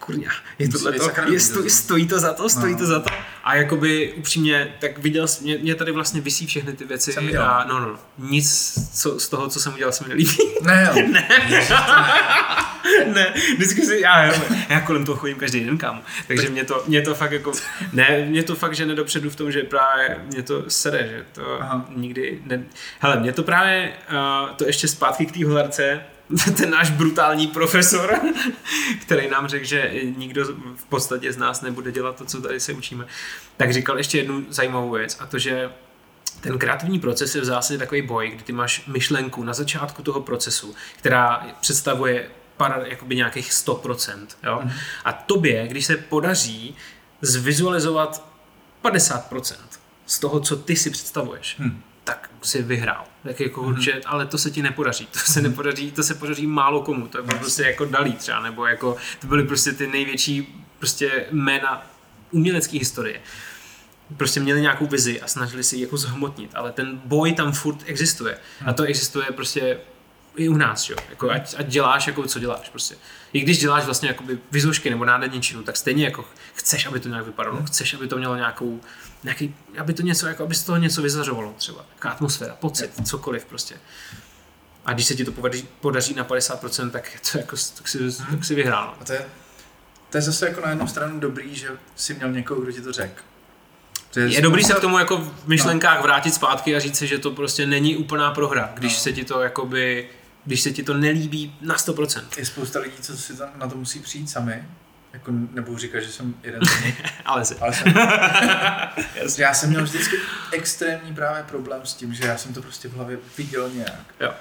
kurňa, je tohle to, je, stojí, stojí to za to, stojí no. to za to. A jakoby upřímně, tak viděl jsi, mě, mě tady vlastně vysí všechny ty věci jsem a no, no, nic co, z toho, co jsem udělal, se mi nelíbí. [laughs] Ne, jo. ne. ne, vždycky si, já, jo, já kolem toho chodím každý den, kámo. Takže mě to, mě to fakt jako, ne, mě to fakt, že nedopředu v tom, že právě mě to sere, že to Aha. nikdy, ne, hele, mě to právě, uh, to ještě zpátky k té holarce, [laughs] ten náš brutální profesor, [laughs] který nám řekl, že nikdo v podstatě z nás nebude dělat to, co tady se učíme, tak říkal ještě jednu zajímavou věc a to, že ten kreativní proces je v zásadě takový boj, kdy ty máš myšlenku na začátku toho procesu, která představuje para, jakoby nějakých 100%. Jo? Mm. A tobě, když se podaří zvizualizovat 50% z toho, co ty si představuješ, mm tak si vyhrál. Tak jako mm-hmm. určitě, ale to se ti nepodaří. To se mhm. nepodaří, to se podaří málo komu. To bylo prostě jako dalí třeba, nebo jako to byly prostě ty největší prostě jména umělecké historie. Prostě měli nějakou vizi a snažili si ji jako zhmotnit, ale ten boj tam furt existuje. A to existuje prostě i u nás, jo. Jako, ať, ať, děláš, jako co děláš prostě. I když děláš vlastně jakoby vizušky nebo nádenničinu, tak stejně jako chceš, aby to nějak vypadalo, hmm. chceš, aby to mělo nějakou, nějaký, aby to něco, jako, aby z toho něco vyzařovalo třeba. Jaká atmosféra, pocit, hmm. cokoliv prostě. A když se ti to podaří, podaří na 50%, tak, to jako, tak, si, hmm. tak si vyhrál. A to je, to je zase jako na jednu stranu dobrý, že si měl někoho, kdo ti to řekl. Je, je dobrý se k tomu jako v myšlenkách no. vrátit zpátky a říct si, že to prostě není úplná prohra, když no. se ti to jakoby když se ti to nelíbí na 100%. Je spousta lidí, co si tam na to musí přijít sami. Jako nebudu říkat, že jsem jeden z nich. [laughs] ale. Ale jsem. [laughs] já jsem měl vždycky extrémní právě problém s tím, že já jsem to prostě v hlavě viděl nějak. Jo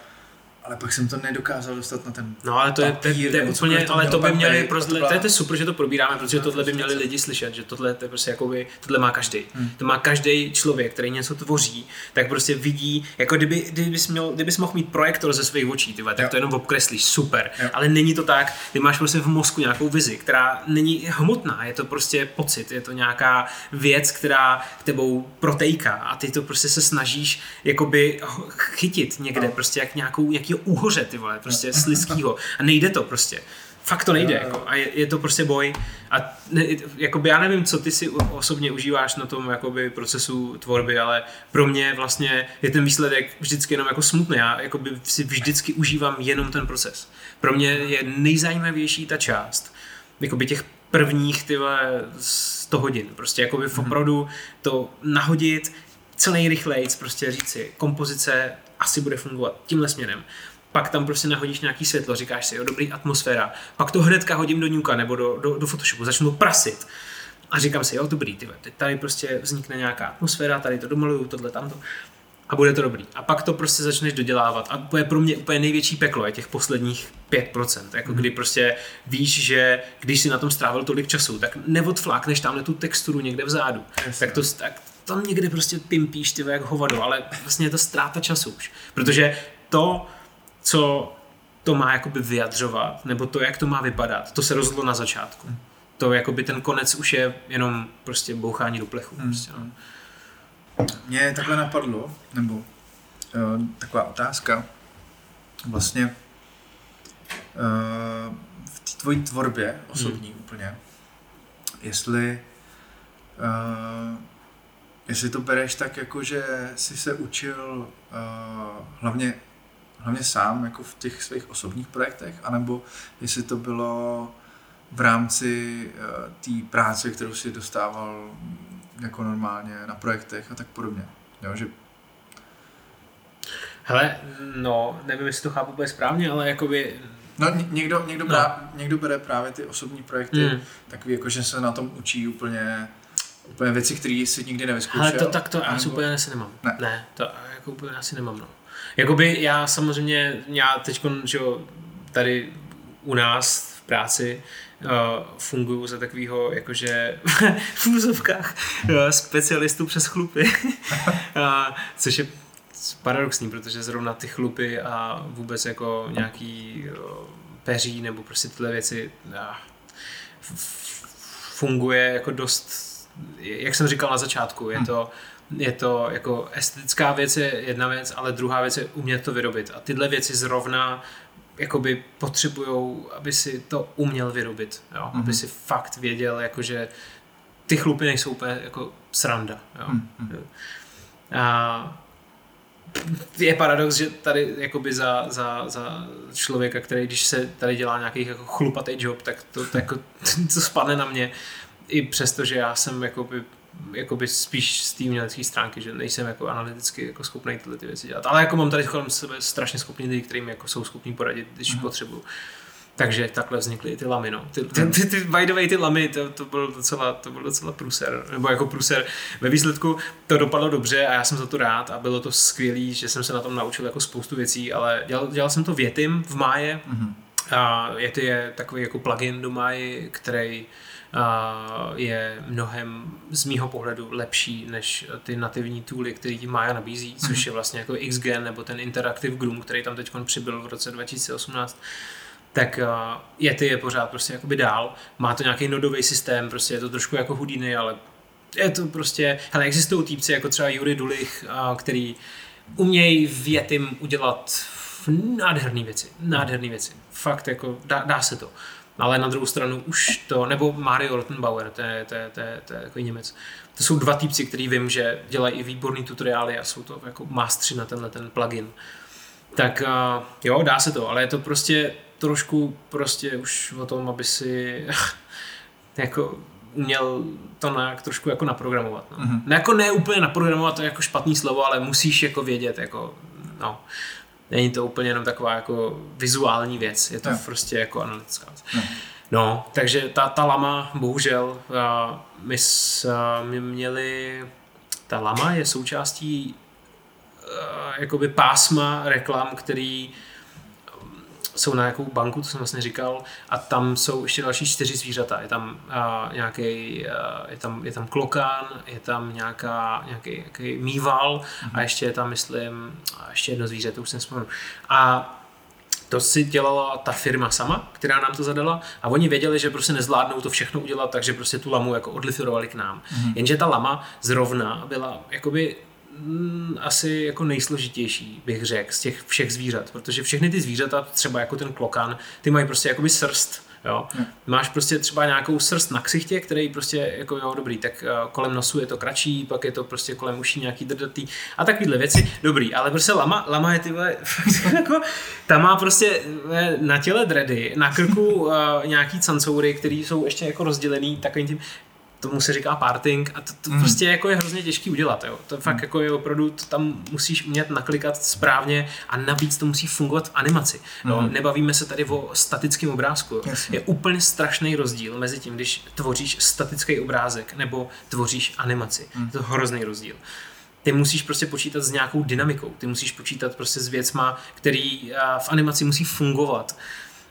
ale pak jsem to nedokázal dostat na ten No ale to je, papír, to, to je úplně, ale to by měli, pro, to, to, je super, že to probíráme, protože tohle by měli lidi slyšet, že tohle to je prostě jakoby, tohle má každý. Hmm. To má každý člověk, který něco tvoří, tak prostě vidí, jako kdyby, kdybys, měl, kdybys mohl mít projektor ze svých očí, tyhle, tak jo. to jenom obkreslíš, super. Jo. Ale není to tak, ty máš prostě v mozku nějakou vizi, která není hmotná, je to prostě pocit, je to nějaká věc, která k tebou protejká a ty to prostě se snažíš jakoby chytit někde, no. prostě jak nějakou, nějaký úhoře, ty vole, prostě slizkýho. A nejde to prostě. Fakt to nejde. Jako, a je, je, to prostě boj. A ne, jakoby já nevím, co ty si osobně užíváš na tom jakoby, procesu tvorby, ale pro mě vlastně je ten výsledek vždycky jenom jako smutný. Já jakoby, si vždycky užívám jenom ten proces. Pro mě je nejzajímavější ta část, jakoby těch prvních tyhle 100 hodin. Prostě jakoby v mhm. opravdu to nahodit co nejrychleji, prostě říct si, kompozice asi bude fungovat tímhle směrem pak tam prostě nahodíš nějaký světlo, říkáš si, jo, dobrý atmosféra, pak to hnedka hodím do Nuka nebo do, do, do Photoshopu, začnu prasit. A říkám si, jo, dobrý, ty, teď tady prostě vznikne nějaká atmosféra, tady to domaluju, tohle, tamto. A bude to dobrý. A pak to prostě začneš dodělávat. A to je pro mě úplně největší peklo, je těch posledních 5%. Jako mm. kdy prostě víš, že když si na tom strávil tolik času, tak neodflákneš tamhle tu texturu někde vzadu. Tak to, tak tam někde prostě pimpíš ty jak hovado, ale vlastně je to ztráta času už. Protože to, co to má jakoby vyjadřovat, nebo to, jak to má vypadat, to se rozhodlo na začátku. To jakoby ten konec už je jenom prostě bouchání do plechu. Hmm. Prostě, no. Mě takhle napadlo, nebo uh, taková otázka, vlastně uh, v té tvojí tvorbě osobní hmm. úplně, jestli uh, jestli to bereš tak jako, že jsi se učil uh, hlavně hlavně sám jako v těch svých osobních projektech, anebo jestli to bylo v rámci uh, té práce, kterou si dostával jako normálně na projektech a tak podobně. Jo, že... Hele, no, nevím, jestli to chápu úplně správně, ale jakoby... No, někdo, někdo, no. Brá, někdo bere právě ty osobní projekty mm. takový, jako že se na tom učí úplně úplně věci, které si nikdy nevyzkoušel. Ale to tak to já asi úplně asi nemám. Ne. ne, to jako úplně asi nemám, no. Jakoby já samozřejmě, já teď, že tady u nás v práci uh, funguju za takového, jakože [laughs] v úzovkách uh, specialistů přes chlupy, uh, [laughs] což je paradoxní, protože zrovna ty chlupy a vůbec jako nějaký uh, peří nebo prostě tyhle věci uh, funguje jako dost, jak jsem říkal na začátku, je hm. to je to jako estetická věc je jedna věc, ale druhá věc je umět to vyrobit. A tyhle věci zrovna jakoby potřebujou, aby si to uměl vyrobit, jo? Mm-hmm. aby si fakt věděl, jakože ty chlupy nejsou úplně jako sranda. Jo? Mm-hmm. A je paradox, že tady jakoby za, za, za člověka, který když se tady dělá nějaký jako chlupatý job, tak to, to, jako, [laughs] to spadne na mě. I přesto, že já jsem jakoby jakoby spíš z té umělecké stránky, že nejsem jako analyticky jako schopný tyhle ty věci dělat. Ale jako mám tady kolem sebe strašně schopný lidi, kterým jako jsou schopní poradit, když mm. potřebuju. Takže takhle vznikly ty lamy, no. Ty, ty, ty, ty, by the way, ty lamy, to, to, byl docela, to byl docela pruser, nebo jako pruser. Ve výsledku to dopadlo dobře a já jsem za to rád a bylo to skvělé, že jsem se na tom naučil jako spoustu věcí, ale dělal, dělal jsem to větym v máje. Mm-hmm. A Yeti je takový jako plugin do Máji, který je mnohem z mýho pohledu lepší než ty nativní tooly, který Maya nabízí, což mhm. je vlastně jako XGen nebo ten Interactive Groom, který tam teď přibyl v roce 2018 tak uh, Yeti je pořád prostě jakoby dál. Má to nějaký nodový systém, prostě je to trošku jako Houdini, ale je to prostě, hele, existují týpci jako třeba Jury Dulich, který umějí v Yetim udělat nádherné věci, nádherné věci. Fakt jako dá, dá se to. Ale na druhou stranu už to, nebo Mario Rottenbauer, to je, to je, to je, to je takový Němec. To jsou dva týpci, který vím, že dělají i výborný tutoriály a jsou to jako mástři na tenhle ten plugin. Tak uh, jo, dá se to, ale je to prostě trošku prostě už o tom, aby si [laughs] jako uměl to nějak trošku jako naprogramovat. No. Mm-hmm. No jako ne úplně naprogramovat, to je jako špatný slovo, ale musíš jako vědět, jako no. Není to úplně jenom taková jako vizuální věc, je to no. prostě jako analytická věc. No. no, takže ta, ta lama, bohužel, my, my měli, ta lama je součástí jakoby pásma reklam, který jsou na nějakou banku, to jsem vlastně říkal, a tam jsou ještě další čtyři zvířata. Je tam uh, nějaký, uh, je tam, je tam klokán, je tam nějaká, nějaký, nějaký mýval mm-hmm. a ještě je tam, myslím, ještě jedno zvíře, to už jsem vzpomněl. A to si dělala ta firma sama, která nám to zadala a oni věděli, že prostě nezvládnou to všechno udělat, takže prostě tu lamu jako odlifirovali k nám. Mm-hmm. Jenže ta lama zrovna byla jakoby Mm, asi jako nejsložitější, bych řekl, z těch všech zvířat, protože všechny ty zvířata, třeba jako ten klokan, ty mají prostě jakoby srst, Jo. Hmm. Máš prostě třeba nějakou srst na ksichtě, který prostě jako jo, dobrý, tak uh, kolem nosu je to kratší, pak je to prostě kolem uší nějaký drdatý a takovýhle věci, dobrý, ale prostě lama, lama je ty [laughs] jako, ta má prostě eh, na těle dredy, na krku uh, nějaký cancoury, které jsou ještě jako rozdělený takovým tím, tomu se říká parting a to, to mm. prostě jako je hrozně těžký udělat, jo. To fakt mm. jako je opravdu, to tam musíš umět naklikat správně a navíc to musí fungovat v animaci. No, mm. nebavíme se tady o statickém obrázku. Jasně. Je úplně strašný rozdíl mezi tím, když tvoříš statický obrázek nebo tvoříš animaci. Mm. Je to hrozný rozdíl ty musíš prostě počítat s nějakou dynamikou, ty musíš počítat prostě s věcma, který v animaci musí fungovat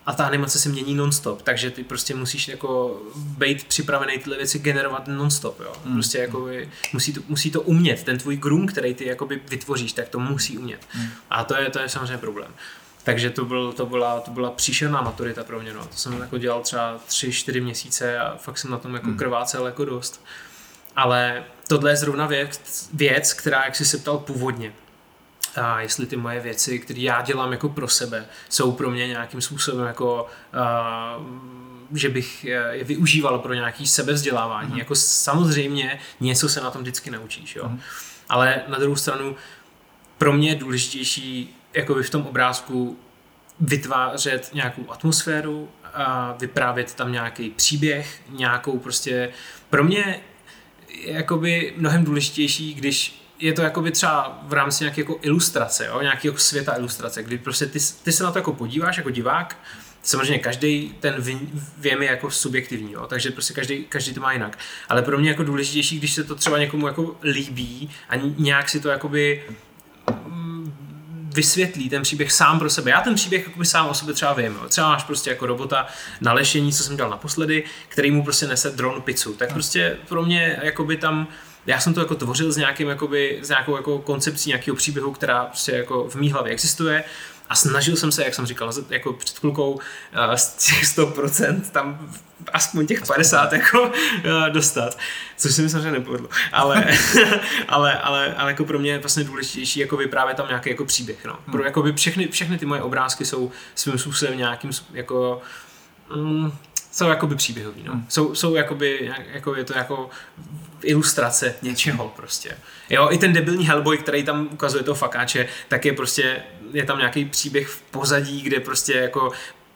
a ta animace se mění nonstop, takže ty prostě musíš jako být připravený tyhle věci generovat nonstop, jo. Mm. Prostě jako musí to, musí to umět, ten tvůj groom, který ty jakoby vytvoříš, tak to musí umět. Mm. A to je, to je samozřejmě problém. Takže to, byl, to, byla, to byla příšerná maturita pro mě, no. To jsem jako dělal třeba 3-4 měsíce a fakt jsem na tom jako mm. krvácel jako dost. Ale tohle je zrovna věc, věc, která, jak jsi se ptal původně, a jestli ty moje věci, které já dělám jako pro sebe, jsou pro mě nějakým způsobem jako uh, že bych je využíval pro nějaký sebevzdělávání. Mm. Jako samozřejmě něco se na tom vždycky naučíš, jo. Mm. Ale na druhou stranu pro mě je důležitější jakoby v tom obrázku vytvářet nějakou atmosféru, a vyprávět tam nějaký příběh, nějakou prostě... Pro mě je jakoby mnohem důležitější, když je to jako by třeba v rámci nějaké jako ilustrace, jo? nějakého světa ilustrace, kdy prostě ty, ty se na to jako podíváš jako divák, samozřejmě každý ten věm je jako subjektivní, jo? takže prostě každý, každý to má jinak. Ale pro mě jako důležitější, když se to třeba někomu jako líbí a nějak si to jakoby mm, vysvětlí ten příběh sám pro sebe. Já ten příběh jakoby sám o sobě třeba vím. Jo. Třeba máš prostě jako robota na lešení, co jsem dělal naposledy, který mu prostě nese dron pizzu. Tak prostě pro mě jakoby tam já jsem to jako tvořil s, nějakým, jakoby, s nějakou jako koncepcí nějakého příběhu, která prostě jako v mý hlavě existuje a snažil jsem se, jak jsem říkal, jako před chvilkou eh, z těch 100% tam aspoň těch 50 jako eh, dostat, což si myslím, že nepovedlo. Ale, [laughs] ale, ale, ale, jako pro mě je vlastně důležitější jako vyprávět tam nějaký jako příběh. No. Pro, jako by všechny, všechny ty moje obrázky jsou svým způsobem nějakým jako mm, jsou jakoby příběhový, no. Hmm. Jsou, jsou jakoby, jako je to jako ilustrace něčeho prostě. Jo, i ten debilní Hellboy, který tam ukazuje toho fakáče, tak je prostě, je tam nějaký příběh v pozadí, kde prostě jako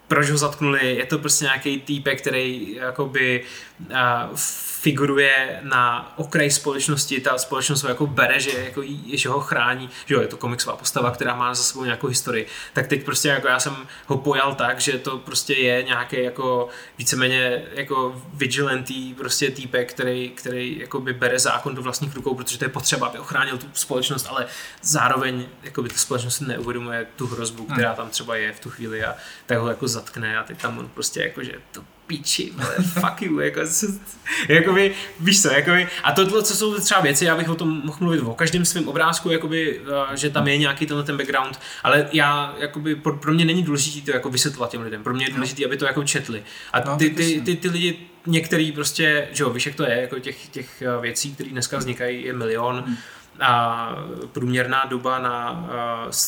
proč ho zatknuli, je to prostě nějaký týpek, který jakoby uh, figuruje na okraji společnosti, ta společnost ho jako bere, že, jako, že ho chrání, že jo, je to komiksová postava, která má za sebou nějakou historii, tak teď prostě jako já jsem ho pojal tak, že to prostě je nějaký jako víceméně jako vigilantý prostě týpek, který, který jako by bere zákon do vlastních rukou, protože to je potřeba, aby ochránil tu společnost, ale zároveň jako by ta společnost neuvědomuje tu hrozbu, která hmm. tam třeba je v tu chvíli a tak ho jako zatkne a teď tam on prostě jako, že to píči, vole, [laughs] fuck you, jako, jakoby, víš co, jakoby, a tohle, co jsou třeba věci, já bych o tom mohl mluvit o každém svém obrázku, jakoby, eh, že tam je nějaký tenhle ten background, ale já, jakoby, pro, pro mě není důležité to jako vysvětlovat těm lidem, pro mě je no. důležité, aby to jako četli. A no, ty, ty, ty, ty lidi, některý prostě, že jo, víš, jak to je, jako těch, těch eh, věcí, které dneska vznikají, je milion, hmm a průměrná doba na,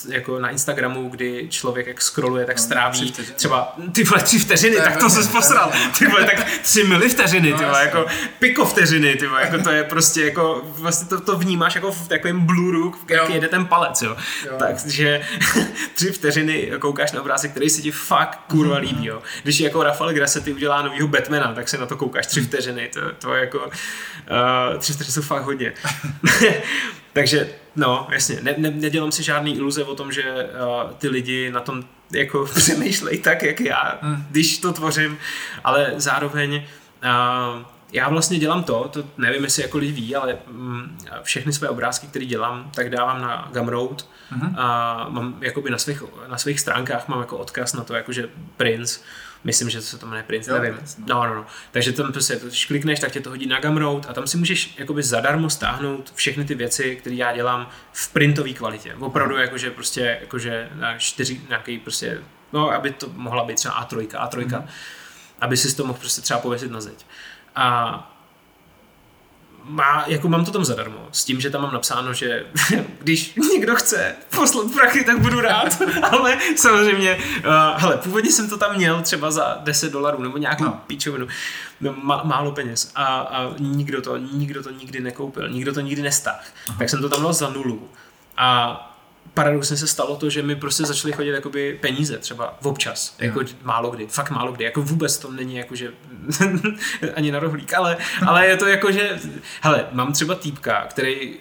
jako na Instagramu, kdy člověk jak scrolluje, tak no, stráví třeba ty vole tři vteřiny, tak to se posral. Ty vole, tak tři mili vteřiny, ty vole, jako piko vteřiny, ty vole, jako to je prostě jako, vlastně to, to vnímáš jako v takovém bluru, jak jede ten palec, jo. jo. Takže [laughs] tři vteřiny koukáš na obrázek, který se ti fakt kurva líbí, jo. Když jako Rafael Grassetti udělá novýho Batmana, tak se na to koukáš tři vteřiny, to, to je jako, uh, tři vteřiny jsou fakt hodně. [laughs] Takže no, jasně, ne, ne, nedělám si žádný iluze o tom, že uh, ty lidi na tom jako [laughs] přemýšlejí tak, jak já, hmm. když to tvořím, ale zároveň uh, já vlastně dělám to, to nevím, jestli jako lidi ví, ale mm, všechny své obrázky, které dělám, tak dávám na Gumroad mm-hmm. a mám jakoby na svých, na svých stránkách mám jako odkaz na to, jakože Prince, Myslím, že to se to jmenuje Prince, jo, nevím. No. no, no, no. Takže tam prostě, když klikneš, tak tě to hodí na Gumroad a tam si můžeš jakoby zadarmo stáhnout všechny ty věci, které já dělám v printové kvalitě. Opravdu jakože prostě, jakože na čtyři, nějaký prostě, no, aby to mohla být třeba A3, A3, mm. aby si to mohl prostě třeba pověsit na zeď. A má, jako mám to tam zadarmo, s tím, že tam mám napsáno, že [laughs] když někdo chce poslat prachy, tak budu rád, [laughs] ale samozřejmě, uh, hele, původně jsem to tam měl třeba za 10 dolarů nebo nějakou no. píčovinu, no, má, málo peněz a, a nikdo to, nikdo to nikdy nekoupil, nikdo to nikdy nestáhl, tak jsem to tam měl za nulu. A paradoxně se stalo to, že mi prostě začaly chodit jakoby peníze třeba občas, jako jo. málo kdy, fakt málo kdy, jako vůbec to není jako, že [laughs] ani na rohlík, ale, ale je to jako, že hele, mám třeba týpka, který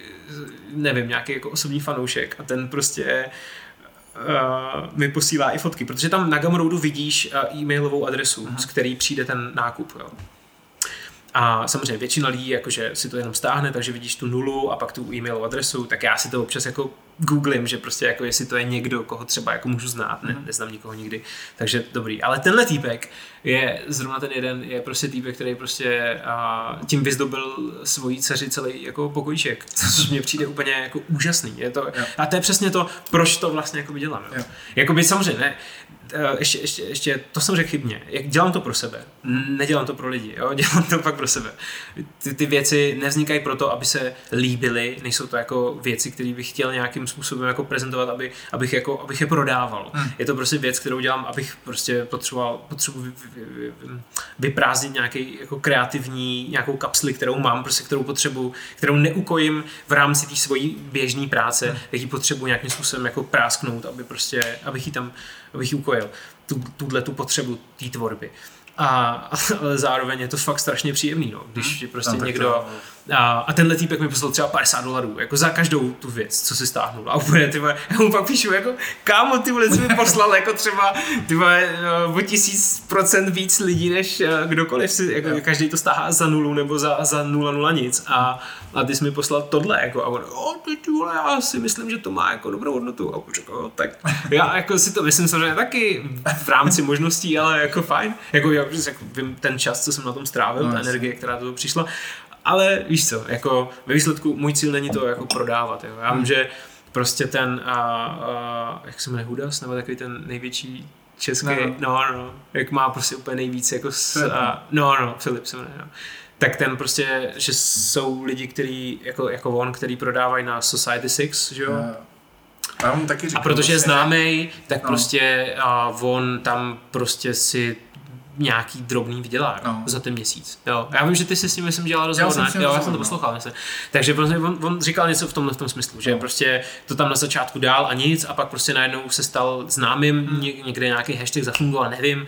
nevím, nějaký jako osobní fanoušek a ten prostě uh, mi posílá i fotky, protože tam na Gumroadu vidíš uh, e-mailovou adresu, Aha. z který přijde ten nákup, jo. A samozřejmě většina lidí jakože si to jenom stáhne, takže vidíš tu nulu a pak tu e-mailovou adresu, tak já si to občas jako googlím, že prostě jako jestli to je někdo, koho třeba jako můžu znát, ne, mhm. neznám nikoho nikdy, takže dobrý. Ale tenhle týpek je, zrovna ten jeden, je prostě týpek, který prostě a, tím vyzdobil svojí dceři celý jako pokojíček, což mě přijde úplně jako úžasný. Je to, a to je přesně to, proč to vlastně jako dělám. Jo. Jakoby samozřejmě, ne, Eh, ještě, ještě, ještě, to jsem řekl chybně. Jak dělám to pro sebe, nedělám to pro lidi, jo? [laughs] dělám to fakt pro sebe. Ty, ty věci nevznikají proto, aby se líbily, nejsou to jako věci, které bych chtěl nějakým způsobem jako prezentovat, aby, abych, jako, abych je prodával. Hmm. Je to prostě věc, kterou dělám, abych prostě potřeboval, potřebuji vyprázdnit nějaký jako kreativní, nějakou kapsli, kterou mám, prostě kterou potřebuji, kterou neukojím v rámci té svojí běžné práce, hmm. jak ji potřebuji nějakým způsobem jako prásknout, aby prostě, abych ji tam abych ji ukojil, tu, tuhle tu potřebu té tvorby. A, [laughs] ale zároveň je to fakt strašně příjemný, no, když hmm. prostě no, někdo... To, a, a tenhle týpek mi poslal třeba 50 dolarů, jako za každou tu věc, co si stáhnul. A úplně, ty vole, já mu pak píšu, jako, kámo, ty vole, jsi mi poslal, jako třeba, ty vole, o tisíc procent víc lidí, než eh, kdokoliv si, jako, yeah. každý to stáhá za nulu nebo za, za nula nula nic. A, a ty jsi mi poslal tohle, jako, a on, o, ty, ty vole, já si myslím, že to má jako dobrou hodnotu. A on řekl, tak já jako si to myslím samozřejmě taky v rámci možností, ale jako fajn. Jako, já jako, vím ten čas, co jsem na tom strávil, no, ta energie, která to přišla ale víš co, jako ve výsledku můj cíl není to jako prodávat. Jo. Já vím, hmm. že prostě ten, a, a, jak se jmenuje Hudas, nebo takový ten největší český, no, no, no, no jak má prostě úplně nejvíc jako s, a, no, no, Filip se jmenuje, no. Tak ten prostě, že jsou lidi, kteří, jako, jako on, který prodávají na Society 6, že jo? No. Taky říkal, a protože je vlastně- známý, tak no. prostě a on tam prostě si nějaký drobný vydělá no. za ten měsíc. Jo. Já vím, že ty jsi s ním myslím dělal rozhovor, já, jsem, jo, já jsem to poslouchal. No. Takže prostě on, on, říkal něco v tomhle v tom smyslu, že no. prostě to tam na začátku dál a nic a pak prostě najednou se stal známým, hmm. někde nějaký hashtag zafungoval, nevím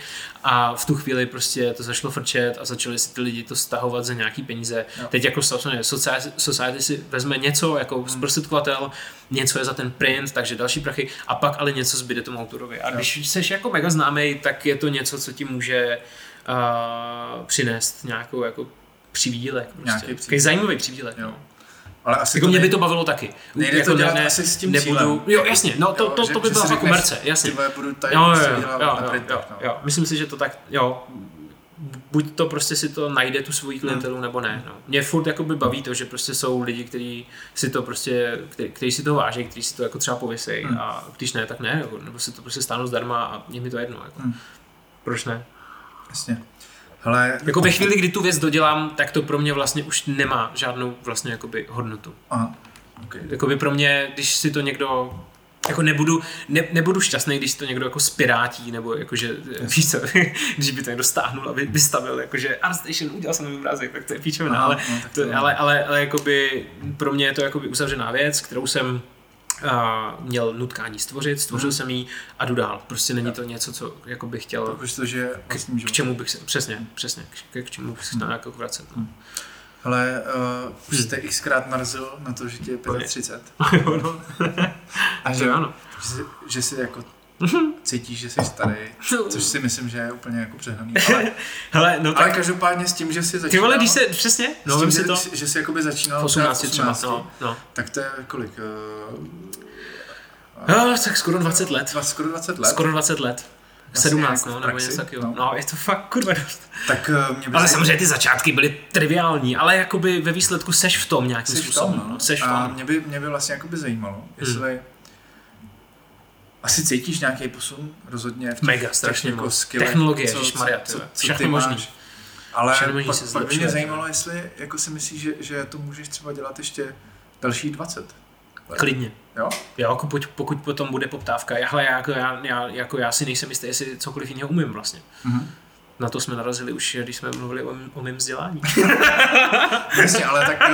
a v tu chvíli prostě to zašlo frčet a začali si ty lidi to stahovat za nějaký peníze. Jo. Teď jako society, society si vezme něco jako hmm. zprostředkovatel, něco je za ten print, takže další prachy a pak ale něco zbyde tomu autorovi. A jo. když jsi jako mega známý, tak je to něco, co ti může uh, přinést nějakou jako přivídělek. Prostě. Nějaký zajímavý přivídělek. Jo. No. Ale asi jako mě by to bavilo taky. Nejde jako to dělat ne, asi s tím nebudu, cílem. Jo, jasně, no to, jo, to, to, to by byla fakt komerce, jasně. Ty budu tady jo, jo, jo, jo, jo, jo, no. jo, myslím si, že to tak, jo, buď to prostě si to najde tu svoji klientelu, hmm. nebo ne. No. Mě furt jakoby baví to, že prostě jsou lidi, kteří si to prostě, který, který si to váží, kteří si to jako třeba pověsejí hmm. a když ne, tak ne, jako, nebo si to prostě stáhnou zdarma a je mi to jedno. Jako. Hmm. Proč ne? Jasně. Hele, jako ve chvíli, kdy tu věc dodělám, tak to pro mě vlastně už nemá žádnou vlastně jakoby hodnotu. Aha. Okay. Jakoby pro mě, když si to někdo jako nebudu, ne, nebudu šťastný, když to někdo jako spirátí, nebo jakože, víš co, [laughs] když by to někdo stáhnul a vy, vystavil, jakože ArtStation, udělal jsem nový obrázek, tak to je píčovina, ale, no, to, ale, ale, ale, ale jakoby pro mě je to jakoby uzavřená věc, kterou jsem a měl nutkání stvořit, stvořil jsem ji a jdu dál. Prostě není to něco, co jako bych chtěl... Protože vlastně k, k čemu bych se, přesně, přesně, k, k čemu bych se hmm. jako vracet. No. Ale uh, už jste xkrát narazil na to, že tě je 35. [laughs] no. A že, ano. Že, že jsi jako cítíš, že jsi starý, což si myslím, že je úplně jako přehnaný. Ale, [laughs] Hele, no ale tak... každopádně s tím, že jsi začínal... Ty vole, když se, přesně, no, s tím, si to... že, že jsi jakoby začínal 18, 18 třeba, no, no. tak to je kolik? Uh, no, tak skoro 20 let. Skoro 20 let? Skoro 20 let. 17, jako no, nebo něco takového. No. no, je to fakt kurva dost. Tak, uh, mě by ale samozřejmě ty začátky byly triviální, ale jakoby ve výsledku seš v tom nějakým seš způsobem. V tom, no. Seš v tom. A mě by, mě by vlastně jakoby zajímalo, hmm. Asi cítíš nějaký posun rozhodně v těch, Mega, strašně jako moc. Technologie, co, Maria, co, co, co ty možný. Máš. Ale Všechno pak, se pak by mě zajímalo, jestli jako si myslíš, že, že to můžeš třeba dělat ještě další 20. Let. Klidně. Jo? Jo, jako pokud, pokud potom bude poptávka. Já, já, jako, já, já, jako já si nejsem jistý, jestli cokoliv jiného umím vlastně. Mm-hmm na to jsme narazili už, když jsme mluvili o, o mém vzdělání. [laughs] Jasně, ale tak... [laughs]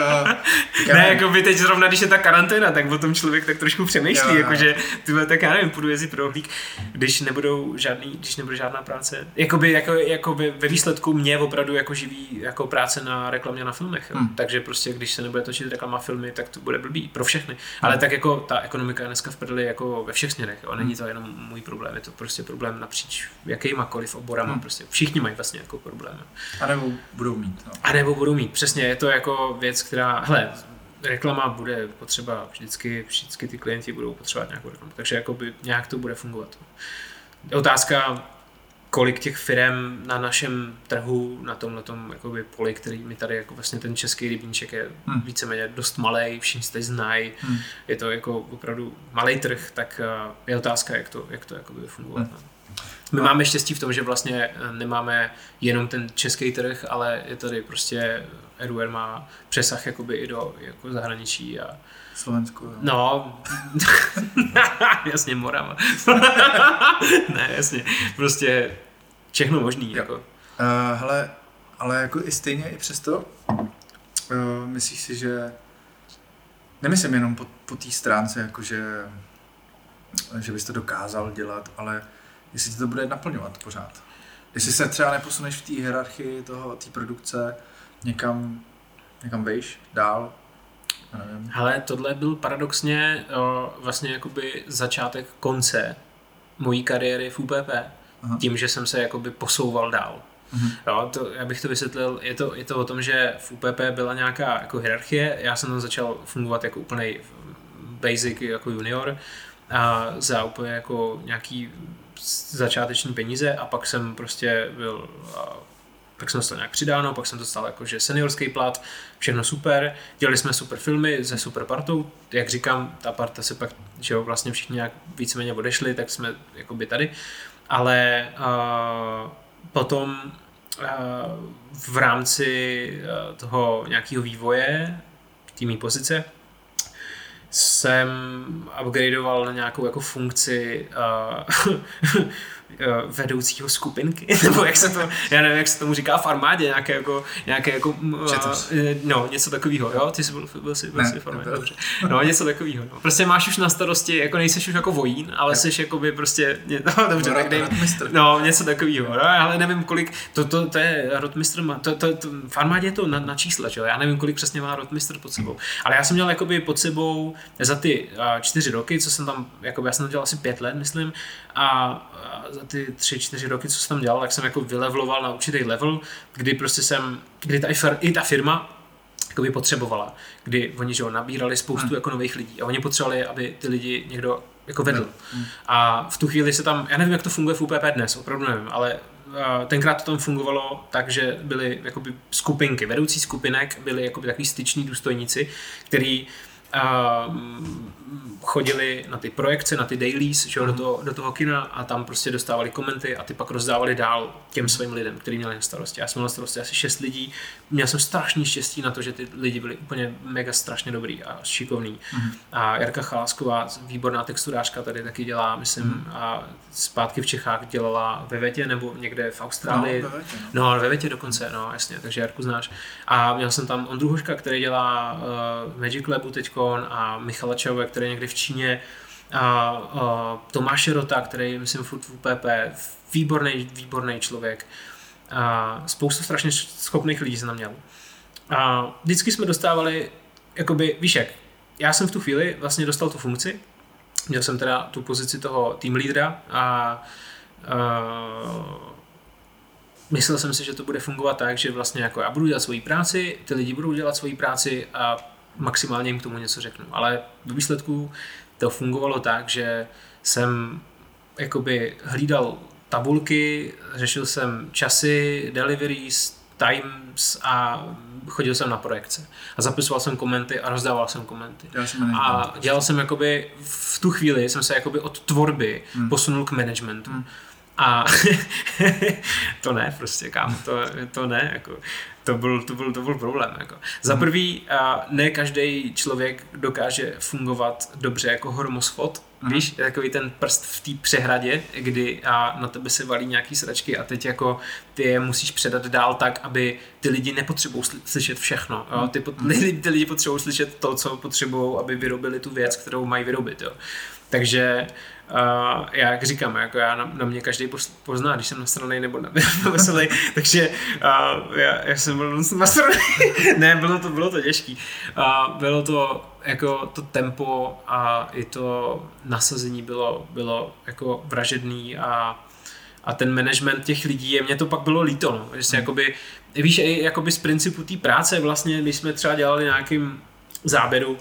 Uh, ne, jako by teď zrovna, když je ta karanténa, tak o tom člověk tak trošku přemýšlí, jakože ty tak já nevím, půjdu jezdit pro hlík, když nebudou žádný, když nebude žádná práce. Jakoby, jako, jako by ve výsledku mě opravdu jako živí jako práce na reklamě na filmech. Hmm. Takže prostě, když se nebude točit reklama filmy, tak to bude blbý pro všechny. Ale hmm. tak jako ta ekonomika je dneska v prdeli jako ve všech směrech. Jo. Není hmm. to jenom můj problém, je to prostě problém napříč jakýmakoliv oborama. Hmm. Prostě všichni všichni mají vlastně jako problém. A nebo budou mít. No. A nebo budou mít, přesně, je to jako věc, která, hele, reklama bude potřeba vždycky, vždycky ty klienti budou potřebovat nějakou reklamu, takže jakoby nějak to bude fungovat. Otázka, kolik těch firm na našem trhu, na tomhle tom jakoby poli, který mi tady jako vlastně ten český rybníček je hmm. víceméně dost malý, všichni se znají, hmm. je to jako opravdu malý trh, tak eh, je otázka, jak to, jak to jakoby fungovat. Hmm. My no. máme štěstí v tom, že vlastně eh, nemáme jenom ten český trh, ale je tady prostě Eruer má přesah jakoby i do jako zahraničí a Slovensku. Jo. No, [laughs] jasně Morava. [laughs] ne, jasně, prostě všechno možný. Jo. Jako. Uh, hele, ale jako i stejně i přesto, uh, myslíš si, že nemyslím jenom po, po té stránce, jakože že bys to dokázal dělat, ale jestli ti to bude naplňovat pořád. Jestli se třeba neposuneš v té hierarchii toho, té produkce někam, někam vejš, dál. Hele, tohle byl paradoxně o, vlastně jakoby začátek konce mojí kariéry v UPP. Aha. Tím, že jsem se jakoby posouval dál. Mhm. Jo, to, já bych to vysvětlil, je to, je to o tom, že v UPP byla nějaká jako hierarchie, já jsem tam začal fungovat jako úplný basic jako junior a za úplně jako nějaký začáteční peníze a pak jsem prostě byl tak jsem to nějak přidáno, pak jsem dostal jakože seniorský plat, všechno super, dělali jsme super filmy se super partou, jak říkám, ta parta se pak, že jo, vlastně všichni nějak víceméně odešli, tak jsme jakoby tady, ale uh, potom uh, v rámci uh, toho nějakého vývoje té pozice jsem upgradeoval na nějakou jako funkci uh, [laughs] vedoucího skupinky, [laughs] nebo jak se to, já nevím, jak se tomu říká v armádě, nějaké jako, nějaké jako, uh, no, něco takového, jo, ty jsi byl, byl jsi, byl jsi v armádě, dobře. No, něco takového, no. Prostě máš už na starosti, jako nejseš už jako vojín, ale jsi jako by prostě, [laughs] no, dobře, no, tak dej, no, něco takového, no, ale nevím, kolik, to, to, to je rotmistr, to, to, to, v armádě je to na, na čísle, že jo, já nevím, kolik přesně má rotmistr pod sebou, ale já jsem měl jakoby pod sebou za ty uh, čtyři roky, co jsem tam, jakoby, já jsem tam dělal asi pět let, myslím, a za ty tři, čtyři roky, co jsem tam dělal, tak jsem jako vylevloval na určitý level, kdy prostě jsem, kdy ta, i ta firma by potřebovala, kdy oni že nabírali spoustu hmm. jako nových lidí a oni potřebovali, aby ty lidi někdo jako vedl. Hmm. A v tu chvíli se tam, já nevím, jak to funguje v UPP dnes, opravdu nevím, ale tenkrát to tam fungovalo tak, že byly jakoby skupinky, vedoucí skupinek byli jakoby takový styční důstojníci, který um, chodili na ty projekce, na ty dailies, že, mm. do, toho, do toho kina a tam prostě dostávali komenty a ty pak rozdávali dál těm svým lidem, kteří měli na starosti. Já jsem měl na starosti asi šest lidí. Měl jsem strašný štěstí na to, že ty lidi byli úplně mega strašně dobrý a šikovný. Mm. A Jarka Chalásková, výborná texturářka, tady taky dělá, myslím, mm. a zpátky v Čechách dělala ve Vetě nebo někde v Austrálii. No, ve Vetě, no. no ve Vetě dokonce, no jasně, takže Jarku znáš. A měl jsem tam Ondru Hoška, který dělá uh, Magic Labu teďkon a Michala Čauve, který někde v Číně a, a Tomáše Rota, který myslím furt v UPP, výborný, výborný člověk. A spoustu strašně schopných lidí jsem měl. A vždycky jsme dostávali, jakoby, víš jak, já jsem v tu chvíli vlastně dostal tu funkci, měl jsem teda tu pozici toho tým lídra a, a myslel jsem si, že to bude fungovat tak, že vlastně jako já budu dělat svoji práci, ty lidi budou dělat svoji práci a maximálně jim k tomu něco řeknu. Ale v výsledku to fungovalo tak, že jsem jakoby hlídal tabulky, řešil jsem časy, deliveries, times a chodil jsem na projekce. A zapisoval jsem komenty a rozdával jsem komenty. Jsem a dělal jsem jakoby, v tu chvíli jsem se jakoby od tvorby hmm. posunul k managementu. Hmm. A [laughs] to ne, prostě kámo, to, to ne, jako, to byl, to byl, to byl problém. Jako. Za prvý, ne každý člověk dokáže fungovat dobře jako hormosfot, mm. víš, takový ten prst v té přehradě, kdy a na tebe se valí nějaký sračky a teď jako ty je musíš předat dál tak, aby ty lidi nepotřebují slyšet všechno. Jo? Ty, pot, ty, ty lidi potřebují slyšet to, co potřebují, aby vyrobili tu věc, kterou mají vyrobit. Jo? Takže Uh, já jak říkám, jako já na, na mě každý pozná, když jsem nasranej nebo veselý, [laughs] takže uh, já, já, jsem byl [laughs] nasranej. ne, bylo to, bylo to těžký. Uh, bylo to jako to tempo a i to nasazení bylo, bylo jako vražedný a a ten management těch lidí, je, mě to pak bylo líto, no. že se hmm. jakoby, víš, jakoby z principu té práce vlastně, když jsme třeba dělali nějakým záběru,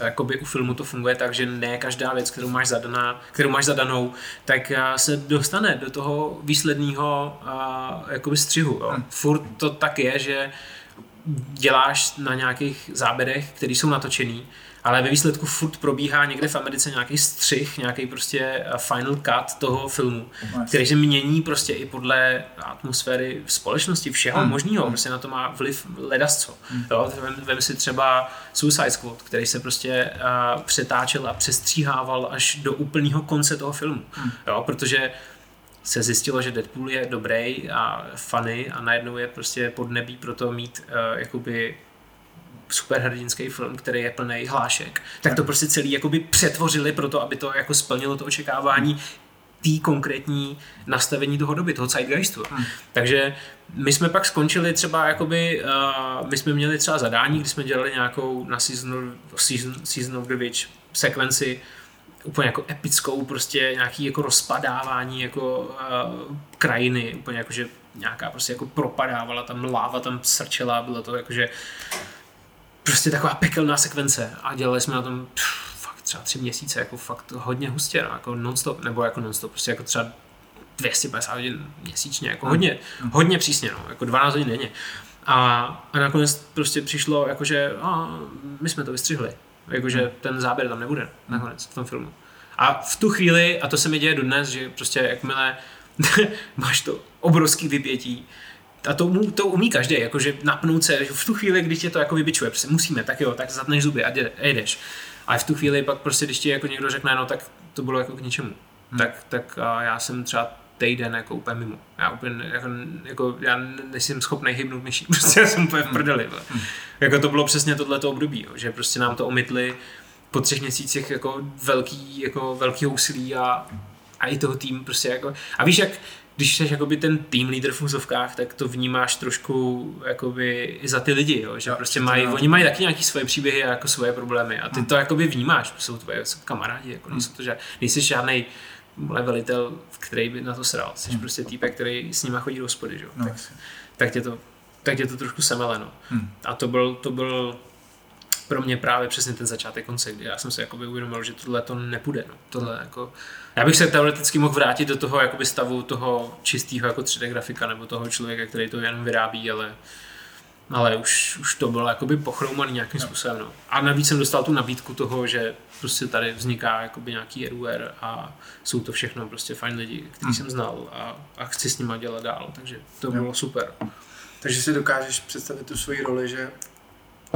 jakoby u filmu to funguje tak, že ne každá věc, kterou máš, zadaná, kterou máš zadanou, tak eh, se dostane do toho výsledného uh, jakoby střihu. Jo. Hmm. Furt to tak je, že děláš na nějakých záběrech, které jsou natočený, ale ve výsledku furt probíhá někde v Americe nějaký střih, nějaký prostě eh, final cut toho filmu, který se mění prostě i podle atmosféry v společnosti, všeho mm. možného, mm. prostě na to má vliv ledasco. Mm. Jo, vem, vem si třeba Suicide Squad, který se prostě uh, přetáčel a přestříhával až do úplného konce toho filmu, mm. jo, protože se zjistilo, že Deadpool je dobrý a funny a najednou je prostě podnebí pro to mít uh, jakoby superhrdinský film, který je plný hlášek, tak to prostě celý jakoby přetvořili pro to, aby to jako splnilo to očekávání tý konkrétní nastavení toho doby, toho zeitgeistu. Hmm. Takže my jsme pak skončili třeba jakoby, uh, my jsme měli třeba zadání, kdy jsme dělali nějakou na Season, season, season of the Witch sekvenci úplně jako epickou, prostě nějaký jako rozpadávání jako uh, krajiny, úplně jako, že nějaká prostě jako propadávala tam láva, tam srčela, bylo to jako, že prostě taková pekelná sekvence a dělali jsme na tom pff, fakt třeba tři měsíce, jako fakt hodně hustě, no, jako non-stop, nebo jako non-stop, prostě jako třeba 250 hodin měsíčně, jako hodně, hodně přísně, no, jako 12 hodin denně. A, a nakonec prostě přišlo, jakože a, my jsme to vystřihli, jakože hmm. ten záběr tam nebude nakonec v tom filmu. A v tu chvíli, a to se mi děje dodnes, že prostě jakmile [laughs] máš to obrovský vypětí, a to, to umí každý, jakože napnout se v tu chvíli, když tě to jako vybičuje, prostě musíme, tak jo, tak zatneš zuby a jdeš. A v tu chvíli pak prostě, když ti jako někdo řekne, no tak to bylo jako k ničemu. Hmm. Tak, tak a já jsem třeba týden jako úplně mimo. Já úplně, jako, jako já nejsem schopný hybnout myší, [laughs] prostě já jsem úplně v hmm. prdeli. Hmm. Jako to bylo přesně tohleto období, jo, že prostě nám to omytli po třech měsících jako velký, jako velký úsilí a, a i toho tým prostě jako, a víš jak, když jsi jakoby ten tým leader v úzovkách, tak to vnímáš trošku jakoby i za ty lidi, jo? že jo, prostě mají, no. oni mají taky nějaký svoje příběhy a jako svoje problémy a ty hmm. to jakoby vnímáš, jsou tvoje kamarádi, jako nejsou to žád, nejsi žádný velitel, který by na to sral, jsi hmm. prostě týpek, který s nima chodí do hospody, že? No. Tak, tak, tě to, tak tě to trošku semeleno. Hmm. A to byl, to byl pro mě právě přesně ten začátek konce, kdy já jsem se jakoby uvědomil, že tohle to nepůjde. No. Tohle jako, já bych se teoreticky mohl vrátit do toho jakoby stavu toho čistého jako 3D grafika nebo toho člověka, který to jenom vyrábí, ale ale už, už to bylo jakoby pochroumaný nějakým no. způsobem. No. A navíc jsem dostal tu nabídku toho, že prostě tady vzniká jakoby nějaký RUR a jsou to všechno prostě fajn lidi, který hmm. jsem znal a, a chci s nima dělat dál, takže to bylo super. Takže si dokážeš představit tu svoji roli, že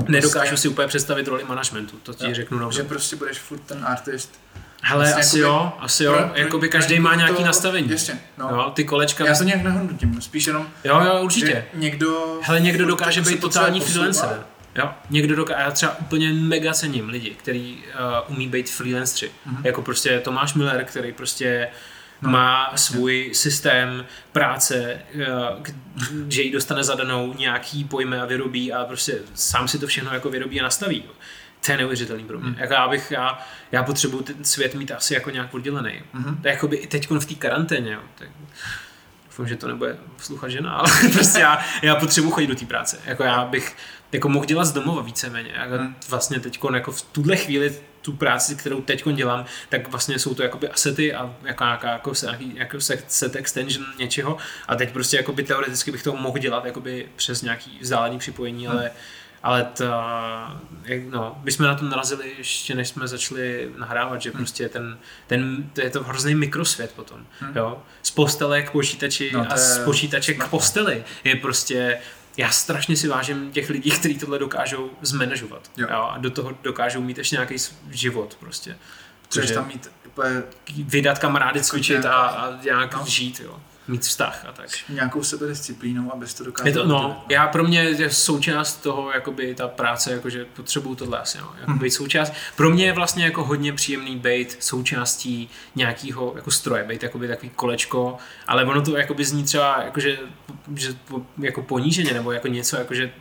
Nedokážu prostě... si úplně představit roli managementu, to ti jo. řeknu rovnou. Že prostě budeš furt ten artist. Hele, vlastně asi jakoby, jo, asi jo, pro, jakoby každý má nějaký to, nastavení. Jasně, no. Jo, ty kolečka... Já to nějak nehodnotím, spíš jenom... Jo, jo, určitě. někdo... Hele, někdo dokáže být totální freelancer. Jo, někdo dokáže, já třeba úplně mega cením lidi, kteří uh, umí být freelanceri. Mm-hmm. Jako prostě Tomáš Miller, který prostě no, má jasně. svůj systém práce, uh, že ji dostane zadanou nějaký pojme a vyrobí a prostě sám si to všechno jako vyrobí a nastaví. Jo. To je neuvěřitelný pro mě. Mm. Jako já, bych, já, já potřebuji ten svět mít asi jako nějak oddělený. Mm-hmm. Jakoby i teď v té karanténě. Jo. Tak, doufám, že to nebude poslouchat žena, ale [laughs] prostě já, já potřebuji chodit do té práce. Jako já bych jako mohl dělat z domova víceméně. Jako hmm. Vlastně teď jako v tuhle chvíli tu práci, kterou teď dělám, tak vlastně jsou to jakoby asety a jako, nějaká, jako, nějaký, jako set extension něčeho a teď prostě jakoby teoreticky bych to mohl dělat jakoby přes nějaký vzdálený připojení, hmm. ale ale ta, no, my jsme na tom narazili ještě než jsme začali nahrávat, že hmm. prostě ten, ten, to je to hrozný mikrosvět potom, hmm. jo. Z postele k počítači no, a z počítače k posteli je prostě já strašně si vážím těch lidí, kteří tohle dokážou zmanežovat. Jo. Jo, a do toho dokážou mít ještě nějaký život prostě. Chceš tam mít úplně... Vydat kamarády, cvičit a, a nějak no. žít, jo mít vztah a tak. Nějakou sebedisciplínou, abys to dokázal. Je to, no, já pro mě je součást toho, jakoby ta práce, jakože potřebuju tohle asi, no, jako hmm. být součást. Pro mě je vlastně jako hodně příjemný být součástí nějakého jako stroje, být jakoby takový kolečko, ale ono to jakoby zní třeba jakože, že, jako poníženě nebo jako něco jakože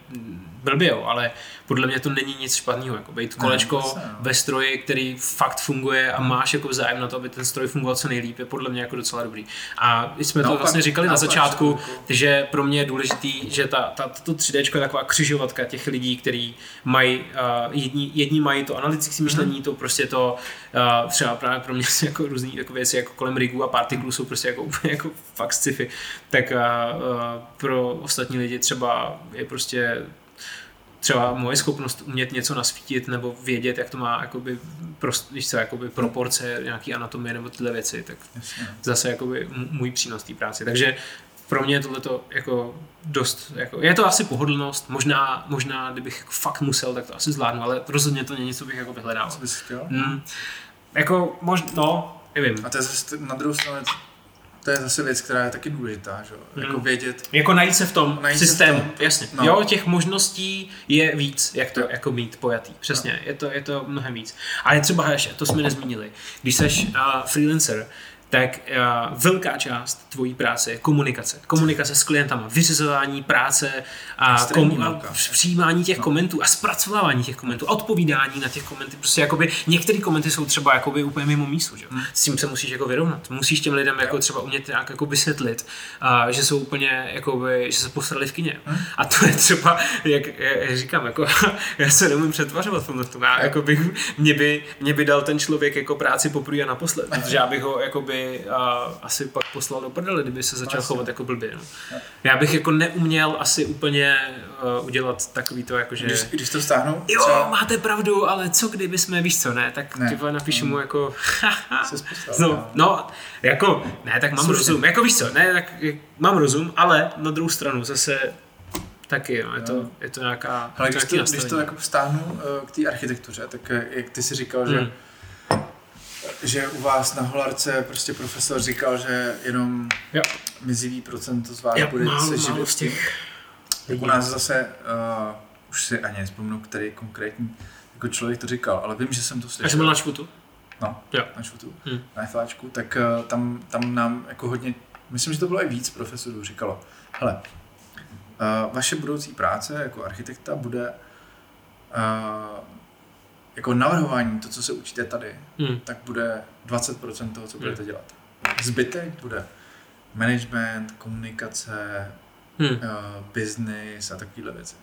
blbě, jo, ale podle mě to není nic špatného, jako být kolečko ne, vlastně, ve stroji, který fakt funguje a máš jako zájem na to, aby ten stroj fungoval co nejlíp, je podle mě jako docela dobrý. A jsme no, to vlastně říkali na začátku, že pro mě je důležitý, že ta, ta, to 3D je taková křižovatka těch lidí, kteří mají, uh, jedni, jedni mají to analytické myšlení, mm-hmm. to prostě to uh, třeba právě pro mě jako různé jako věci jako kolem rigů a partiklů jsou prostě jako úplně jako fakt sci-fi, tak uh, uh, pro ostatní lidi třeba je prostě třeba moje schopnost umět něco nasvítit nebo vědět, jak to má jakoby, prost, víš co, jakoby proporce, nějaký anatomie nebo tyhle věci, tak Jasně. zase jakoby můj přínos té práci. Takže pro mě je tohleto jako dost, jako, je to asi pohodlnost, možná, možná kdybych jako fakt musel, tak to asi zvládnu, ale rozhodně to není něco, bych jako vyhledal. Co bys chtěl? Hmm. Jako, možná, no, nevím. A to je zase na druhou stranu to je zase věc, která je taky důležitá, že? Mm. jako vědět. Jako najít se v tom najít systému, v tom. jasně. No. Jo, těch možností je víc, jak to jako mít pojatý, přesně, no. je, to, je to mnohem víc. Ale třeba ještě, to jsme nezmínili, když jsi uh, freelancer, tak uh, velká část tvojí práce je komunikace. Komunikace s klientama, vyřizování práce a, kom, a přijímání těch no. komentů a zpracovávání těch komentů, odpovídání na těch komenty. Prostě jakoby některé komenty jsou třeba jakoby úplně mimo mísu, že? Hmm. S tím se musíš jako vyrovnat. Musíš těm lidem jako třeba umět nějak jako vysvětlit, uh, že jsou úplně jakoby, že se posrali v kině. Hmm. A to je třeba, jak, jak říkám, jako, [laughs] já se nemůžu přetvařovat v tomhle. Já, jako bych, mě, by, mě by dal ten člověk jako práci poprvé a naposled, protože já bych ho jakoby a asi pak poslal do prdele, kdyby se začal chovat jako blbě. No. Já bych jako neuměl asi úplně uh, udělat takový to, jako že... Když, když to stáhnu? Jo, třeba... máte pravdu, ale co kdyby jsme, víš co, ne? Tak ne. Tyhle napíšu mu jako... [laughs] no, no, jako, ne, tak mám Slušně. rozum. Jako víš co, ne, tak mám rozum, ale na druhou stranu zase taky, no, je, to, je to nějaká... Ale když, to, když to jako vztáhnu uh, k té architektuře, tak eh, jak ty si říkal, hmm. že že u vás na Holarce prostě profesor říkal, že jenom jo. mizivý procento z vás jo, bude málo, se živit z těch. Tak u nás zase, uh, už si ani nespomnu, který konkrétní jako člověk to říkal, ale vím, že jsem to slyšel. Až byl na švutu? No, jo. na švutu, hmm. na FAčku, tak uh, tam, tam nám jako hodně, myslím, že to bylo i víc profesorů, říkalo, hele, uh, vaše budoucí práce jako architekta bude uh, jako navrhování, to, co se učíte tady, hmm. tak bude 20% toho, co budete hmm. dělat. Zbytek bude management, komunikace, hmm. uh, business a takovéhle věci.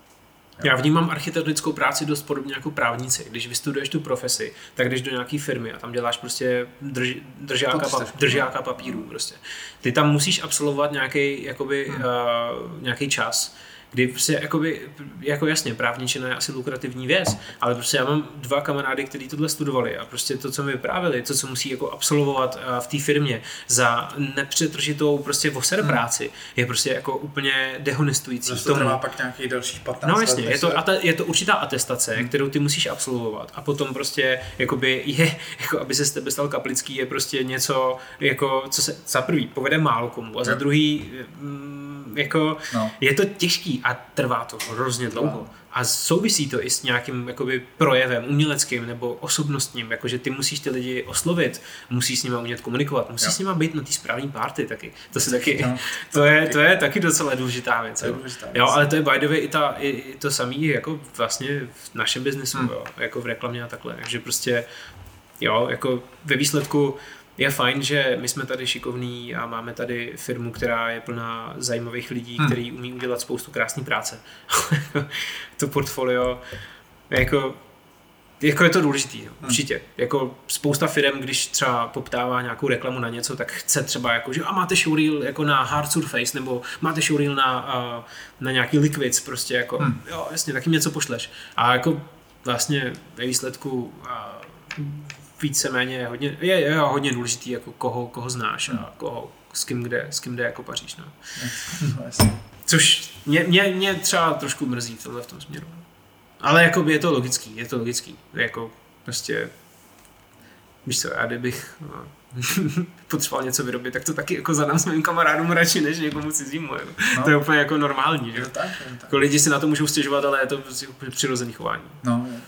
Já vnímám architektonickou práci dost podobně jako právníci. Když vystuduješ tu profesi, tak jdeš do nějaké firmy a tam děláš prostě drž, držáka, pap, držáka papíru. Prostě. Ty tam musíš absolvovat nějaký, jakoby, hmm. uh, nějaký čas, kdy prostě jakoby, jako jasně, právničina je asi lukrativní věc, ale prostě já mám dva kamarády, kteří tohle studovali a prostě to, co mi vyprávěli, to, co musí jako absolvovat v té firmě za nepřetržitou prostě voser hmm. práci, je prostě jako úplně dehonestující. To trvá pak nějaký další 15 No jasně, let, je to, je to určitá atestace, hmm. kterou ty musíš absolvovat a potom prostě jakoby je, [laughs] jako aby se z tebe stal kaplický, je prostě něco, jako, co se za prvý povede málo komu a za druhý mm, jako no. je to těžký a trvá to hrozně dlouho. A souvisí to i s nějakým jakoby, projevem uměleckým nebo osobnostním, jakože ty musíš ty lidi oslovit, musíš s nimi umět komunikovat, musíš jo. s nimi být na té správné party taky. To, se taky, no, [laughs] to, je, to je taky docela důležitá věc. Jo. Důležitá věc. jo, ale to je by the way i, ta, i, i to samé jako vlastně v našem biznesu, hmm. jo, jako v reklamě a takhle. Takže prostě jo, jako ve výsledku je fajn, že my jsme tady šikovní a máme tady firmu, která je plná zajímavých lidí, hmm. který umí udělat spoustu krásné práce. [laughs] to portfolio, jako, jako je to důležitý, hmm. určitě. Jako spousta firm, když třeba poptává nějakou reklamu na něco, tak chce třeba jako, že a máte showreel jako na hard surface, nebo máte showreel na, na nějaký liquids, prostě jako, hmm. jo, jasně, taky něco pošleš. A jako vlastně ve výsledku víceméně hodně, je, je hodně důležitý, jako koho, koho znáš a hmm. koho, s kým kde, s kým kde jako paříš. No. no Což mě, mě, mě, třeba trošku mrzí tohle v tom směru. Ale jako je to logický, je to logický. Jako prostě, víš co, já kdybych no, [laughs] potřeboval něco vyrobit, tak to taky jako zadám svým kamarádům radši, než někomu cizímu. Jako. No. To je úplně jako normální. Že? Je to tak, je to tak. Jako lidi si na to můžou stěžovat, ale je to prostě přirozený chování. No, je.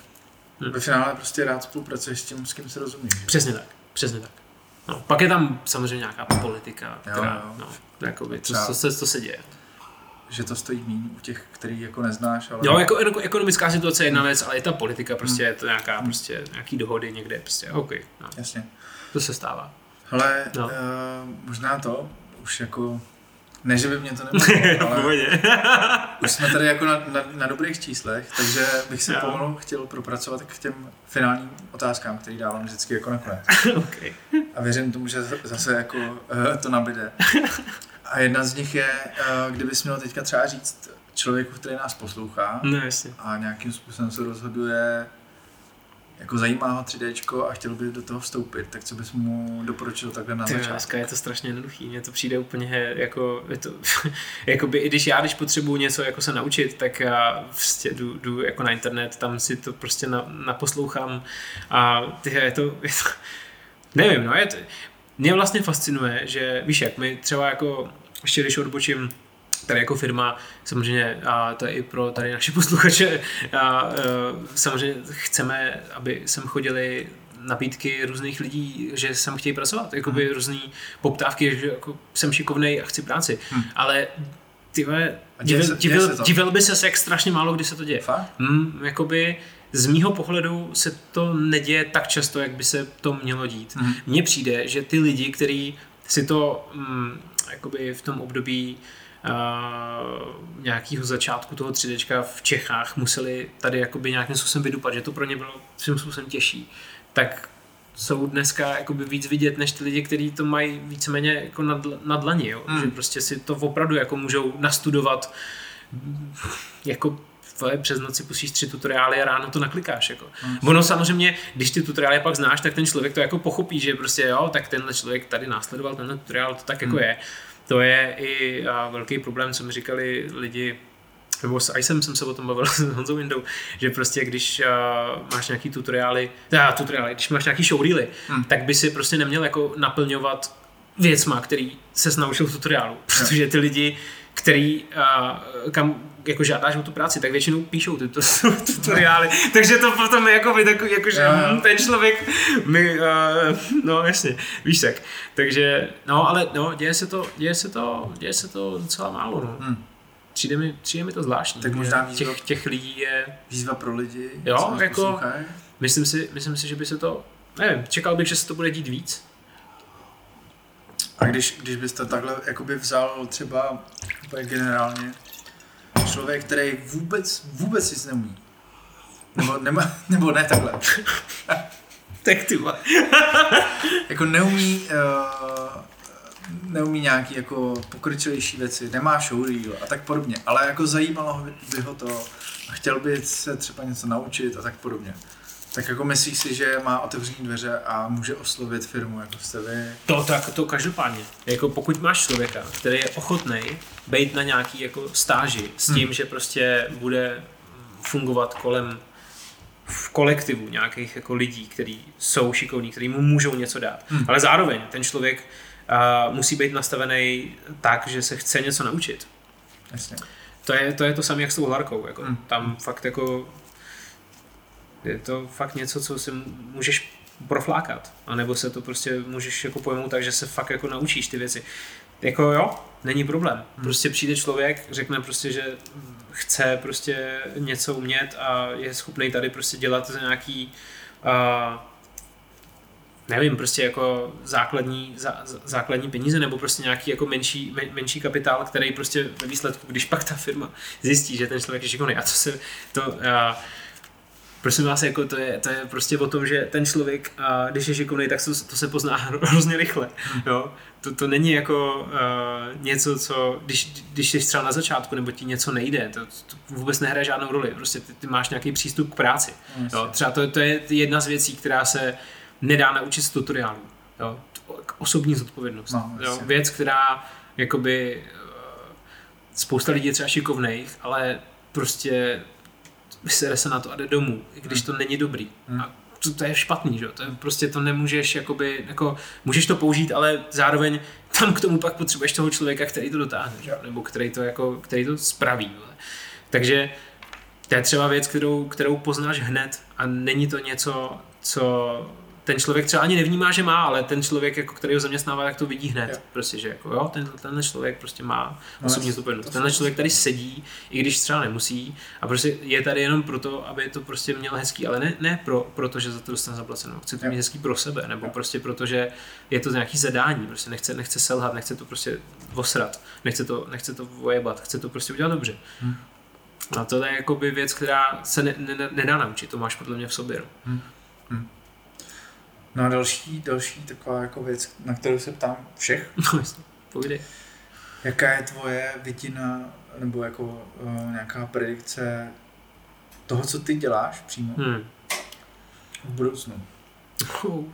Hmm. Ve finále prostě rád spolupracuješ s tím, s kým se rozumíš. Přesně tak, přesně tak. No, pak je tam samozřejmě nějaká politika, která, jo, jo. no, jakoby, to, to, to, to se děje. Že to stojí méně u těch, který jako neznáš, ale... Jo, jako, jako ekonomická situace je jedna věc, ale i ta politika prostě je to nějaká, hmm. prostě, nějaký dohody někde, prostě, OK. No. Jasně. To se stává. Ale no. uh, možná to, už jako ne, že by mě to [laughs] nemohlo, ale už jsme tady jako na, na, na dobrých číslech, takže bych se pomalu chtěl propracovat k těm finálním otázkám, který dávám vždycky jako nakonec. [laughs] okay. A věřím tomu, že zase jako uh, to nabide. A jedna z nich je, uh, kdybys měl teďka třeba říct člověku, který nás poslouchá no, a nějakým způsobem se rozhoduje jako zajímá ho 3D a chtěl by do toho vstoupit, tak co bys mu doporučil takhle na začátku? Dneska je to strašně jednoduchý, mně to přijde úplně jako, je to, [laughs] jakoby, i když já, když potřebuju něco jako se naučit, tak já prostě jdu, jdu jako na internet, tam si to prostě na, naposlouchám a ty, je to, je to, [laughs] nevím, no je to, mě vlastně fascinuje, že víš jak, my třeba jako, ještě když odbočím, tady jako firma, samozřejmě a to je i pro tady naše posluchače, a, a, samozřejmě chceme, aby sem chodili nabídky různých lidí, že sem chtějí pracovat, jakoby hmm. různý poptávky, že jako jsem šikovnej a chci práci, hmm. ale ty divil, divil, divil by se jak strašně málo kdy se to děje. Fakt? Hmm, jakoby z mýho pohledu se to neděje tak často, jak by se to mělo dít. Hmm. Mně přijde, že ty lidi, kteří si to mm, jakoby v tom období uh, nějakého začátku toho 3D v Čechách museli tady jakoby nějakým způsobem vydupat, že to pro ně bylo svým způsobem těžší, tak jsou dneska jakoby víc vidět než ty lidi, kteří to mají víceméně jako na, na dlani, jo? Hmm. že prostě si to opravdu jako můžou nastudovat jako tvoje přes noci pustíš tři tutoriály a ráno to naklikáš. Jako. Hmm. Ono samozřejmě, když ty tutoriály pak znáš, tak ten člověk to jako pochopí, že prostě jo, tak tenhle člověk tady následoval tenhle tutoriál, to tak jako hmm. je to je i velký problém, co mi říkali lidi, nebo s Icem jsem se o tom bavil [laughs] s Honzou Indou, že prostě když uh, máš nějaký tutoriály, teda tutoriály, když máš nějaký showreely, hmm. tak by si prostě neměl jako naplňovat věcma, který se naučil v tutoriálu, [laughs] protože ty lidi, který, uh, kam jako žádáš o tu práci, tak většinou píšou ty to, [laughs] tutoriály. Takže to potom je jako by takový, jako, že yeah. ten člověk mi, uh, no jasně, víš tak. Takže, no ale no, děje se to, děje se to, děje se to docela málo, no. Hmm. Přijde mi, přijde mi to zvláštní. Tak možná výzva, těch, těch lidí je... Výzva pro lidi, jo, jako, myslím si, myslím si, že by se to, nevím, čekal bych, že se to bude dít víc. A když, když byste takhle jakoby vzal třeba generálně člověk, který vůbec, vůbec nic neumí. Nebo, nema, [laughs] nebo ne takhle. [laughs] tak ty [laughs] Jako neumí uh, neumí nějaký jako pokročilejší věci, nemá showreel a tak podobně, ale jako zajímalo by ho to a chtěl by se třeba něco naučit a tak podobně. Tak jako myslíš si, že má otevřené dveře a může oslovit firmu, jako jste vy? To tak, to každopádně. Jako pokud máš člověka, který je ochotný být na nějaký jako stáži s tím, hmm. že prostě bude fungovat kolem v kolektivu nějakých jako lidí, kteří jsou šikovní, kteří mu můžou něco dát. Hmm. Ale zároveň ten člověk uh, musí být nastavený tak, že se chce něco naučit. Jasně. To je to, je to samé jak s tou hlarkou. Jako. Hmm. Tam fakt jako je to fakt něco, co si můžeš proflákat. A nebo se to prostě můžeš jako pojmout tak, že se fakt jako naučíš ty věci. Jako jo, není problém. Hmm. Prostě přijde člověk, řekne prostě, že chce prostě něco umět a je schopný tady prostě dělat za nějaký uh, nevím, prostě jako základní, zá, základní peníze nebo prostě nějaký jako menší, men, menší kapitál, který prostě ve výsledku, když pak ta firma zjistí, že ten člověk je šikovný a to se, to, uh, prosím vás, jako to je, to je prostě o tom, že ten člověk, a když je šikovný, tak to, to se pozná [laughs] hrozně rychle. Jo? To, to není jako uh, něco, co, když, když jsi třeba na začátku, nebo ti něco nejde, to, to vůbec nehraje žádnou roli. Prostě ty, ty máš nějaký přístup k práci. Jo? Třeba to, to je jedna z věcí, která se nedá naučit z tutoriálu. Jo? Osobní zodpovědnost. No, jo? Věc, která jakoby uh, spousta lidí je třeba šikovných, ale prostě vysere se na to a jde domů, i když to není dobrý. Hmm. A to, to je špatný, že? To je, prostě to nemůžeš, jakoby, jako, můžeš to použít, ale zároveň tam k tomu pak potřebuješ toho člověka, který to dotáhne, že? nebo který to, jako, který to spraví. Ale. Takže to je třeba věc, kterou, kterou poznáš hned a není to něco, co ten člověk třeba ani nevnímá, že má, ale ten člověk, jako, který ho zaměstnává, tak to vidí hned. Jo. Prostě, že jako, jo, ten, tenhle člověk prostě má no, osobní zodpovědnost. Tenhle člověk tady sedí, i když třeba nemusí, a prostě je tady jenom proto, aby to prostě měl hezký, ale ne, ne pro, proto, že za to dostane zaplaceno. Chce to mít hezký pro sebe, nebo jo. prostě proto, že je to nějaký zadání, prostě nechce, nechce selhat, nechce to prostě osrat, nechce to, nechce to vojebat, chce to prostě udělat dobře. Hmm. A to je jakoby věc, která se ne, ne, nedá naučit, to máš podle mě v sobě. Hmm. Hmm. No a další, další taková jako věc, na kterou se ptám všech. [laughs] No jasně, povídej. Jaká je tvoje vidina nebo jako uh, nějaká predikce toho, co ty děláš přímo hmm. v budoucnu? Oh.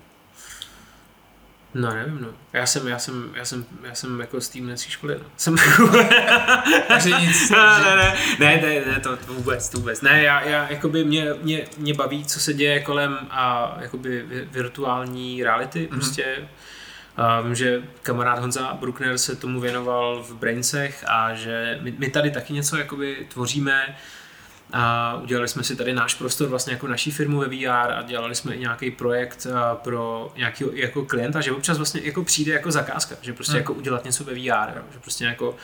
No nevím, no. Já jsem, já jsem, já jsem, já jsem jako z té školy, no. Jsem... [laughs] Takže nic. ne, ne, ne, ne, ne, ne, to, to vůbec, to vůbec. Ne, já, já jakoby mě, mě, mě baví, co se děje kolem a jakoby virtuální reality, mm-hmm. prostě. A vím, že kamarád Honza Bruckner se tomu věnoval v Brainsech a že my, my tady taky něco jakoby tvoříme, a udělali jsme si tady náš prostor vlastně jako naší firmu ve VR a dělali jsme i nějaký projekt pro nějaký jako klienta, že občas vlastně jako přijde jako zakázka, že prostě hmm. jako udělat něco ve VR, jo, že prostě jako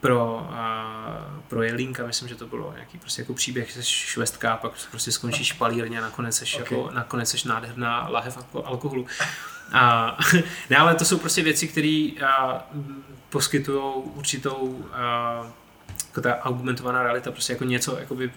pro, a, pro Jelínka, myslím, že to bylo nějaký prostě jako příběh, jsi švestka, pak prostě skončíš palírně a nakonec jsi, okay. jako, nakonec jsi nádherná lahev alkoholu. A, [laughs] ne, ale to jsou prostě věci, které poskytují určitou a, jako ta augmentovaná realita prostě jako něco, jakoby,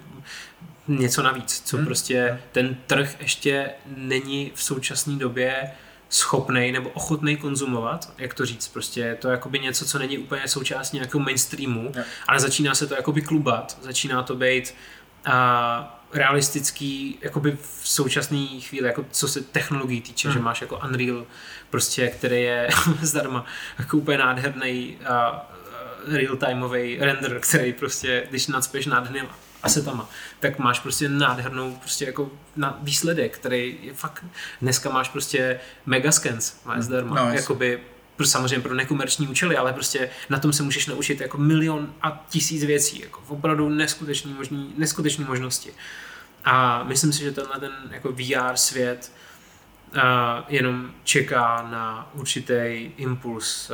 něco navíc, co hmm. prostě ten trh ještě není v současné době schopný nebo ochotný konzumovat, jak to říct, prostě je to jakoby něco, co není úplně součástí nějakého mainstreamu, yeah. ale začíná se to jakoby klubat, začíná to být a, realistický jakoby v současné chvíli, jako co se technologií týče, hmm. že máš jako Unreal, prostě, který je [laughs] zdarma jako úplně nádherný a, real-timeový render, který prostě, když nadspěš nádherným asetama, tak máš prostě nádhernou prostě jako na výsledek, který je fakt, dneska máš prostě megascans, máš zdarma, no, jakoby samozřejmě pro nekomerční účely, ale prostě na tom se můžeš naučit jako milion a tisíc věcí, jako opravdu neskutečný, možný, neskutečný možnosti. A myslím si, že tenhle ten jako VR svět jenom čeká na určitý impuls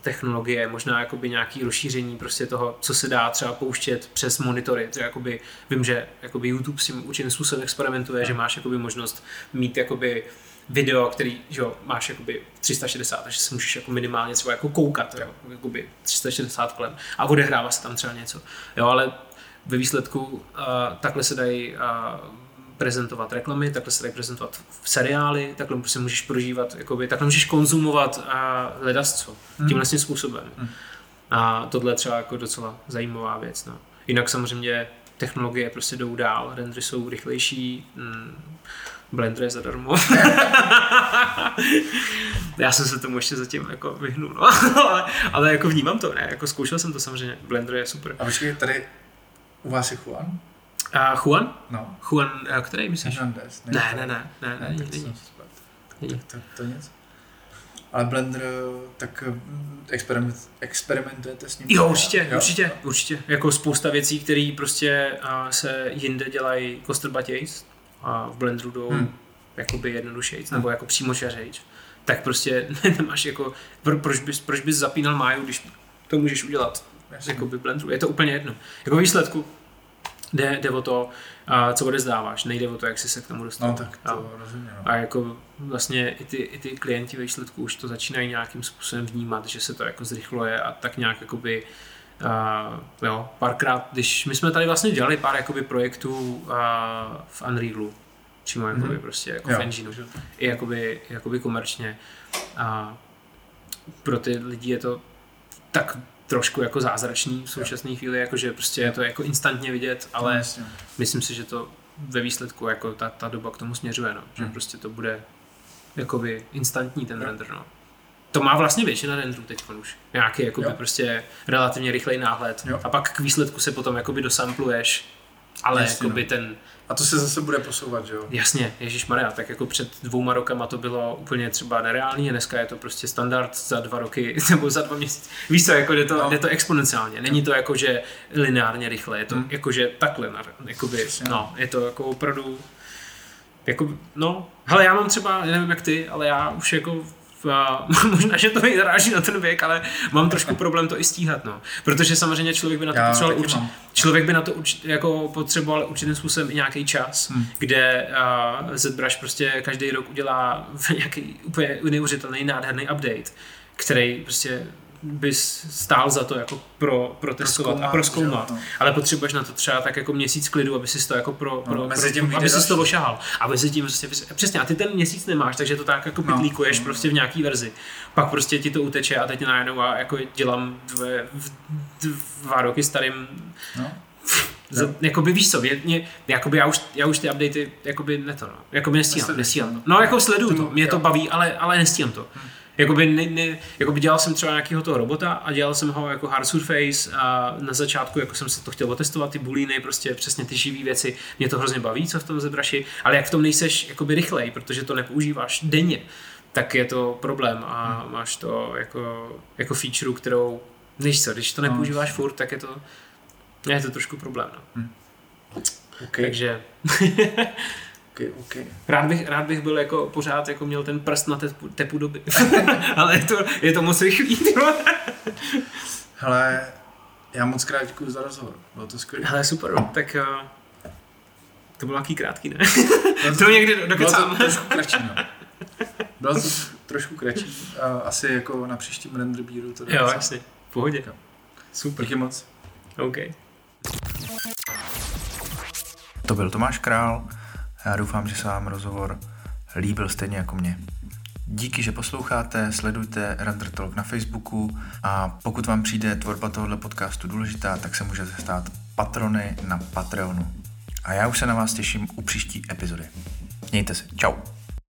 technologie, možná jakoby nějaký rozšíření prostě toho, co se dá třeba pouštět přes monitory. Třeba jakoby, vím, že jakoby YouTube s tím určitým způsobem experimentuje, že máš jakoby možnost mít jakoby video, který že jo, máš jakoby 360, takže se můžeš jako minimálně třeba jako koukat, jo, jakoby 360 kolem a odehrává se tam třeba něco. Jo, ale ve výsledku uh, takhle se dají uh, prezentovat reklamy, takhle se dají prezentovat v seriály, takhle prostě můžeš prožívat, jakoby, takhle můžeš konzumovat a hledat co. Hmm. Tím vlastně způsobem. Hmm. A tohle je třeba jako docela zajímavá věc. No. Jinak samozřejmě technologie prostě jdou dál, rendery jsou rychlejší, mm, Blender je zadarmo. [laughs] Já jsem se tomu ještě zatím jako vyhnul, no. ale, [laughs] ale jako vnímám to, ne, jako zkoušel jsem to samozřejmě, Blender je super. A počkej, tady u vás je Juan? A Juan? No. Juan, a který myslíš? Hernandez. Ne, ne, ne, ne, ne, ne, spletl. Není. Tak to, to nic. Ale Blender, tak mm, experiment, experimentujete s ním? Jo, určitě, Jo? určitě, určitě. Jako spousta věcí, které prostě a, se jinde dělají kostrbatějc a v Blenderu jdou Hmm. hmm. jakoby jednodušejc, nebo jako přímočařejc, tak prostě [laughs] nemáš jako, pro, proč, bys, proč bys zapínal máju, když to můžeš udělat Jasně. jakoby v Blenderu. Je to úplně jedno. Jako výsledku jde, jde o to, a, co odezdáváš, nejde o to, jak jsi se k tomu dostal. No tak A- to rozumím. No. a jako vlastně i ty, i ty klienti ve výsledku už to začínají nějakým způsobem vnímat, že se to jako zrychluje a tak nějak jakoby Uh, jo, párkrát, když my jsme tady vlastně dělali pár jakoby projektů uh, v Unrealu, přímo jakoby Mhm. prostě jako Jo. v engineu, i jakoby, jakoby komerčně. A pro ty lidi je to tak trošku jako zázračný v současné chvíli, jakože prostě je to jako instantně vidět, ale No, jasně. myslím si, že to ve výsledku jako ta, ta doba k tomu směřuje, no. že Hmm. prostě to bude jakoby instantní ten Jo. render. No. To má vlastně většina renderů teď už. Nějaký jakoby Jo. prostě relativně rychlej náhled. Jo. A pak k výsledku se potom jakoby dosampluješ, ale Jasně, jakoby no. ten, A to se zase bude posouvat, že jo? jasně, Ježíš Maria, tak jako před dvouma rokama to bylo úplně třeba nereálný a dneska je to prostě standard za dva roky [laughs] nebo za dva měsíce. Víš co, jako jde to, No. jde to exponenciálně. Není to jako, že lineárně rychle, je to Hmm. jako, že takhle, jakoby, no, je to jako opravdu, jako, no, hele, já mám třeba, já nevím jak ty, ale já už jako a [laughs] možná, že to mi naráží na ten věk, ale mám trošku problém to i stíhat, no. Protože samozřejmě člověk by na to Já potřeboval určit, mám. člověk by na to urč, jako potřeboval určitým způsobem i nějaký čas, Hmm. kde uh, ZBrush prostě každý rok udělá [laughs] nějaký úplně neuvěřitelný nádherný update, který prostě by stál za to jako pro, protestovat a proskoumat. jo, no. Ale potřebuješ na to třeba tak jako měsíc klidu, aby si to jako pro, pro, No, mezi pro tím vyjde aby si to ošahal. A mezi tím prostě, přesně, a ty ten měsíc nemáš, takže to tak jako No, pitlíkuješ no. prostě v nějaký verzi. Pak prostě ti to uteče a teď najednou a jako dělám dvě, dva roky starým No. [laughs] za, jakoby víš co, mě, mě, jakoby já už, já už ty updaty, jakoby ne to no, jakoby nestíhám, nestíhám. no. No jako sleduju to, mě to baví, ale, ale nestíhám to. Jakoby, ne, ne, jakoby dělal jsem třeba nějakého toho robota a dělal jsem ho jako hard surface a na začátku jako jsem se to chtěl otestovat, ty bulíny, prostě přesně ty živý věci, mě to hrozně baví, co v tom zebraši, ale jak v tom nejseš jakoby rychlej, protože to nepoužíváš denně, tak je to problém a máš to jako, jako feature, kterou, víš co, když to No. nepoužíváš furt, tak je to, je to trošku problém. No. OK, Takže [laughs] OK, OK. rád bych, rád bych byl jako pořád jako měl ten prst na tepu, tepu doby. [laughs] Ale je to, je to moc rychlý. Hele, já moc krát děkuji za rozhovor. Bylo to skvělé. Hele, super, tak uh, to bylo nějaký krátký, ne? to někdy Bylo dokecám. to trošku kratší, no. Bylo to trošku kratší. A asi jako na příštím render bíru to Jo, jasně, v pohodě. Jo. Super, Díky moc. OK. To byl Tomáš Král. Já doufám, že se vám rozhovor líbil stejně jako mě. Díky, že posloucháte, sledujte Render Talk na Facebooku a pokud vám přijde tvorba tohoto podcastu důležitá, tak se můžete stát patrony na Patreonu. A já už se na vás těším u příští epizody. Mějte se. Čau.